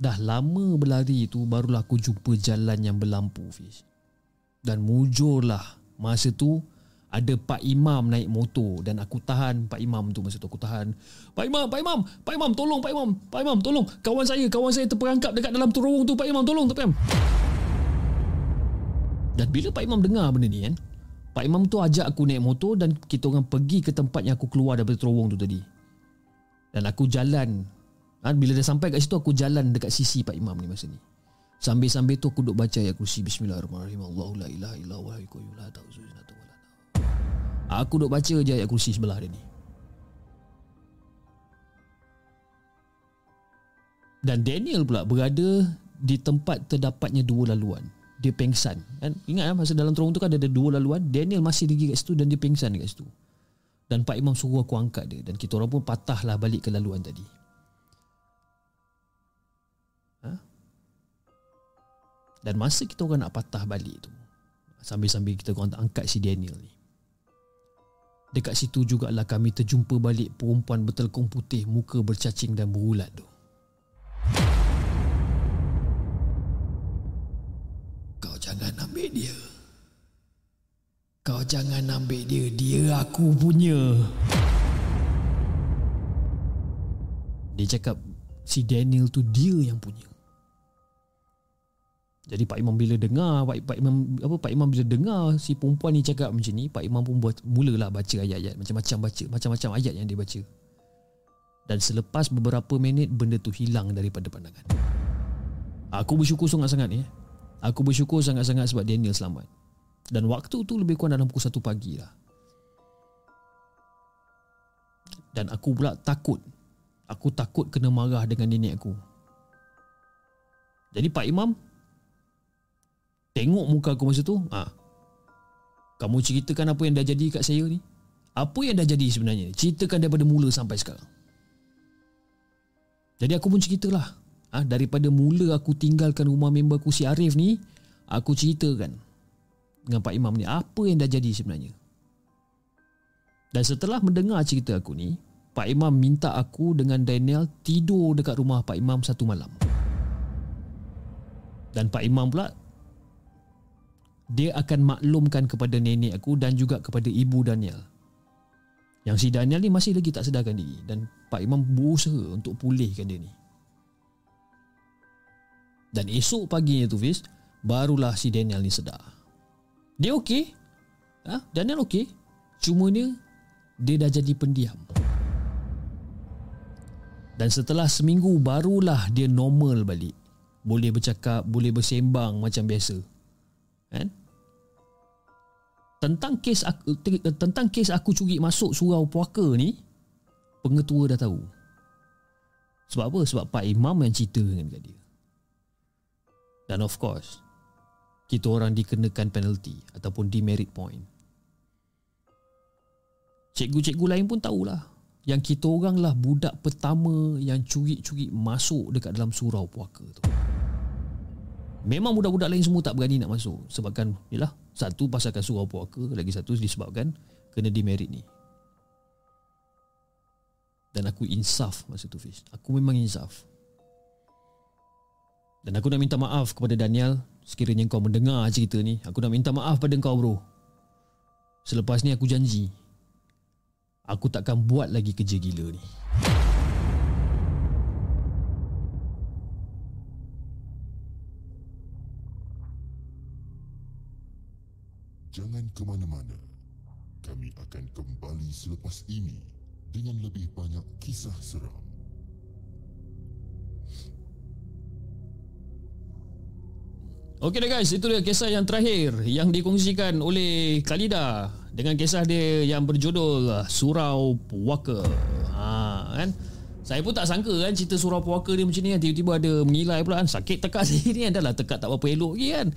Dah lama berlari tu barulah aku jumpa jalan yang berlampu fish. Dan mujurlah masa tu ada Pak Imam naik motor. Dan aku tahan Pak Imam tu masa tu. Aku tahan Pak Imam Pak Imam Pak Imam tolong Pak Imam Pak Imam tolong. Kawan saya kawan saya terperangkap dekat dalam terowong tu Pak Imam tolong Pak Imam. Dan bila Pak Imam dengar benda ni kan Pak Imam tu ajak aku naik motor dan kita orang pergi ke tempat yang aku keluar daripada terowong tu tadi. Dan aku jalan. Ha, bila dah sampai kat situ aku jalan dekat sisi Pak Imam ni masa ni. Sambil-sambil tu aku duduk baca ayat kursi Bismillahirrahmanirrahim. Allahu la ilaha illa huwa al-qayyum la ta'khudhuhu sinatun wa la Aku duduk baca je ayat kursi sebelah dia ni. Dan Daniel pula berada di tempat terdapatnya dua laluan dia pengsan. Kan? Ingat kan masa dalam terowong tu kan ada, dua laluan. Daniel masih lagi kat situ dan dia pengsan kat situ. Dan Pak Imam suruh aku angkat dia. Dan kita orang pun patahlah balik ke laluan tadi. Ha? dan masa kita orang nak patah balik tu sambil-sambil kita orang angkat si Daniel ni dekat situ jugalah kami terjumpa balik perempuan bertelekung putih muka bercacing dan berulat tu Kau jangan ambil dia, dia aku punya. Dia cakap si Daniel tu dia yang punya. Jadi Pak Imam bila dengar Pak, Pak Imam apa Pak Imam bila dengar si perempuan ni cakap macam ni, Pak Imam pun buat mulalah baca ayat-ayat macam-macam baca, macam-macam ayat yang dia baca. Dan selepas beberapa minit benda tu hilang daripada pandangan. Aku bersyukur sangat-sangat ni. Eh. Aku bersyukur sangat-sangat sebab Daniel selamat. Dan waktu tu lebih kurang dalam pukul 1 pagi lah. Dan aku pula takut. Aku takut kena marah dengan nenek aku. Jadi Pak Imam Tengok muka aku masa tu ha. Kamu ceritakan apa yang dah jadi kat saya ni Apa yang dah jadi sebenarnya Ceritakan daripada mula sampai sekarang Jadi aku pun ceritalah ha, Daripada mula aku tinggalkan rumah member aku si Arif ni Aku ceritakan Dengan Pak Imam ni Apa yang dah jadi sebenarnya Dan setelah mendengar cerita aku ni Pak Imam minta aku dengan Daniel Tidur dekat rumah Pak Imam satu malam Dan Pak Imam pula dia akan maklumkan kepada nenek aku dan juga kepada ibu Daniel. Yang si Daniel ni masih lagi tak sedarkan diri dan Pak Imam berusaha untuk pulihkan dia ni. Dan esok paginya tu Fiz, barulah si Daniel ni sedar. Dia okey. Ha? Daniel okey. Cuma dia, dia dah jadi pendiam. Dan setelah seminggu barulah dia normal balik. Boleh bercakap, boleh bersembang macam biasa kan tentang kes aku tentang kes aku curi masuk surau puaka ni pengetua dah tahu sebab apa sebab pak imam yang cerita dengan dia dan of course kita orang dikenakan penalty ataupun demerit point. Cikgu-cikgu lain pun tahulah. Yang kita orang lah budak pertama yang curi-curi masuk dekat dalam surau puaka tu. Memang budak-budak lain semua tak berani nak masuk Sebabkan Yalah Satu pasalkan surau puaka Lagi satu disebabkan Kena demerit ni. Dan aku insaf Masa tu Fiz. Aku memang insaf. Dan aku nak minta maaf Kepada Daniel Sekiranya kau mendengar cerita ni Aku nak minta maaf pada kau bro Selepas ni aku janji Aku takkan buat lagi kerja gila ni jangan ke mana-mana. Kami akan kembali selepas ini dengan lebih banyak kisah seram. Okey dah guys, itu dia kisah yang terakhir yang dikongsikan oleh Kalida dengan kisah dia yang berjudul Surau Puaka. Ha kan? Saya pun tak sangka kan cerita Surau Puaka dia macam ni kan. Tiba-tiba ada mengilai pula kan. Sakit tekak saya ni kan. Dah lah tekak tak apa elok lagi kan.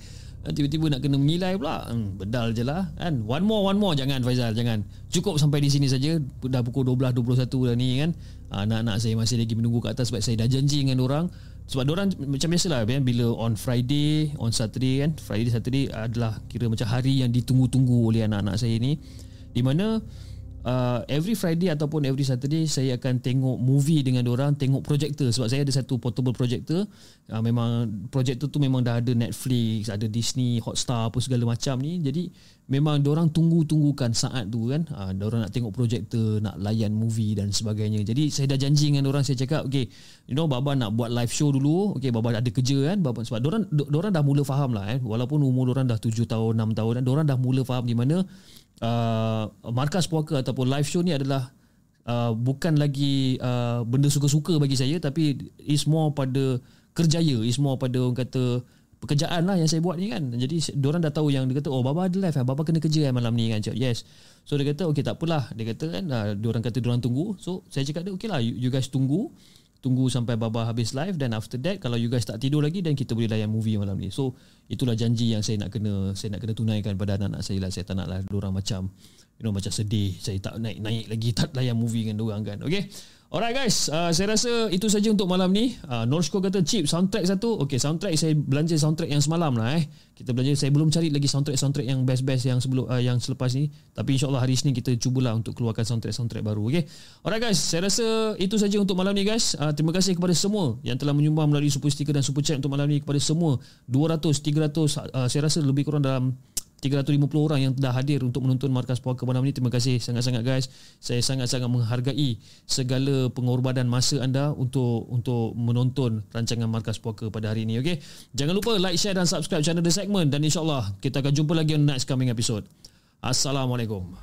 Ah, tiba-tiba nak kena mengilai pula. Hmm, bedal je lah kan. One more one more. Jangan Faizal jangan. Cukup sampai di sini saja. Dah pukul 12.21 dah ni kan. Ah, anak-anak saya masih lagi menunggu kat atas sebab saya dah janji dengan orang sebab orang macam biasalah kan? Bila on Friday on Saturday kan? Friday Saturday adalah kira macam hari yang ditunggu-tunggu oleh anak-anak saya ni. Di mana uh, every Friday ataupun every Saturday saya akan tengok movie dengan orang tengok projector. Sebab saya ada satu portable projector. Uh, memang projector tu memang dah ada Netflix ada Disney Hotstar apa segala macam ni. Jadi memang orang tunggu-tunggukan saat tu kan. Uh, orang nak tengok projector nak layan movie dan sebagainya. Jadi saya dah janji dengan orang saya cakap okay you know baba nak buat live show dulu. Okay baba ada kerja kan. Baba sebab orang orang dah mula faham lah eh. Walaupun umur orang dah 7 tahun 6 tahun dan orang dah mula faham di mana uh, markas puaka ataupun live show ni adalah uh, bukan lagi uh, benda suka-suka bagi saya tapi is more pada kerjaya is more pada orang kata pekerjaan lah yang saya buat ni kan. Jadi orang dah tahu yang dia kata oh baba ada live eh? baba kena kerja eh, malam ni kan? Yes. So dia kata okay tak apalah. Dia kata kan uh, orang kata orang tunggu. So saya cakap dia okay lah you, you guys tunggu tunggu sampai Baba habis live dan after that kalau you guys tak tidur lagi dan kita boleh layan movie malam ni. So itulah janji yang saya nak kena saya nak kena tunaikan pada anak-anak saya lah. Saya tak naklah orang macam you know macam sedih saya tak naik-naik lagi tak layan movie dengan orang kan. Okay. Alright guys, uh, saya rasa itu saja untuk malam ni. Uh, Norsko kata chip soundtrack satu. Okay, soundtrack saya belanja soundtrack yang semalam lah eh. Kita belanja saya belum cari lagi soundtrack-soundtrack yang best-best yang sebelum uh, yang selepas ni. Tapi insyaallah hari ini kita cubalah untuk keluarkan soundtrack-soundtrack baru. Okay. Alright guys, saya rasa itu saja untuk malam ni guys. Uh, terima kasih kepada semua yang telah menyumbang melalui super sticker dan super chat untuk malam ni kepada semua 200 300 uh, saya rasa lebih kurang dalam 350 orang yang dah hadir untuk menonton Markas Puaka malam ini. Terima kasih sangat-sangat guys. Saya sangat-sangat menghargai segala pengorbanan masa anda untuk untuk menonton rancangan Markas Puaka pada hari ini. Okay? Jangan lupa like, share dan subscribe channel The Segment dan insyaAllah kita akan jumpa lagi on next coming episode. Assalamualaikum.